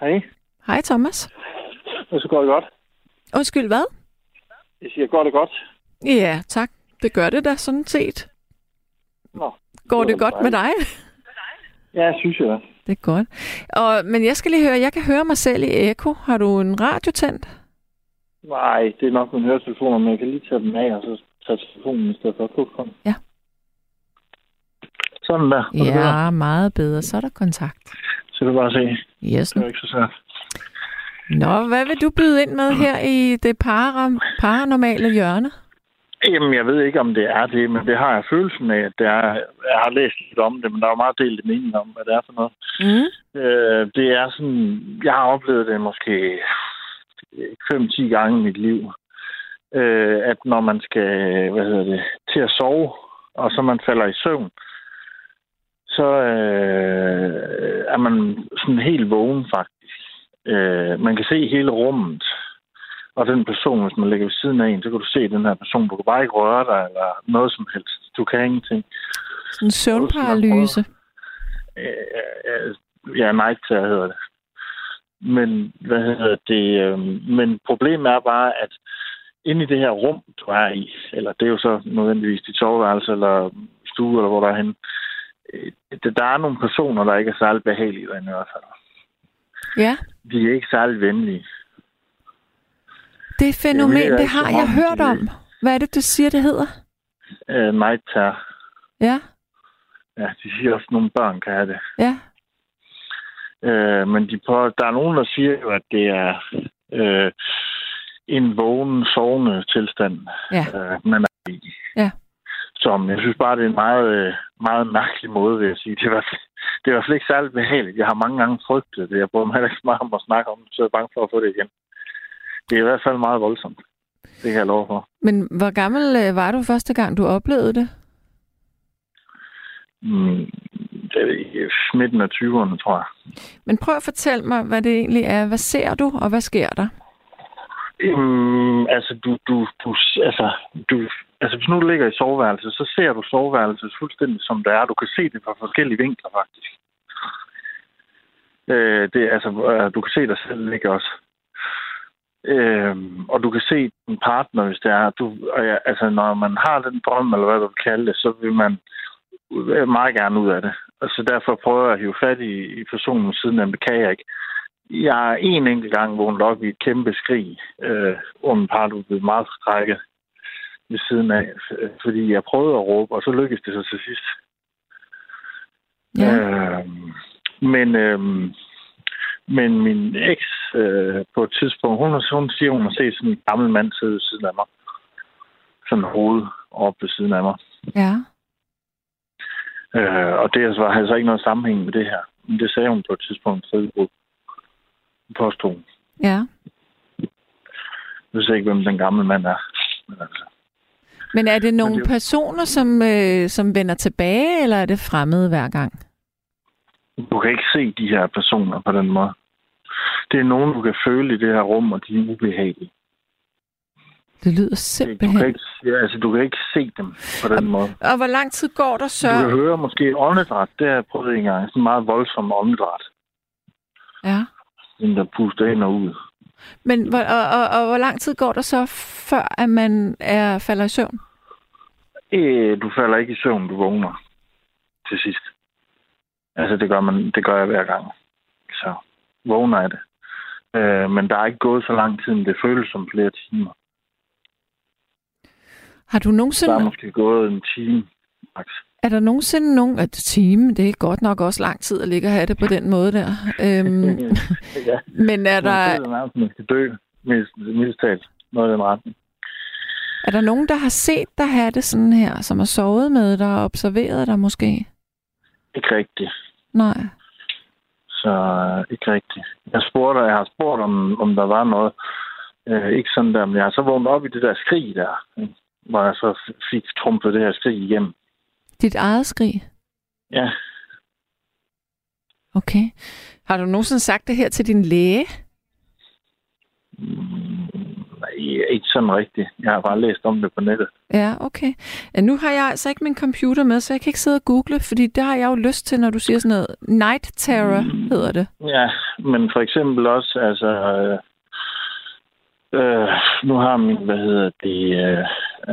Hej, Hej Thomas. og så går det godt. Undskyld, hvad? Jeg siger, går det godt? Ja, tak. Det gør det da sådan set. Nå, Går det det godt med dig? ja, synes jeg. Det er godt. Og, men jeg skal lige høre, jeg kan høre mig selv i eko. Har du en radio tændt? Nej, det er nok mine høretelefoner, men jeg kan lige tage dem af, og så tage telefonen i stedet for. Kom. Ja. Sådan der. Det bedre? Ja, meget bedre. Så er der kontakt. Så du bare se. Yes. Det er ikke så svært. Nå, hvad vil du byde ind med her i det para, paranormale hjørne? Jamen, jeg ved ikke, om det er det, men det har jeg følelsen af, at det er. Jeg har læst lidt om det, men der er jo meget delt mening om, hvad det er for noget. Mm. Øh, det er sådan, jeg har oplevet det måske 5-10 gange i mit liv, øh, at når man skal, hvad hedder det, til at sove, og så man falder i søvn, så øh, er man sådan helt vågen faktisk. Øh, man kan se hele rummet, og den person, hvis man ligger ved siden af en, så kan du se den her person. Du kan bare ikke røre dig, eller noget som helst. Du kan ingenting. Sådan en søvnparalyse. Ja, night terror hedder det. Men, hvad hedder det? Øh, men problemet er bare, at inde i det her rum, du er i, eller det er jo så nødvendigvis dit soveværelse, eller stue, eller hvor der er henne, øh, det- der er nogle personer, der ikke er særlig behagelige derinde i hvert fald. Ja, De er ikke særlig venlige. Det fænomen, det har jeg hørt om. Hvad er det, du siger, det hedder? Øh, terror. Ja, Ja, de siger også, at nogle børn kan have det. ja. Øh, men de på, der er nogen, der siger jo, at det er øh, en vågen, sovende tilstand, Ja. øh, man er i. Ja. Som jeg synes bare, det er en meget, øh, meget mærkelig måde, vil jeg sige. Det var, det er i hvert fald ikke særlig behageligt. Jeg har mange gange frygtet det. Jeg bryder mig heller ikke meget om at snakke om det, så jeg er bange for at få det igen. Det er i hvert fald meget voldsomt. Det kan jeg love for. Men hvor gammel øh, var du første gang, du oplevede det? Mm, det er i midten af 20'erne, tror jeg. Men prøv at fortælle mig, hvad det egentlig er. Hvad ser du, og hvad sker der? Øhm, altså, du, du, du, altså, du, altså, hvis nu du ligger i soveværelset, så ser du soveværelset fuldstændig som det er. Du kan se det fra forskellige vinkler, faktisk. Øh, det, altså, øh, du kan se dig selv ligge også. Øhm, og du kan se din partner, hvis det er. Du, ja, altså, når man har den drøm, eller hvad du vil kalde det, så vil man meget gerne ud af det. Og så derfor prøver jeg at hive fat i, i personen siden men det kan jeg ikke. Jeg har en enkelt gang vågnet op i et kæmpe skrig, øh, hvor min partner blev meget skrækket ved siden af, fordi jeg prøvede at råbe, og så lykkedes det så til sidst. Ja. Øh, men, øh, men min eks øh, på et tidspunkt, hun, hun siger, hun har set sådan en gammel mand sidde ved siden af mig. Sådan hoved op ved siden af mig. Ja. Øh, og det var altså ikke noget sammenhæng med det her. Men det sagde hun på et tidspunkt Facebook. Påstod hun. Ja. Jeg ved ikke, hvem den gamle mand er. Men altså, Men er det nogle det er jo- personer, som, øh, som vender tilbage, eller er det fremmede hver gang? du kan ikke se de her personer på den måde. Det er nogen, du kan føle i det her rum, og de er ubehagelige. Det lyder Du simpelthen. kan, ikke, ja, altså, du kan ikke se dem på den måde. Og hvor lang tid går der så? Du kan høre måske åndedræt. Det har jeg prøvet en gang. Sådan meget voldsom åndedræt. Ja. Den, der puster ind og ud. Men hvor, og, og, og hvor lang tid går der så, før at man er falder i søvn? Øh, du falder ikke i søvn, du vågner til sidst. Altså, det gør, man, det gør jeg hver gang. Vågner jeg det. Øh, men der er ikke gået så lang tid, det føles som flere timer. Har du Der er nogensinde... måske gået en time. max. Er der nogensinde nogen... At time, det er godt nok også lang tid at ligge og have det på den måde der. Øhm, ja. men er der, Man nærmest, man skal dø, mildest, mildest talt. Noget i den retning. er der nogen, der har set dig have det sådan her, som har sovet med dig og observeret dig måske? Ikke rigtigt. Nej. Så øh, ikke rigtigt. Jeg spurgte, jeg har spurgt, om, om der var noget. Øh, ikke sådan der, men jeg har så vågnet op i det der skrig der, ikke? hvor jeg så fik trumpet det her skrig igennem. Dit eget skrig? Ja, Okay. Har du nogensinde sagt det her til din læge? Ikke sådan rigtigt. Jeg har bare læst om det på nettet. Ja, okay. Ja, nu har jeg altså ikke min computer med, så jeg kan ikke sidde og google, fordi det har jeg jo lyst til, når du siger sådan noget. Night terror hedder det. Ja, men for eksempel også, altså... Øh, øh, nu har min, hvad hedder det, øh,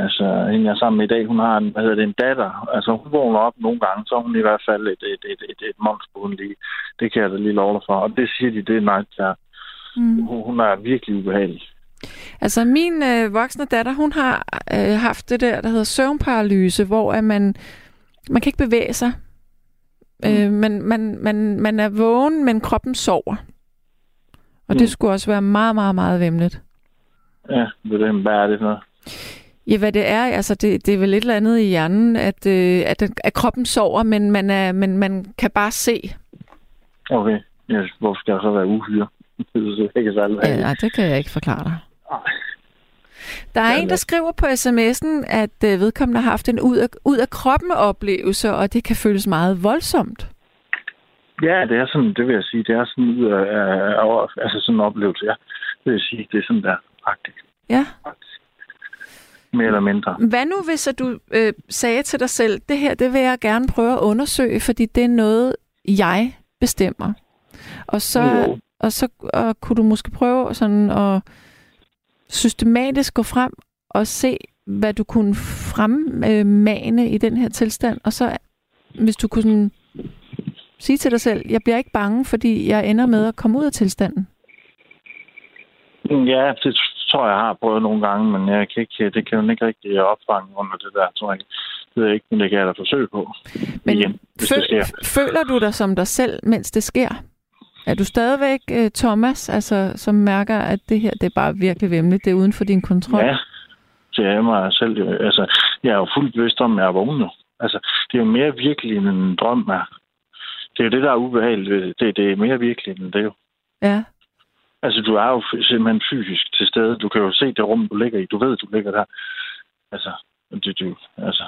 altså, hende jeg er sammen med i dag, hun har en, hvad hedder det, en datter. Altså, hun vågner op nogle gange, så hun i hvert fald et, et, et, et, et monster, hun lige. Det kan jeg da lige love dig for. Og det siger de, det er night terror. Mm. Hun, hun er virkelig ubehagelig. Altså min øh, voksne datter, hun har øh, haft det der, der hedder søvnparalyse, hvor at man, man kan ikke bevæge sig. Mm. Øh, man, man, man, man er vågen, men kroppen sover. Og mm. det skulle også være meget, meget, meget vemmeligt. Ja, hvad er det for noget? Ja, hvad det er, altså det, det er vel et eller andet i hjernen, at, øh, at, at kroppen sover, men man, er, men man kan bare se. Okay, ja, hvorfor skal jeg så være uhyre? det ikke særlig Ja, nej, det kan jeg ikke forklare dig. Der er Ja, en, der skriver på sms'en, at øh, vedkommende har haft en ud af, ud af kroppen oplevelse, og det kan føles meget voldsomt. Ja, det er sådan, det vil jeg sige, det er sådan ud af, af, af altså sådan en oplevelse, ja. Det vil jeg sige, det er sådan der, faktisk. Ja. Mere eller mindre. Hvad nu, hvis at du øh, sagde til dig selv, det her, det vil jeg gerne prøve at undersøge, fordi det er noget, jeg bestemmer. Og så, Jo. og så og kunne du måske prøve sådan at systematisk gå frem og se, hvad du kunne fremmane i den her tilstand, og så hvis du kunne sådan sige til dig selv, jeg bliver ikke bange, fordi jeg ender med at komme ud af tilstanden. Ja, det tror jeg, jeg har prøvet nogle gange, men jeg kan ikke, det kan jo ikke rigtig opfange under det der, tror jeg. Det ved jeg ikke, men det kan jeg da forsøge på. Men Igen, føl, føler du dig som dig selv, mens det sker? Er du stadigvæk uh, Thomas, altså, som mærker, at det her det er bare virkelig vemmeligt, det er uden for din kontrol? Ja, det er mig selv. Altså, jeg er jo fuldt bevidst om, at jeg er vågen nu. Altså, det er jo mere virkelig, end en drøm er. Det er jo det, der er ubehageligt det. Det, er mere virkelig, end det er jo. ja. Altså, du er jo simpelthen fysisk til stede. Du kan jo se det rum, du ligger i. Du ved, du ligger der. Altså, det, det, altså,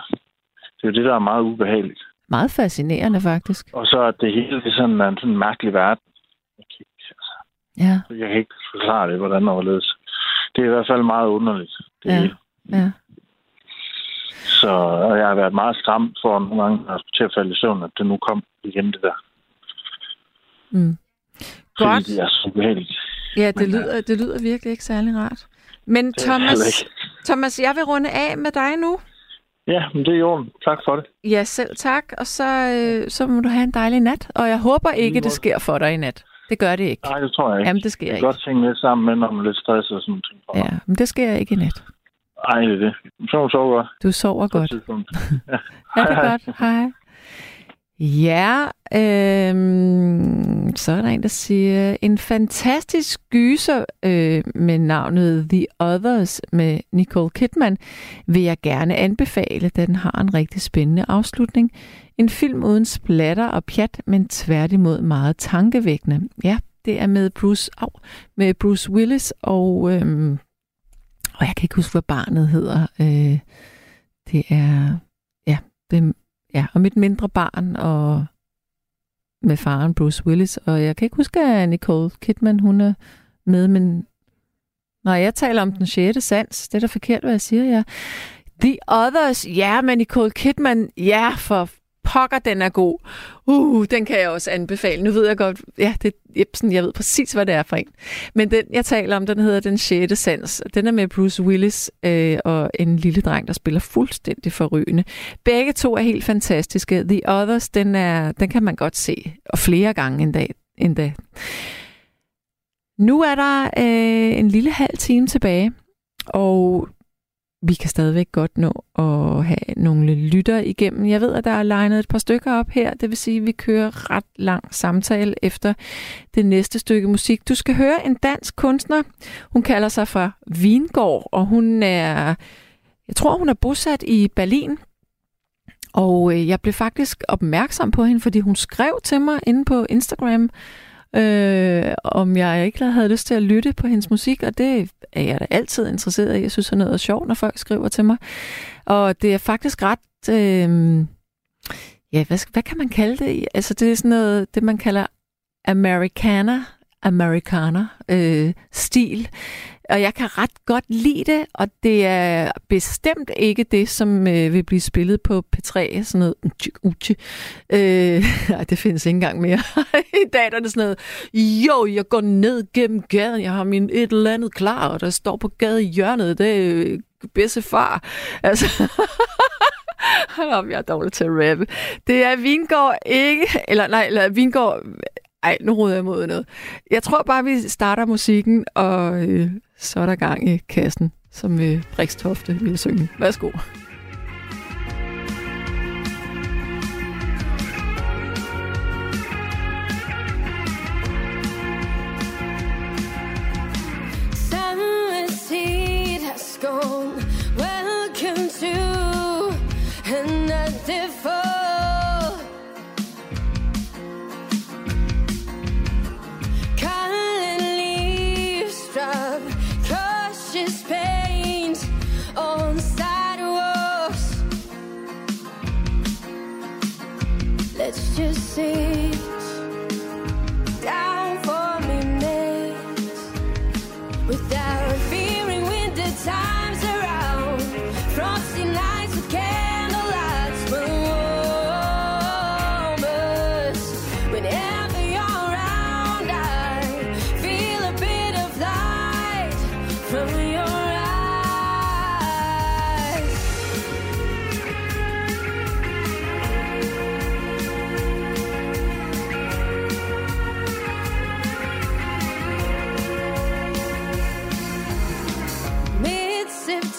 det er jo det, der er meget ubehageligt. Meget fascinerende, faktisk. Og så er det hele det sådan en sådan en mærkelig verden. Jeg kan, ikke, altså, Ja, jeg kan ikke forklare det, hvordan og hvorledes. Det er i hvert fald meget underligt. Det Ja. hele. ja. Så og jeg har været meget skræmt for nogle gange, til at falde i søvn, at det nu kom igen, det der. Mm. Fordi Godt. det er så ubehageligt. Ja, det lyder, det lyder virkelig ikke særlig rart. Men Det Thomas. Thomas, jeg vil runde af med dig nu. Ja, men det er jo Tak for det. Ja, selv tak. Og så, øh, så må du have en dejlig nat. Og jeg håber ikke, det sker for dig i nat. Det gør det ikke. Nej, det tror jeg ikke. Jamen, det sker jeg kan ikke. godt tænke lidt sammen med, når man er lidt stress og sådan ting. Ja, men det sker ikke i nat. Ej, det er det. Så sover godt. Du sover godt. Ha' det godt. Hej. Ja, øhm, så er der en, der siger, en fantastisk gyser øh, med navnet The Others med Nicole Kidman vil jeg gerne anbefale, da den har en rigtig spændende afslutning. En film uden splatter og pjat, men tværtimod meget tankevækkende. Ja, det er med Bruce, oh, med Bruce Willis og, øhm, og jeg kan ikke huske, hvad barnet hedder. Øh, det er, ja, det, ja, om et mindre barn og med faren Bruce Willis. Og jeg kan ikke huske, at Nicole Kidman, hun er med, men når jeg taler om den sjette sans, det er da forkert, hvad jeg siger, ja. The Others, ja, men Nicole Kidman, ja, for pokker, den er god. Uh, den kan jeg også anbefale. Nu ved jeg godt, ja, det, er sådan, jeg ved præcis, hvad det er for en. Men den, jeg taler om, den hedder Den 6. Sans. Den er med Bruce Willis øh, og en lille dreng, der spiller fuldstændig forrygende. Begge to er helt fantastiske. The Others, den, er, den kan man godt se, og flere gange en dag. En dag. Nu er der øh, en lille halv time tilbage, og vi kan stadigvæk godt nå at have nogle lytter igennem. Jeg ved, at der er legnet et par stykker op her. Det vil sige, at vi kører ret lang samtale efter det næste stykke musik. Du skal høre en dansk kunstner. Hun kalder sig for Vingård, og hun er, jeg tror, hun er bosat i Berlin. Og øh, jeg blev faktisk opmærksom på hende, fordi hun skrev til mig inde på Instagram, øh, om jeg ikke havde lyst til at lytte på hendes musik, og det er jeg da altid interesseret i. Jeg synes, det er noget sjovt, når folk skriver til mig. Og det er faktisk ret... Øh, ja, hvad, hvad kan man kalde det? Altså, det er sådan noget, det man kalder americana, amerikaner øh, stil. Og jeg kan ret godt lide det, og det er bestemt ikke det, som øh, vil blive spillet på P3, sådan noget uchi. Øh, nej, det findes ikke engang mere. I dag der er det sådan noget, jo, jeg går ned gennem gaden, jeg har min et eller andet klar, og der står på gaden hjørnet, det er øh, bedste far. Altså, Hold op, jeg er dårlig til at rappe. Det er Vingård ikke, eller nej, eller Vingård, ej, nu roder jeg mod noget. Jeg tror bare, vi starter musikken, og øh, så er der gang i kassen, som øh, Brikstofte ville synge. Værsgo. Welcome to another fall Let's just sit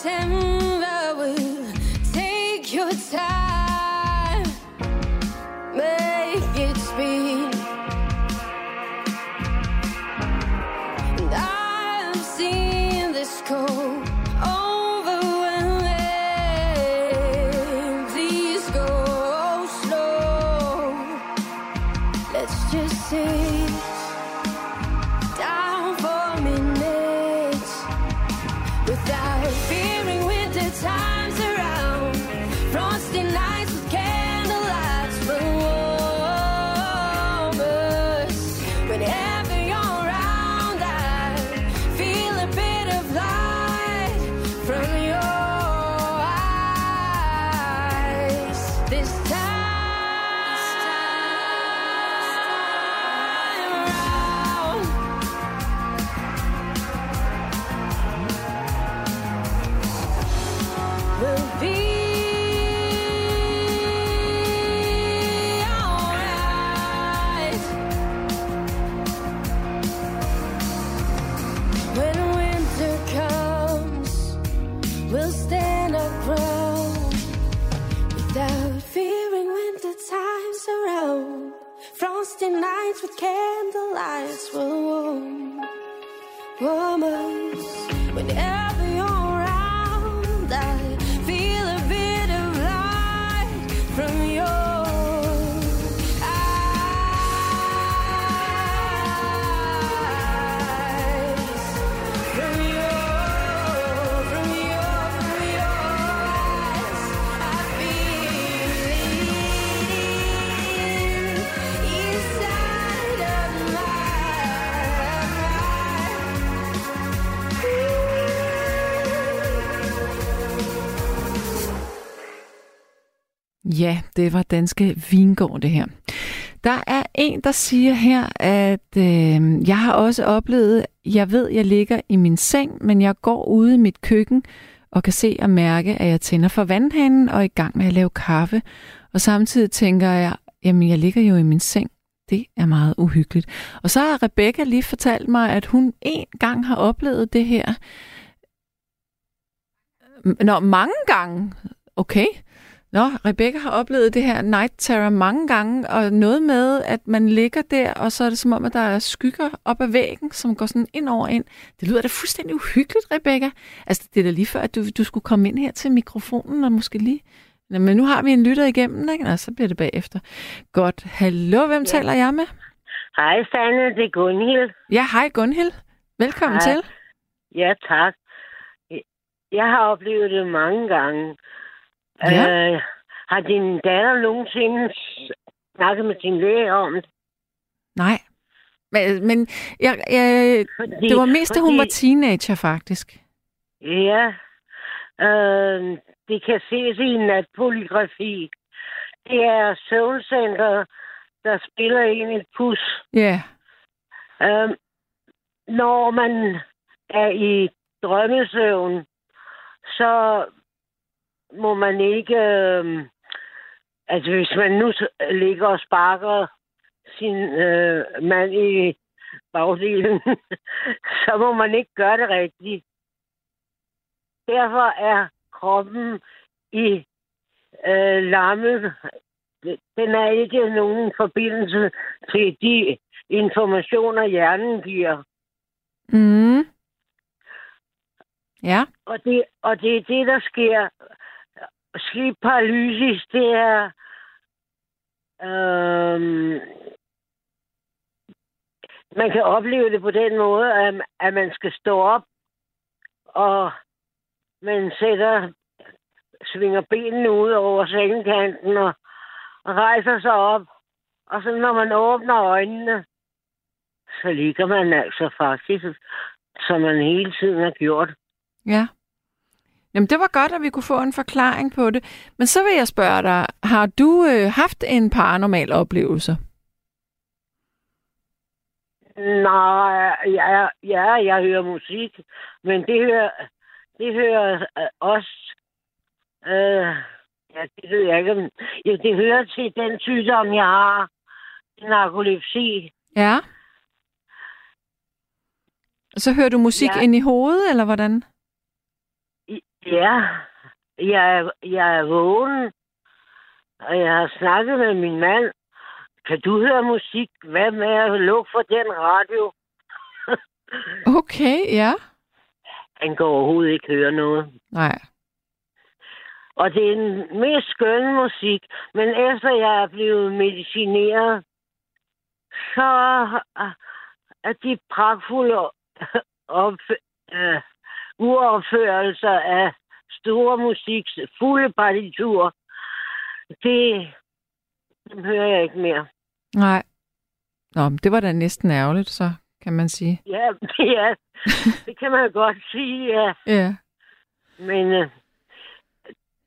tell me nights with candlelights. Whoa, whoa, woman. Ja, det var danske Vingård, det her. Der er en, der siger her, at øh, jeg har også oplevet, jeg ved, jeg ligger i min seng, men jeg går ude i mit køkken og kan se og mærke, at jeg tænder for vandhanen og er i gang med at lave kaffe. Og samtidig tænker jeg, jamen jeg ligger jo i min seng. Det er meget uhyggeligt. Og så har Rebecca lige fortalt mig, at hun en gang har oplevet det her Nå, mange gange. Okay. Nå, Rebecca har oplevet det her night terror mange gange, og noget med, at man ligger der, og så er det som om, at der er skygger op ad væggen, som går sådan ind over ind. Det lyder da fuldstændig uhyggeligt, Rebecca. Altså, det er da lige før, at du, du skulle komme ind her til mikrofonen, og måske lige... Nå, men nu har vi en lytter igennem, ikke? Nå, så bliver det bagefter. Godt. Hallo, hvem ja. taler jeg med? Hej, Sanne. Det er Gunhild. Ja, hej Gunhild. Velkommen Hej. til. Ja, tak. Jeg har oplevet det mange gange. Ja. Øh, har din datter nogensinde snakket med sin læge om det? Nej. Men, men jeg, jeg, Fordi- det var mest, da hun var teenager, faktisk. Ja. Øh, det kan ses i natpolygrafi. Det er søvncenter, der spiller ind et pus. Ja. Øh, når man er i drømmesøvn, så må man ikke... Øh, altså, hvis man nu ligger og sparker sin øh, mand i bagdelen, så må man ikke gøre det rigtigt. Derfor er kroppen i øh, lammet. Den er ikke nogen forbindelse til de informationer, hjernen giver. Mm. Ja. Og det, og det er det, der sker. Sleep paralysis, det er... Øhm, man kan opleve det på den måde, at, at man skal stå op, og man sætter, svinger benene ud over sengekanten og, og rejser sig op. Og så når man åbner øjnene, så ligger man altså faktisk, som man hele tiden har gjort. Ja. Jamen, det var godt, at vi kunne få en forklaring på det. Men så vil jeg spørge dig, har du øh, haft en paranormal oplevelse? Nej, ja, ja, jeg hører musik, men det hører, det hører øh, også, øh, ja, det ved jeg ikke, ja, det hører til den sygdom, jeg har, narkolepsi. Ja. Så hører du musik Ja. ind i hovedet, eller hvordan? Ja, jeg, er- jeg er vågen, og jeg har snakket med min mand. Kan du høre musik? Hvad med at lukke for den radio? Okay, ja. Han kan overhovedet ikke høre noget. Nej. Og det er den mest skønne musik. Men efter jeg er blevet medicineret, så er de pragtfulde op, øh, uopførelser af store musiks fulde partitur. Det dem hører jeg ikke mere. Nej. Nå, men det var da næsten ærgerligt, så kan man sige. Ja, ja det kan man godt sige, ja. Ja. Men øh,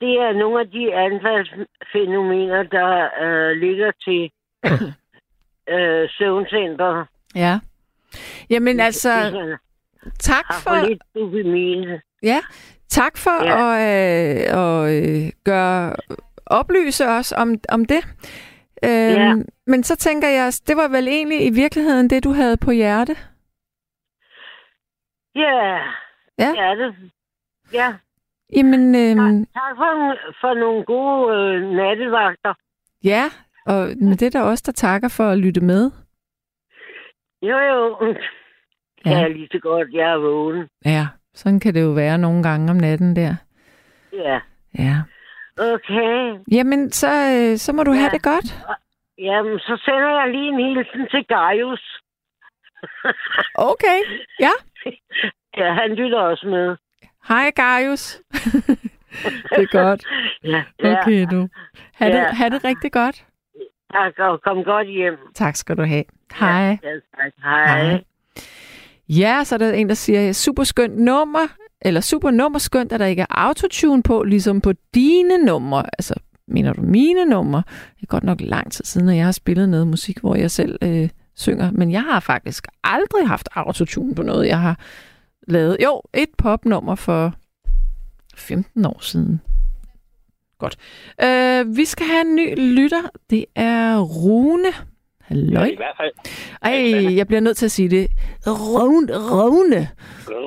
det er nogle af de anfaldsfænomener, der øh, ligger til øh, søvncenter. Ja. Jamen altså, tak har for... lidt dopamin. Ja, tak for Ja. at, øh, at øh, gøre, oplyse os om, om det. Øhm, Ja. Men så tænker jeg, det var vel egentlig i virkeligheden det, du havde på hjerte? Ja, Ja. det er det. Ja, Jamen, øhm, tak for, for nogle gode øh, nattevagter. ja, og men det er der også, der takker for at lytte med. Jo, jo. Ja. Ja, ja lige så godt, jeg er vågen. Ja, sådan kan det jo være nogle gange om natten der. Ja, Ja. okay. Jamen, så, øh, så må du ja. have det godt. Jamen, så sender jeg lige en hilsen til Gaius. Okay, ja. Ja, han lytter også med. Hej, Gaius. det er godt. Ja, ja. Okay, du. Ha' det, Ja. ha' det rigtig godt. Tak, og kom godt hjem. Tak skal du have. Hej. Ja, tak. Hej. Hej. Ja, så er der en, der siger, super skønt nummer, eller super nummer skønt, at der ikke er autotune på, ligesom på dine numre. Altså, mener du mine numre? Det er godt nok lang tid siden, at jeg har spillet noget musik, hvor jeg selv øh, synger. Men jeg har faktisk aldrig haft autotune på noget, jeg har lavet. Jo, et popnummer for 15 år siden. Godt. Øh, vi skal have en ny lytter. Det er Rune. Halløj. I hvert fald. Ej, jeg bliver nødt til at sige det. Rune. Rune.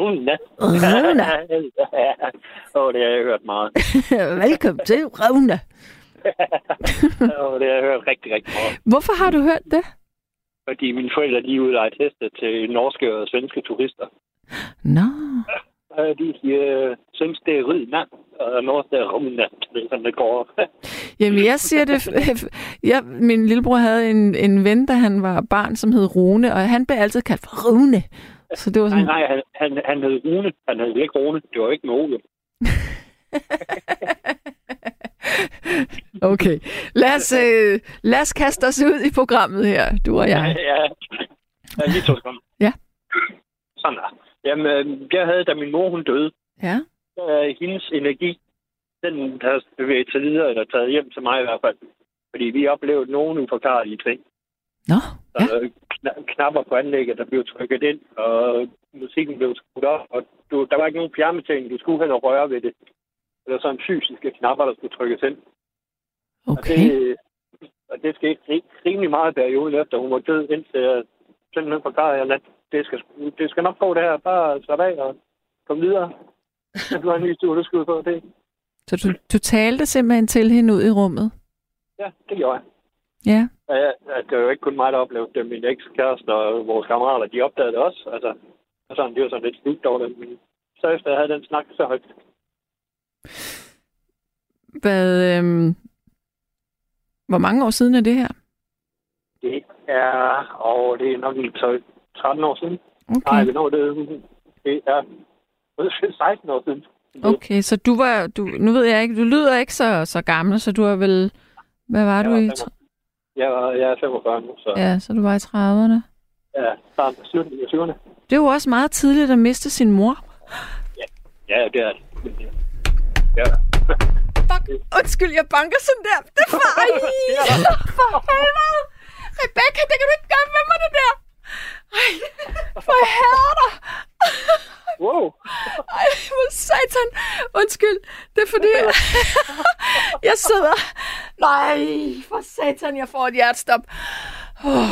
Rune. Rune. Åh, det har jeg hørt meget. Velkommen til, Rune. Åh, det har jeg hørt rigtig, rigtig meget. Hvorfor har du hørt det? Fordi mine forældre, de er ude og heste til norske og svenske turister. Nå. Og de øh, synes, det er rydna, og norsk det er er sådan, det går. Jamen, jeg siger det... Jeg, min lillebror havde en, en ven, da han var barn, som hed Rune, og han blev altid kaldt for Rune. Så det var nej, sådan... nej, han, han, han hed Rune. Han hed ikke Rune. Det var ikke med Ole. Okay. Lad os, øh, lad os kaste os ud i programmet her, du og jeg. Ja, ja. lige to sekunder. Ja. Sådan der. Jamen, øh, jeg havde, da min mor hun døde, Ja. øh, hendes energi, den har bevæget sig videre, eller taget hjem til mig i hvert fald. Fordi vi oplevede nogle uforklarlige ting. Nå, ja. øh, kna- knapper på anlægget, der blev trykket ind, og musikken blev skruet op, og du, der var ikke nogen fjernbetjening, du skulle hen og røre ved det. Var sådan fysiske knapper, der skulle trykkes ind. Okay. Og det, og det skete ri- rimelig meget perioden efter, hun var død, indtil jeg simpelthen forklarede, at det skal, det skal nok gå det her. Bare slappe af og komme videre. Du har en ny tur, du skal ud på det. Så du, du talte simpelthen til hende ud i rummet? Ja, det gjorde jeg. Ja. Og jeg, det var jo ikke kun mig, der oplevede det. Min ekskæreste og vores kammerater, de opdagede det også. Altså, og sådan, det var sådan lidt slut over det. Men så efter jeg havde den snak, så højt. Hvad, øhm, hvor mange år siden er det her? Det er, og det er nok lige 12, 13 år siden. Okay. Nej, hvornår det, det er 16 år siden. Okay, så du var, du, nu ved jeg ikke, du lyder ikke så, så gammel, så du er vel, hvad var Jeg du var i? Jeg, var, jeg er 45 nu, så ja, Ja, så du var i 30'erne. ja starten af slutningen af 20'erne. Det er jo også meget tidligt at miste sin mor. Ja, det er det. Ja. Ja. Fuck, undskyld, jeg banker sådan der. Det er for, ej, for helvede. Rebecca, det kan du ikke gøre med mig, det der. Ej, for helvede. Wow. Ej, hvor satan. Undskyld, det er fordi, jeg sidder... Nej, for satan, jeg får et hjertestop. Oh,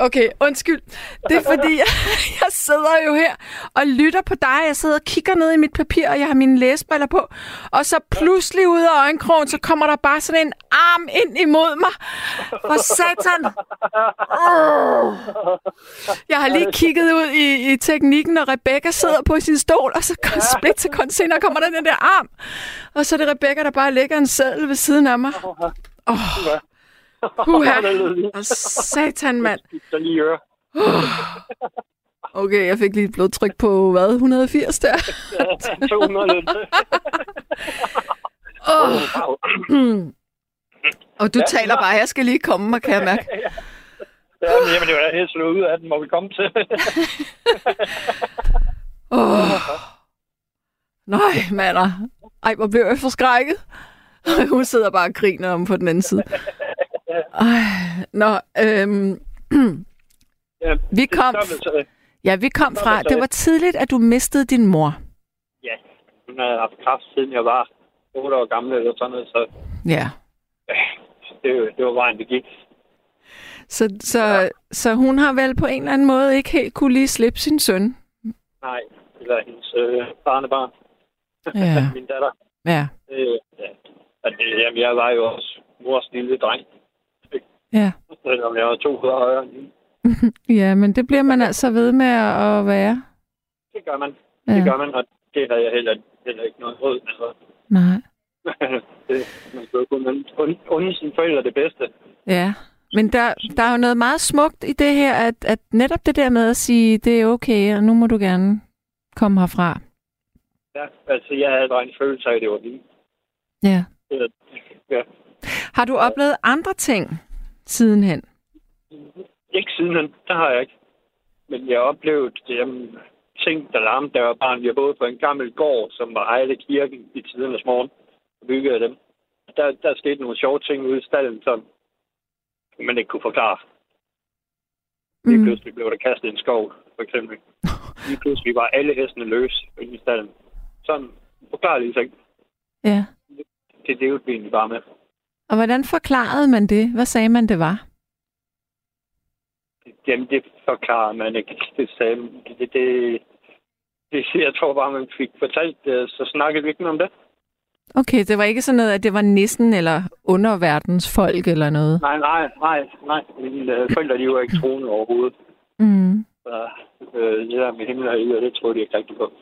Okay, undskyld. Det er fordi, jeg, jeg sidder jo her og lytter på dig. Jeg sidder og kigger ned i mit papir, og jeg har mine læsbriller på. Og så pludselig ud af øjenkrogen, så kommer der bare sådan en arm ind imod mig. For satan. Oh. Jeg har lige kigget ud i, i teknikken, og Rebecca sidder på sin stol, og så split sekund senere kommer der den der arm. Og så er det Rebecca, der bare lægger en seddel ved siden af mig. Åh, oh. Uha. Og satan, mand. Så lige øre. Okay, jeg fik lige et blodtryk på, hvad, 180 der? 200 lidt. Oh. Og du taler bare, jeg skal lige komme mig, kan jeg mærke. Ja, men jamen, det var helt slået ud af den, må vi komme til. Oh. Nej, mander. Ej, hvor blev jeg forskrækket. Hun sidder bare og griner om på den anden side. Ej, nå, øhm, Ja, vi kom, det så- ja, vi kom fra, det var tidligt, at du mistede din mor. Ja, hun har haft kraft siden jeg var 8 år gammel eller sådan noget, så Ja. det, det var vejen, det gik. Så, så, så hun har vel på en eller anden måde ikke helt kunne lige slippe sin søn. Nej, eller hendes øh, barnebarn. Ja. Min datter. Ja, Øh, ja. Og det, jamen, jeg var jo også mors lille dreng, ja. selvom jeg var to højere end hende. Ja, men det bliver man altså ved med at være. Det gør man. Ja. Det gør man, og det havde jeg heller, heller ikke noget råd med. Nej. det, man skal jo kun und- unde sine forældre det bedste. Ja, men der, der er jo noget meget smukt i det her, at, at netop det der med at sige, det er okay, og nu må du gerne komme herfra. Ja, altså jeg havde bare en følelse af, at det var vildt. Ja. Øh, Ja. Har du oplevet andre ting sidenhen? Ikke sidenhen, det har jeg ikke. Men jeg oplevede jamen, ting, der larmede, da jeg var barn. Jeg boede på en gammel gård, som var ejet af kirken i tidernes morgen. Og byggede af dem. Der, der skete nogle sjove ting ude i stallen, som man ikke kunne forklare. Lige Mm. pludselig blev der kastet en skov, for eksempel. Lige pludselig var alle hestene løs inde i stallen. Sådan forklarlige ting. Ja. Det levede vi egentlig bare med. Og hvordan forklarede man det? Hvad sagde man, det var? Jamen, det forklarer man ikke. Det, sagde, det, det, det, jeg tror bare, man fik fortalt det, så snakkede vi ikke om det. Okay, det var ikke sådan noget, at det var nissen eller underverdens folk eller noget? Nej, nej, nej, nej. Mine øh, forældre, de var ikke troende overhovedet. Mm. Så, øh, det der med himmel og helvede, det troede de ikke rigtig på.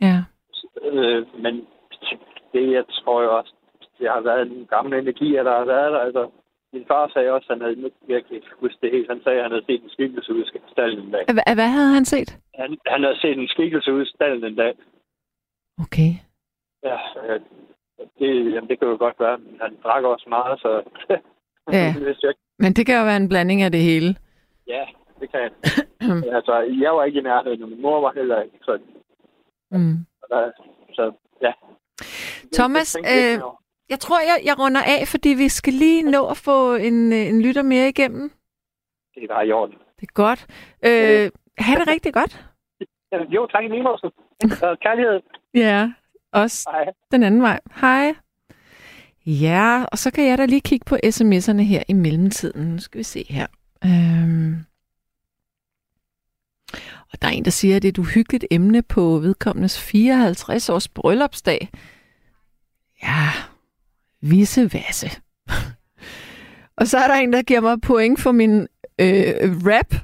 Ja. Øh, men det, jeg tror jo også, det har været en gammel energi, der har været der. Altså, min far sagde også, at han havde virkelig huske det helt. Han sagde, at han havde set en skikkelse ud i stallen en dag. Hva- Hvad havde han set? Han, han havde set en skikkelse ud i stallen en dag. Okay. Ja, det, jamen, det kan jo godt være. men Han drak også meget, så Ja. det. Men det kan jo være en blanding af det hele. Ja, det kan jeg. Altså, jeg var ikke i nærheden, og min mor var heller ikke. Så, Mm. så, så ja. Thomas, øh. Jeg tror, jeg, jeg runder af, fordi vi skal lige nå at få en, øh, en lytter mere igennem. Det er bare i orden. Det er godt. Øh, ha' det rigtig godt. Jo, tak i lige måde. Kærlighed. Ja, også Hej. den anden vej. Hej. Ja, og så kan jeg da lige kigge på sms'erne her i mellemtiden. Nu skal vi se her. Øhm. Og der er en, der siger, at det er et uhyggeligt emne på vedkommendes 54 års bryllupsdag. Ja, visse vasse. og så er der en, der giver mig point for min øh, rap.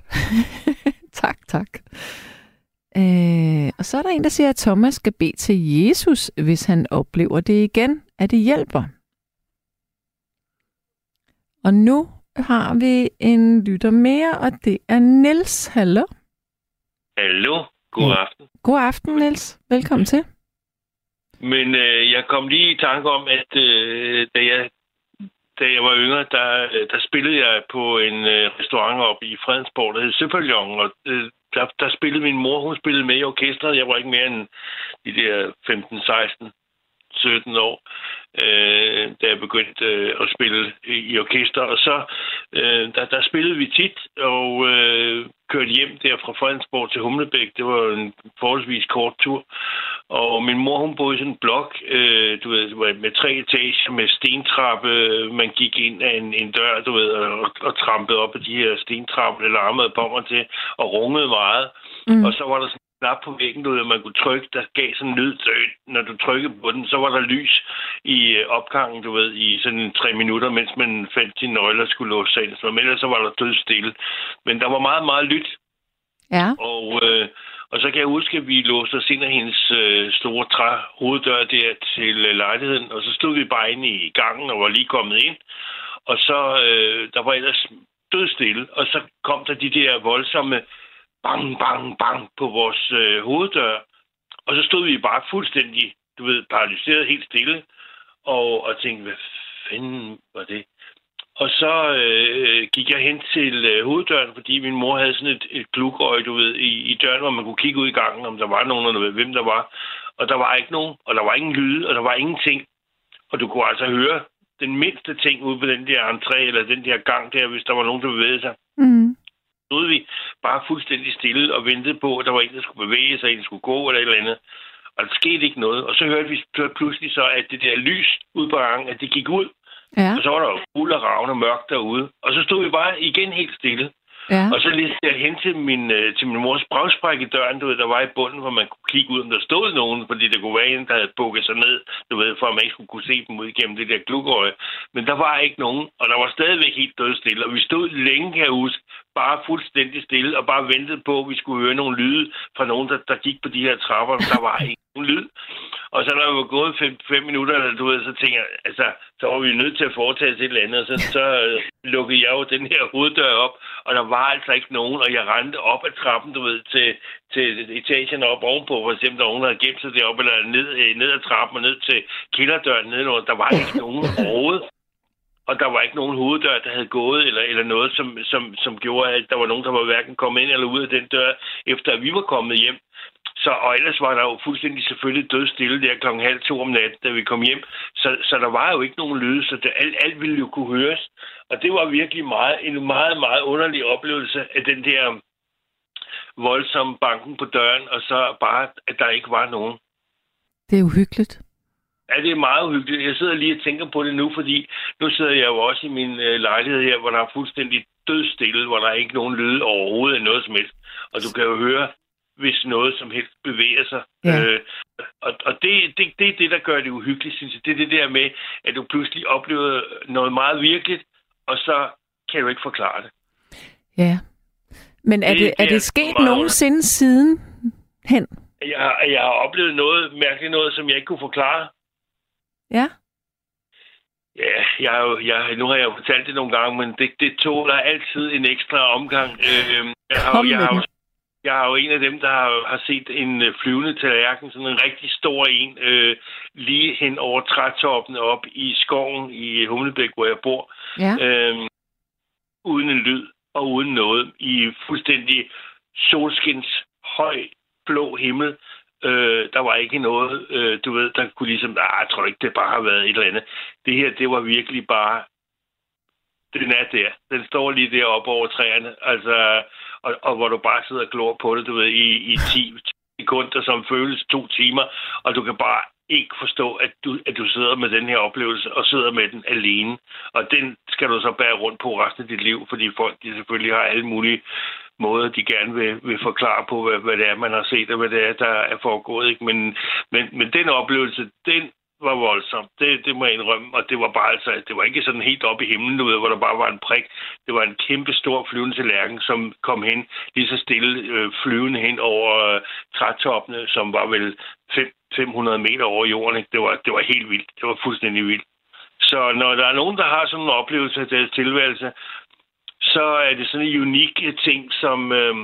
tak, tak. Øh, og så er der en, der siger, at Thomas skal bede til Jesus, hvis han oplever det igen, at det hjælper. Og nu har vi en lytter mere, og det er Niels. Hallo. Hallo, god aften. God aften, Niels. Velkommen til. Men øh, jeg kom lige i tanke om, at øh, da, jeg, da jeg var yngre, der, øh, der spillede jeg på en øh, restaurant oppe i Fredensborg, der hed Søpavillon, og øh, der, der spillede min mor, hun spillede med i orkestret. Jeg var ikke mere end de der 15, 16, 17 år, øh, da jeg begyndte øh, at spille i, i orkester. Og så øh, der, der spillede vi tit, og øh, kørte hjem der fra Fredensborg til Humlebæk. Det var en forholdsvis kort tur. Og min mor, hun boede i sådan en blok, øh, du ved, med tre etager, med stentrappe. Man gik ind af en, en dør, du ved, og, og trampede op ad de her stentrapper, eller armede på mig til, og rungede meget. Mm. Og så var der sådan en knap på væggen, du ved, man kunne trykke, der gav sådan en lyd, når du trykkede på den, så var der lys i øh, opgangen, du ved, i sådan tre minutter, mens man fandt sine nøgler og skulle låse sig ind. Men ellers så var der død stille. Men der var meget, meget lyt. Ja. Og, øh, og så kan jeg huske, at vi låste os ind af hendes øh, store træ hoveddør der til øh, lejligheden, og så stod vi bare inde i gangen og var lige kommet ind. Og så, øh, der var ellers død stille, og så kom der de der voldsomme bang, bang, bang på vores øh, hoveddør. Og så stod vi bare fuldstændig, du ved, paralyseret helt stille, og, og tænkte, hvad fanden var det? Og så øh, gik jeg hen til øh, hoveddøren, fordi min mor havde sådan et, et glugøje, du ved, i, i døren, hvor man kunne kigge ud i gangen, om der var nogen, eller ved, hvem der var. Og der var ikke nogen, og der var ingen lyde, og der var ingenting. Og du kunne altså høre den mindste ting ude på den der entré, eller den der gang der, hvis der var nogen, der bevægede sig. Mm. Stod vi bare fuldstændig stille og ventede på, at der var en, der skulle bevæge sig, en der skulle gå, eller et eller andet. Og der skete ikke noget. Og så hørte vi pludselig så, at det der lys ude på gangen, at det gik ud. Ja. Og så var der jo fuld af ravne mørkt derude. Og så stod vi bare igen helt stille. Ja. Og så læste jeg hen til min, øh, til min mors bragspræk i døren, du ved, der var i bunden, hvor man kunne kigge ud, om der stod nogen, fordi det kunne være en, der havde bukket sig ned, du ved, for at man ikke skulle kunne se dem ud igennem det der glugøje. Men der var ikke nogen, og der var stadigvæk helt dødstille, og vi stod længe, kan jeg huske, bare fuldstændig stille, og bare ventede på, at vi skulle høre nogle lyde fra nogen, der, der gik på de her trapper, der var ikke nogen lyd. Og så når jeg var gået fem, fem minutter, eller du ved, så tænker jeg, altså, så var vi nødt til at foretage et eller andet, og så, så øh, lukkede jeg jo den her hoveddør op, og der var altså ikke nogen, og jeg rendte op ad trappen, du ved, til, til etagen op ovenpå, for eksempel, der nogen, der havde gemt sig deroppe, eller ned, øh, ned ad trappen og ned til kælderdøren nedenunder. Der var ikke nogen overhovedet. Og der var ikke nogen hoveddør, der havde gået, eller, eller noget, som, som, som gjorde, at der var nogen, der var hverken kommet ind eller ud af den dør, efter at vi var kommet hjem. Så, og ellers var der jo fuldstændig selvfølgelig død stille der klokken halv to om natten, da vi kom hjem. Så, så der var jo ikke nogen lyde, så det, alt, alt ville jo kunne høres. Og det var virkelig meget, en meget, meget underlig oplevelse af den der voldsomme banken på døren, og så bare, at der ikke var nogen. Det er uhyggeligt. Ja, det er meget uhyggeligt. Jeg sidder lige og tænker på det nu, fordi nu sidder jeg jo også i min øh, lejlighed her, hvor der er fuldstændig dødstille, hvor der er ikke nogen lyd overhovedet af noget som helst. Og du kan jo høre, hvis noget som helst bevæger sig. Ja. Øh, og og det, det, det er det, der gør det uhyggeligt, synes jeg. Det er det der med, at du pludselig oplever noget meget virkeligt, og så kan du ikke forklare det. Ja. Men er Det- det, er det er det sket meget- nogensinde siden hen? Jeg, jeg har oplevet noget mærkeligt noget, som jeg ikke kunne forklare. Ja. Ja, jeg, jeg, nu har jeg jo fortalt det nogle gange, men det, det tåler altid en ekstra omgang. Øh, jeg, har, jeg, har, jeg har jo en af dem, der har, har set en øh, flyvende tallerken, sådan en rigtig stor en, øh, lige hen over trætoppen op i skoven i Humlebæk, hvor jeg bor. Ja. øh, uden en lyd og uden noget, i fuldstændig solskins høj blå himmel. Øh, der var ikke noget, øh, du ved, der kunne ligesom, ah, jeg tror ikke, det bare har været et eller andet. Det her, det var virkelig bare, den er der. Den står lige deroppe over træerne, altså, og, og hvor du bare sidder og glor på det, du ved, i, i 10 sekunder, som føles to timer, og du kan bare ikke forstå, at du, at du sidder med den her oplevelse, og sidder med den alene. Og den skal du så bære rundt på resten af dit liv, fordi folk de selvfølgelig har alle mulige måder, de gerne vil, vil forklare på, hvad, hvad det er, man har set, og hvad det er, der er foregået. Ikke? Men, men, men den oplevelse, den var voldsom. Det, det må jeg indrømme. Og det var bare altså, det var ikke sådan helt op i himlen, du ved, hvor der bare var en prik. Det var en kæmpe stor flyvende tallerken, som kom hen lige så stille øh, flyvende hen over øh, trætoppene, som var vel 5, 500 meter over jorden. Ikke? Det, var, det var helt vildt. Det var fuldstændig vildt. Så når der er nogen, der har sådan en oplevelse af deres tilværelse, så er det sådan en unik ting, som, øh,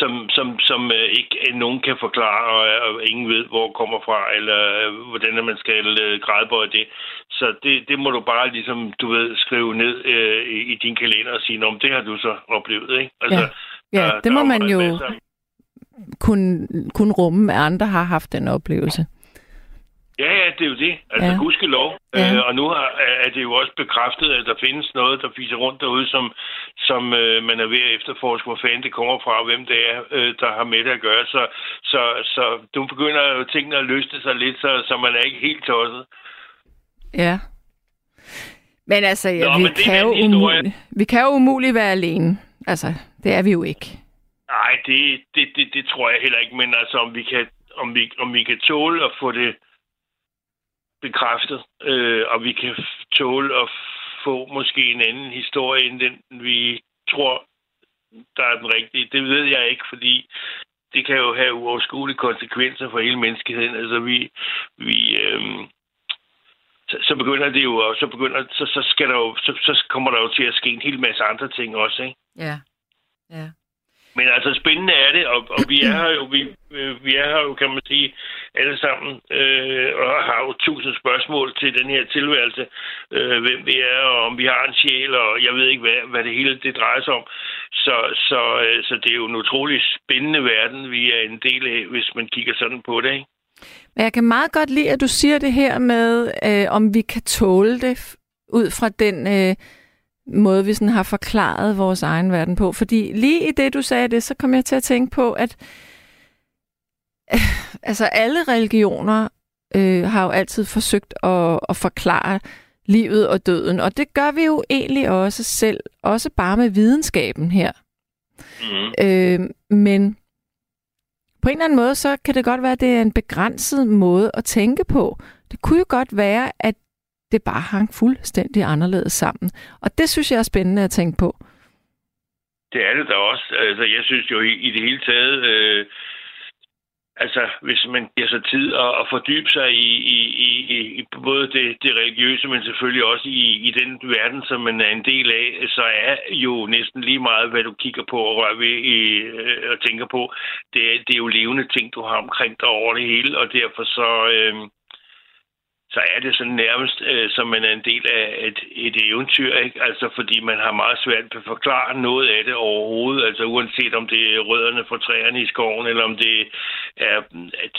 som, som, som øh, ikke øh, nogen kan forklare, og, og ingen ved, hvor det kommer fra, eller øh, hvordan man skal øh, grædebøje det. Så det, det må du bare ligesom, du ved, skrive ned øh, i, i din kalender og sige, om det har du så oplevet, ikke? Altså, Ja, der- det må der er man jo kunne, kunne rumme, at andre har haft den oplevelse. Ja, ja, det er jo det. Altså, Ja. gudskelov. Ja. Øh, og nu har, er er det jo også bekræftet, at der findes noget, der fiser rundt derude, som, som øh, man er ved at efterforske, hvor fanden det kommer fra, og hvem det er, øh, der har med det at gøre. Så, så, så du begynder jo tingene at løsne sig lidt, så, så man er ikke helt tosset. Ja. Men altså, ja, Nå, vi, men kan jo umuligt, vi kan jo umuligt være alene. Altså, det er vi jo ikke. Nej, det, det, det, det tror jeg heller ikke, men altså, om vi kan, om vi, om vi kan tåle at få det bekræftet, øh, og vi kan tåle at få måske en anden historie, end den vi tror, der er den rigtige. Det ved jeg ikke, fordi det kan jo have uoverskuelige konsekvenser for hele menneskeheden. Altså, vi, vi øh, så, så begynder det jo, og så begynder, så, så skal der jo, så, så kommer der jo til at ske en hel masse andre ting også, ikke? Ja. Ja. Men altså, spændende er det, og, og vi er her jo, vi, øh, vi er her jo, kan man sige, alle sammen, øh, og har jo tusind spørgsmål til den her tilværelse, øh, hvem vi er, og om vi har en sjæl, og jeg ved ikke, hvad, hvad det hele det drejer sig om. Så, så, øh, så det er jo en utrolig spændende verden, vi er en del af, hvis man kigger sådan på det, ikke? Men jeg kan meget godt lide, at du siger det her med, øh, om vi kan tåle det ud fra den øh, måde, vi sådan har forklaret vores egen verden på. Fordi lige i det, du sagde det, så kom jeg til at tænke på, at øh, altså alle religioner øh, har jo altid forsøgt at, at forklare livet og døden, og det gør vi jo egentlig også selv, også bare med videnskaben her. Mm. Øh, men på en eller anden måde, så kan det godt være, at det er en begrænset måde at tænke på. Det kunne jo godt være, at det bare hang fuldstændig anderledes sammen. Og det synes jeg er spændende at tænke på. Det er det da også. Altså, jeg synes jo i, i det hele taget, øh, altså, hvis man giver sig tid at, at fordybe sig i, i, i, i- både det, det religiøse, men selvfølgelig også i, i den verden, som man er en del af, så er jo næsten lige meget, hvad du kigger på og rører ved i, øh, og tænker på. Det, er- det er jo levende ting, du har omkring dig over det hele, og derfor så... Øh, så er det sådan nærmest, øh, som man er en del af et, et eventyr, ikke? Altså, fordi man har meget svært ved at forklare noget af det overhovedet, altså uanset om det er rødderne fra træerne i skoven, eller om det er er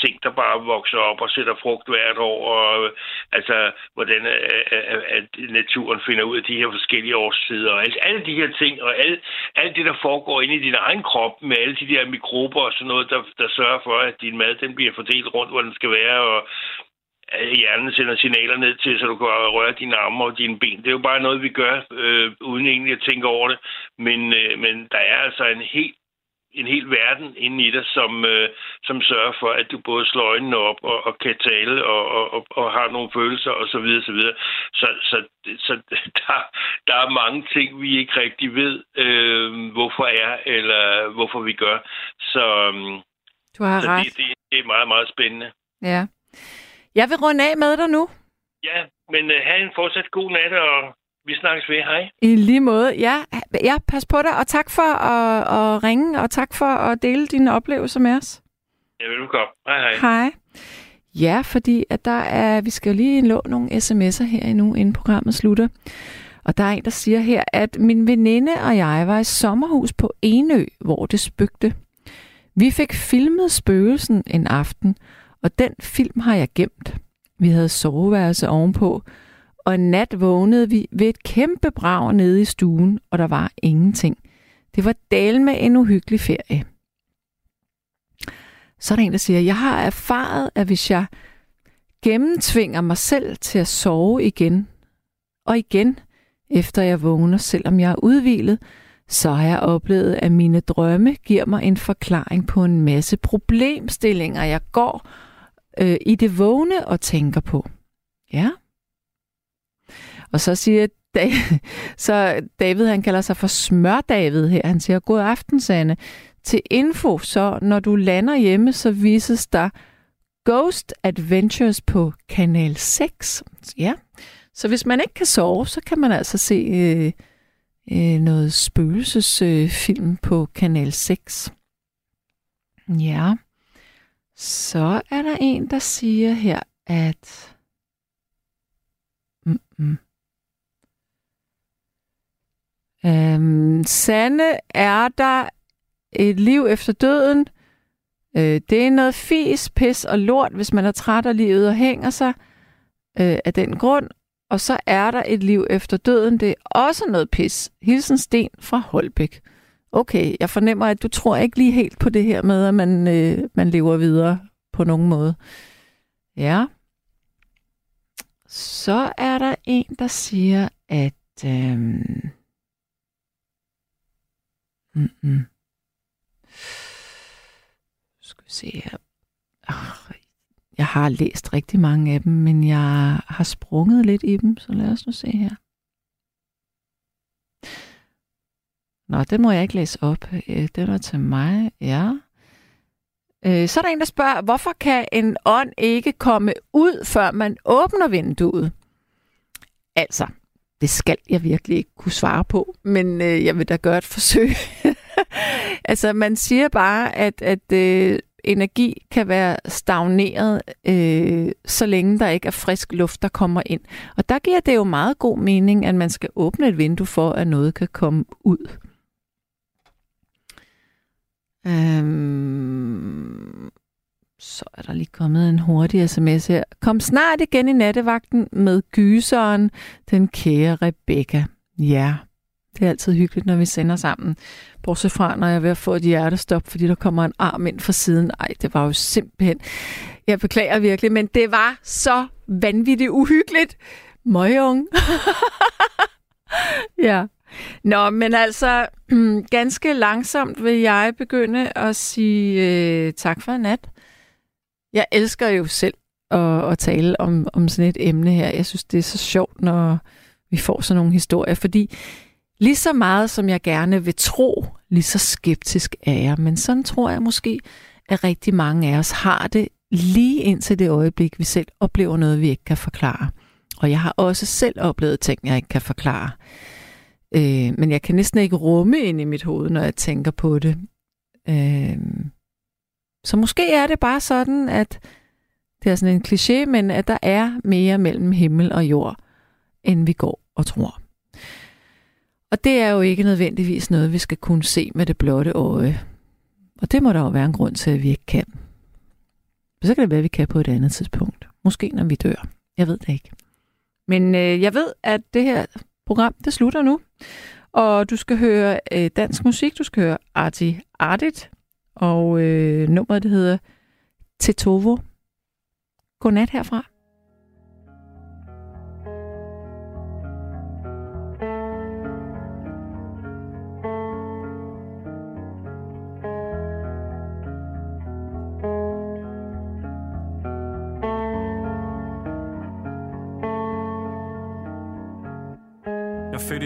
ting, der bare vokser op og sætter frugt hvert år, og øh, altså, hvordan øh, øh, øh, at naturen finder ud af de her forskellige årstider, og alt, alle de her ting, og alt, alt det, der foregår inde i din egen krop, med alle de der mikrober og sådan noget, der, der sørger for, at din mad, den bliver fordelt rundt, hvor den skal være, og hjernen sender signaler ned til, så du kan røre dine arme og dine ben. Det er jo bare noget, vi gør, øh, uden egentlig at tænke over det. Men, øh, men der er altså en helt en hel verden inde i dig, som, øh, som sørger for, at du både slår øjnene op og, og kan tale og, og, og, og har nogle følelser osv. Så, videre, så, videre. så, så, så der, der er mange ting, vi ikke rigtig ved, øh, hvorfor er, eller hvorfor vi gør. Så, øh, Du har så ret. det, det, det er meget, meget spændende. Ja. Jeg vil runde af med dig nu. Ja, men øh, have en fortsat god nat, og vi snakkes ved. Hej. I lige måde. Ja, ja pas på dig, og tak for at, at ringe, og tak for at dele dine oplevelser med os. Ja, velkommen. Hej, hej. Hej. Ja, fordi at der er, vi skal jo lige nå nogle sms'er her endnu, inden programmet slutter. Og der er en, der siger her, at min veninde og jeg var i sommerhus på Enø, hvor det spøgte. Vi fik filmet spøgelsen en aften, og den film har jeg gemt. Vi havde soveværelse ovenpå, og en nat vågnede vi ved et kæmpe brag nede i stuen, og der var ingenting. Det var dalen med en uhyggelig ferie. Så er der en, der siger, jeg har erfaret, at hvis jeg gennemtvinger mig selv til at sove igen og igen, efter jeg vågner, selvom jeg er udvilet, så har jeg oplevet, at mine drømme giver mig en forklaring på en masse problemstillinger, jeg går øh, i det vågne og tænker på. Ja. Og så siger Da- så David, han kalder sig for Smør-David her. Han siger, god aften, Sanne. Til info, så når du lander hjemme, så vises der Ghost Adventures på Kanal 6. Ja, så hvis man ikke kan sove, så kan man altså se øh, øh, noget spøgelsesfilm øh, film på Kanal 6. Ja. Så er der en, der siger her, at... Mm-mm. Øhm, Sande, er der et liv efter døden? Øh, det er noget fis, pis og lort, hvis man er træt af livet og hænger sig øh, af den grund. Og så er der et liv efter døden. Det er også noget pis. Hilsen Sten fra Holbæk. Okay, jeg fornemmer, at du tror ikke lige helt på det her med, at man, øh, man lever videre på nogen måde. Ja. Så er der en, der siger, at... Øh, Mm-mm. Skal vi se her. Oh, jeg har læst rigtig mange af dem, men jeg har sprunget lidt i dem, så lad os nu se her. Nå, den må jeg ikke læse op. Øh, den var til mig, ja. Øh, Så er der en, der spørger, hvorfor kan en ånd ikke komme ud, før man åbner vinduet? Altså, det skal jeg virkelig ikke kunne svare på, men øh, jeg vil da gøre et forsøg. altså, man siger bare, at, at øh, energi kan være stagneret, øh, så længe der ikke er frisk luft, der kommer ind. Og der giver det jo meget god mening, at man skal åbne et vindue for, at noget kan komme ud. Øhm, så er der lige kommet en hurtig sms her. Kom snart igen i nattevagten med gyseren, den kære Rebecca. Ja, det er altid hyggeligt, når vi sender sammen. Bortset fra, når jeg er ved at få et hjertestop, fordi der kommer en arm ind fra siden. Ej, det var jo simpelthen... Jeg beklager virkelig, men det var så vanvittigt uhyggeligt. Møgung. ja. Nå, men altså, mm, ganske langsomt vil jeg begynde at sige øh, tak for nat. Jeg elsker jo selv at, at tale om, om sådan et emne her. Jeg synes, det er så sjovt, når vi får sådan nogle historier, fordi lige så meget, som jeg gerne vil tro, lige så skeptisk er jeg. Men sådan tror jeg måske, at rigtig mange af os har det lige indtil det øjeblik, vi selv oplever noget, vi ikke kan forklare. Og jeg har også selv oplevet ting, jeg ikke kan forklare. Øh, men jeg kan næsten ikke rumme ind i mit hoved, når jeg tænker på det. Øh, så måske er det bare sådan, at det er sådan en kliché, men at der er mere mellem himmel og jord, end vi går og tror. Og det er jo ikke nødvendigvis noget, vi skal kunne se med det blotte øje. Og det må der jo være en grund til, at vi ikke kan. Så kan det være, at vi kan på et andet tidspunkt. Måske når vi dør. Jeg ved det ikke. Men øh, jeg ved, at det her program, det slutter nu. Og du skal høre øh, dansk musik. Du skal høre Arti Artit. Og øh, nummeret, det hedder Tetovo. Godnat herfra.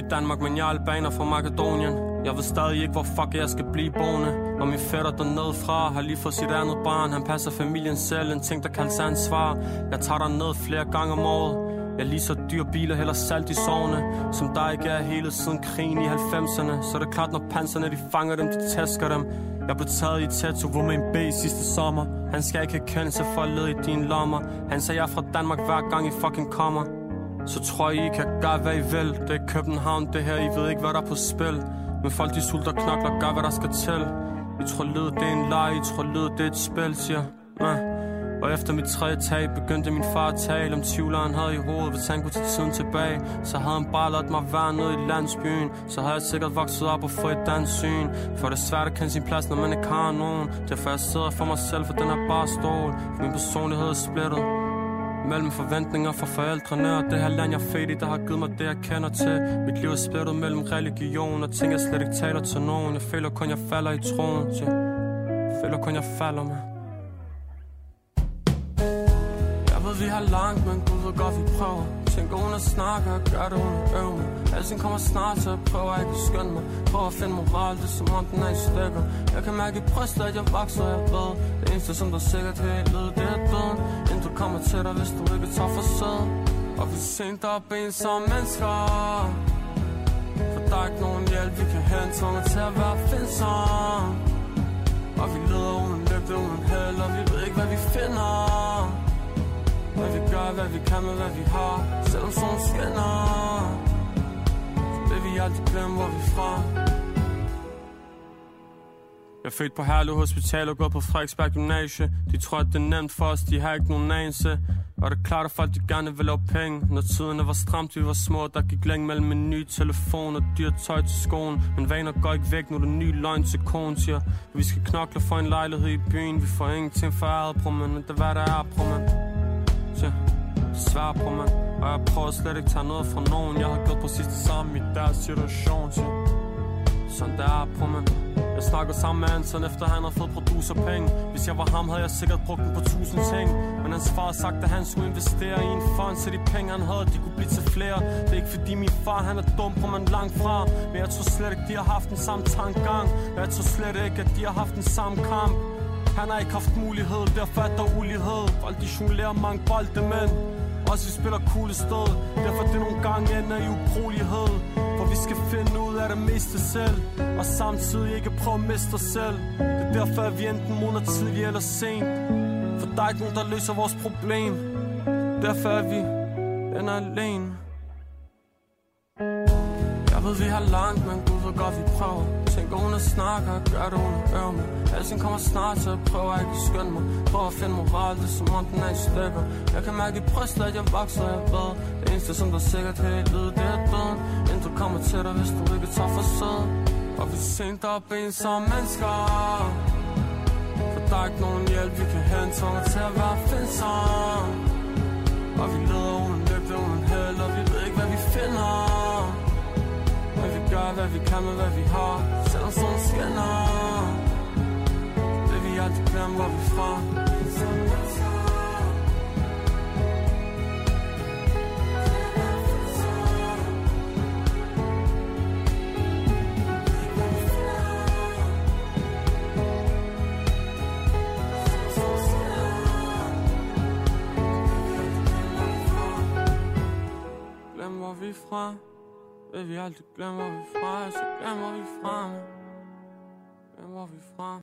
Danmark, men jeg er albaner fra Makedonien. Jeg ved stadig ikke, hvor fuck jeg skal blive boende. Og min fætter dernede fra har lige fået sit andet barn. Han passer familien selv, en ting der kaldes ansvar. Jeg tager der ned flere gange om året. Jeg lige så dyr biler heller salt i sovne Som der ikke er hele siden krigen i 90'erne Så er det klart når panserne de fanger dem, de tæsker dem. Jeg blev taget i tattoo hvor med en B sidste sommer. Han skal ikke have kendelse for at lede i dine lommer. Han sagde jeg er fra Danmark hver gang I fucking kommer. Så tror I I kan gøre hvad I vil Det er København det her, I ved ikke hvad der er på spil Men folk de sulter knokler, gør hvad der skal til I tror lyd, det er en leg, I tror lyd, det er et spil, siger ja. Og efter mit tredje tag begyndte min far at tale om tvivleren havde i hovedet, hvis han kunne tage tiden tilbage. Så havde han bare ladt mig være nede i landsbyen. Så havde jeg sikkert vokset op og fået et dansk syn. For det er svært at kende sin plads, når man ikke har nogen. Derfor jeg sidder for mig selv, for den er bare stål. For min personlighed er splittet. Mellem forventninger fra forældrene og det her land, jeg er født i, der har givet mig det, jeg kender til. Mit liv er splittet mellem religion og ting, jeg slet ikke taler til nogen. Jeg føler kun, jeg falder i troen. Jeg føler kun, jeg falder med. Jeg ved, vi har langt, men Gud ved godt, vi prøver Tænk uden at snakke og gør det uden at øve mig Alting kommer snart, så jeg prøver ikke at skynde mig Prøver at finde moral, det er som om den er i stykker Jeg kan mærke i brystet, at jeg vokser, jeg ved Det eneste, som der sikkert her i livet, det er døden du kommer til dig, hvis du ikke tager for sæd. Og vi sent op en som mennesker. For der er ikke nogen hjælp, vi kan hente. Tvunget til at være finsom Og vi leder uden lygte, uden held Og vi ved ikke, hvad vi finder. Men vi gør, hvad vi kan med, hvad vi har. Selvom solen skinner. Så vil vi aldrig glemme, hvor vi er fra. Jeg er født på Herlev Hospital og gået på Frederiksberg Gymnasie. De tror, at det er nemt for os, de har ikke nogen anelse. Og det er klart, at folk de gerne vil lave penge? Når tiderne var stramt, vi var små Der gik længe mellem en ny telefon og dyrt tøj til skoen. Men vaner går ikke væk, nu er der ny løgn til konen Siger, vi skal knokle for en lejlighed i byen. Vi får ingenting for æret, bror, men det er hvad der er, bror, man ja. Svær på man Og jeg prøver slet ikke tage noget fra nogen. Jeg har gjort præcis det samme i deres situation ja. Sådan der er på man jeg snakker sammen med Anton efter han har fået producerpenge Hvis jeg var ham havde jeg sikkert brugt dem på tusind ting. Men hans far har sagt at han skulle investere i en fond Så de penge han havde de kunne blive til flere. Det er ikke fordi min far han er dum på man langt fra. Men jeg tror slet ikke de har haft den samme tankegang. Jeg tror slet ikke at de har haft den samme kamp. Han har ikke haft mulighed, derfor er der ulighed. Folk de jonglerer mange bolde, men Også vi spiller cool sted Derfor det nogle gange ender i ubrugelighed vi skal finde ud af det meste selv Og samtidig ikke prøve at miste os selv. Det er derfor at vi enten måneder tidligt eller sent. For der er ikke nogen der løser vores problem. Derfor er vi ender alene. Jeg ved, vi har langt, men Gud ved godt, vi prøver. Tænker hun at snakke og gør det hun at mig Alting kommer snart, så jeg prøver ikke at skynde mig. Prøver at finde moral, det er som om den er i stykker. Jeg kan mærke i brystet, at jeg vokser, jeg ved. Det eneste, som der sikkert helt livet, det er døden du kommer til dig, hvis du ikke tager for sød Og vi sent op en som mennesker. For der er ikke nogen hjælp, vi kan hente Tvunget til at være finsom Og vi leder uden lygte, uden held Og vi ved ikke, hvad vi finder. Men vi gør, hvad vi kan med, hvad vi har Selvom solen skinner. Det vi altid glemmer, hvor vi er fra. Glem, hvor vi er fra vil vi aldrig glemme, hvor vi er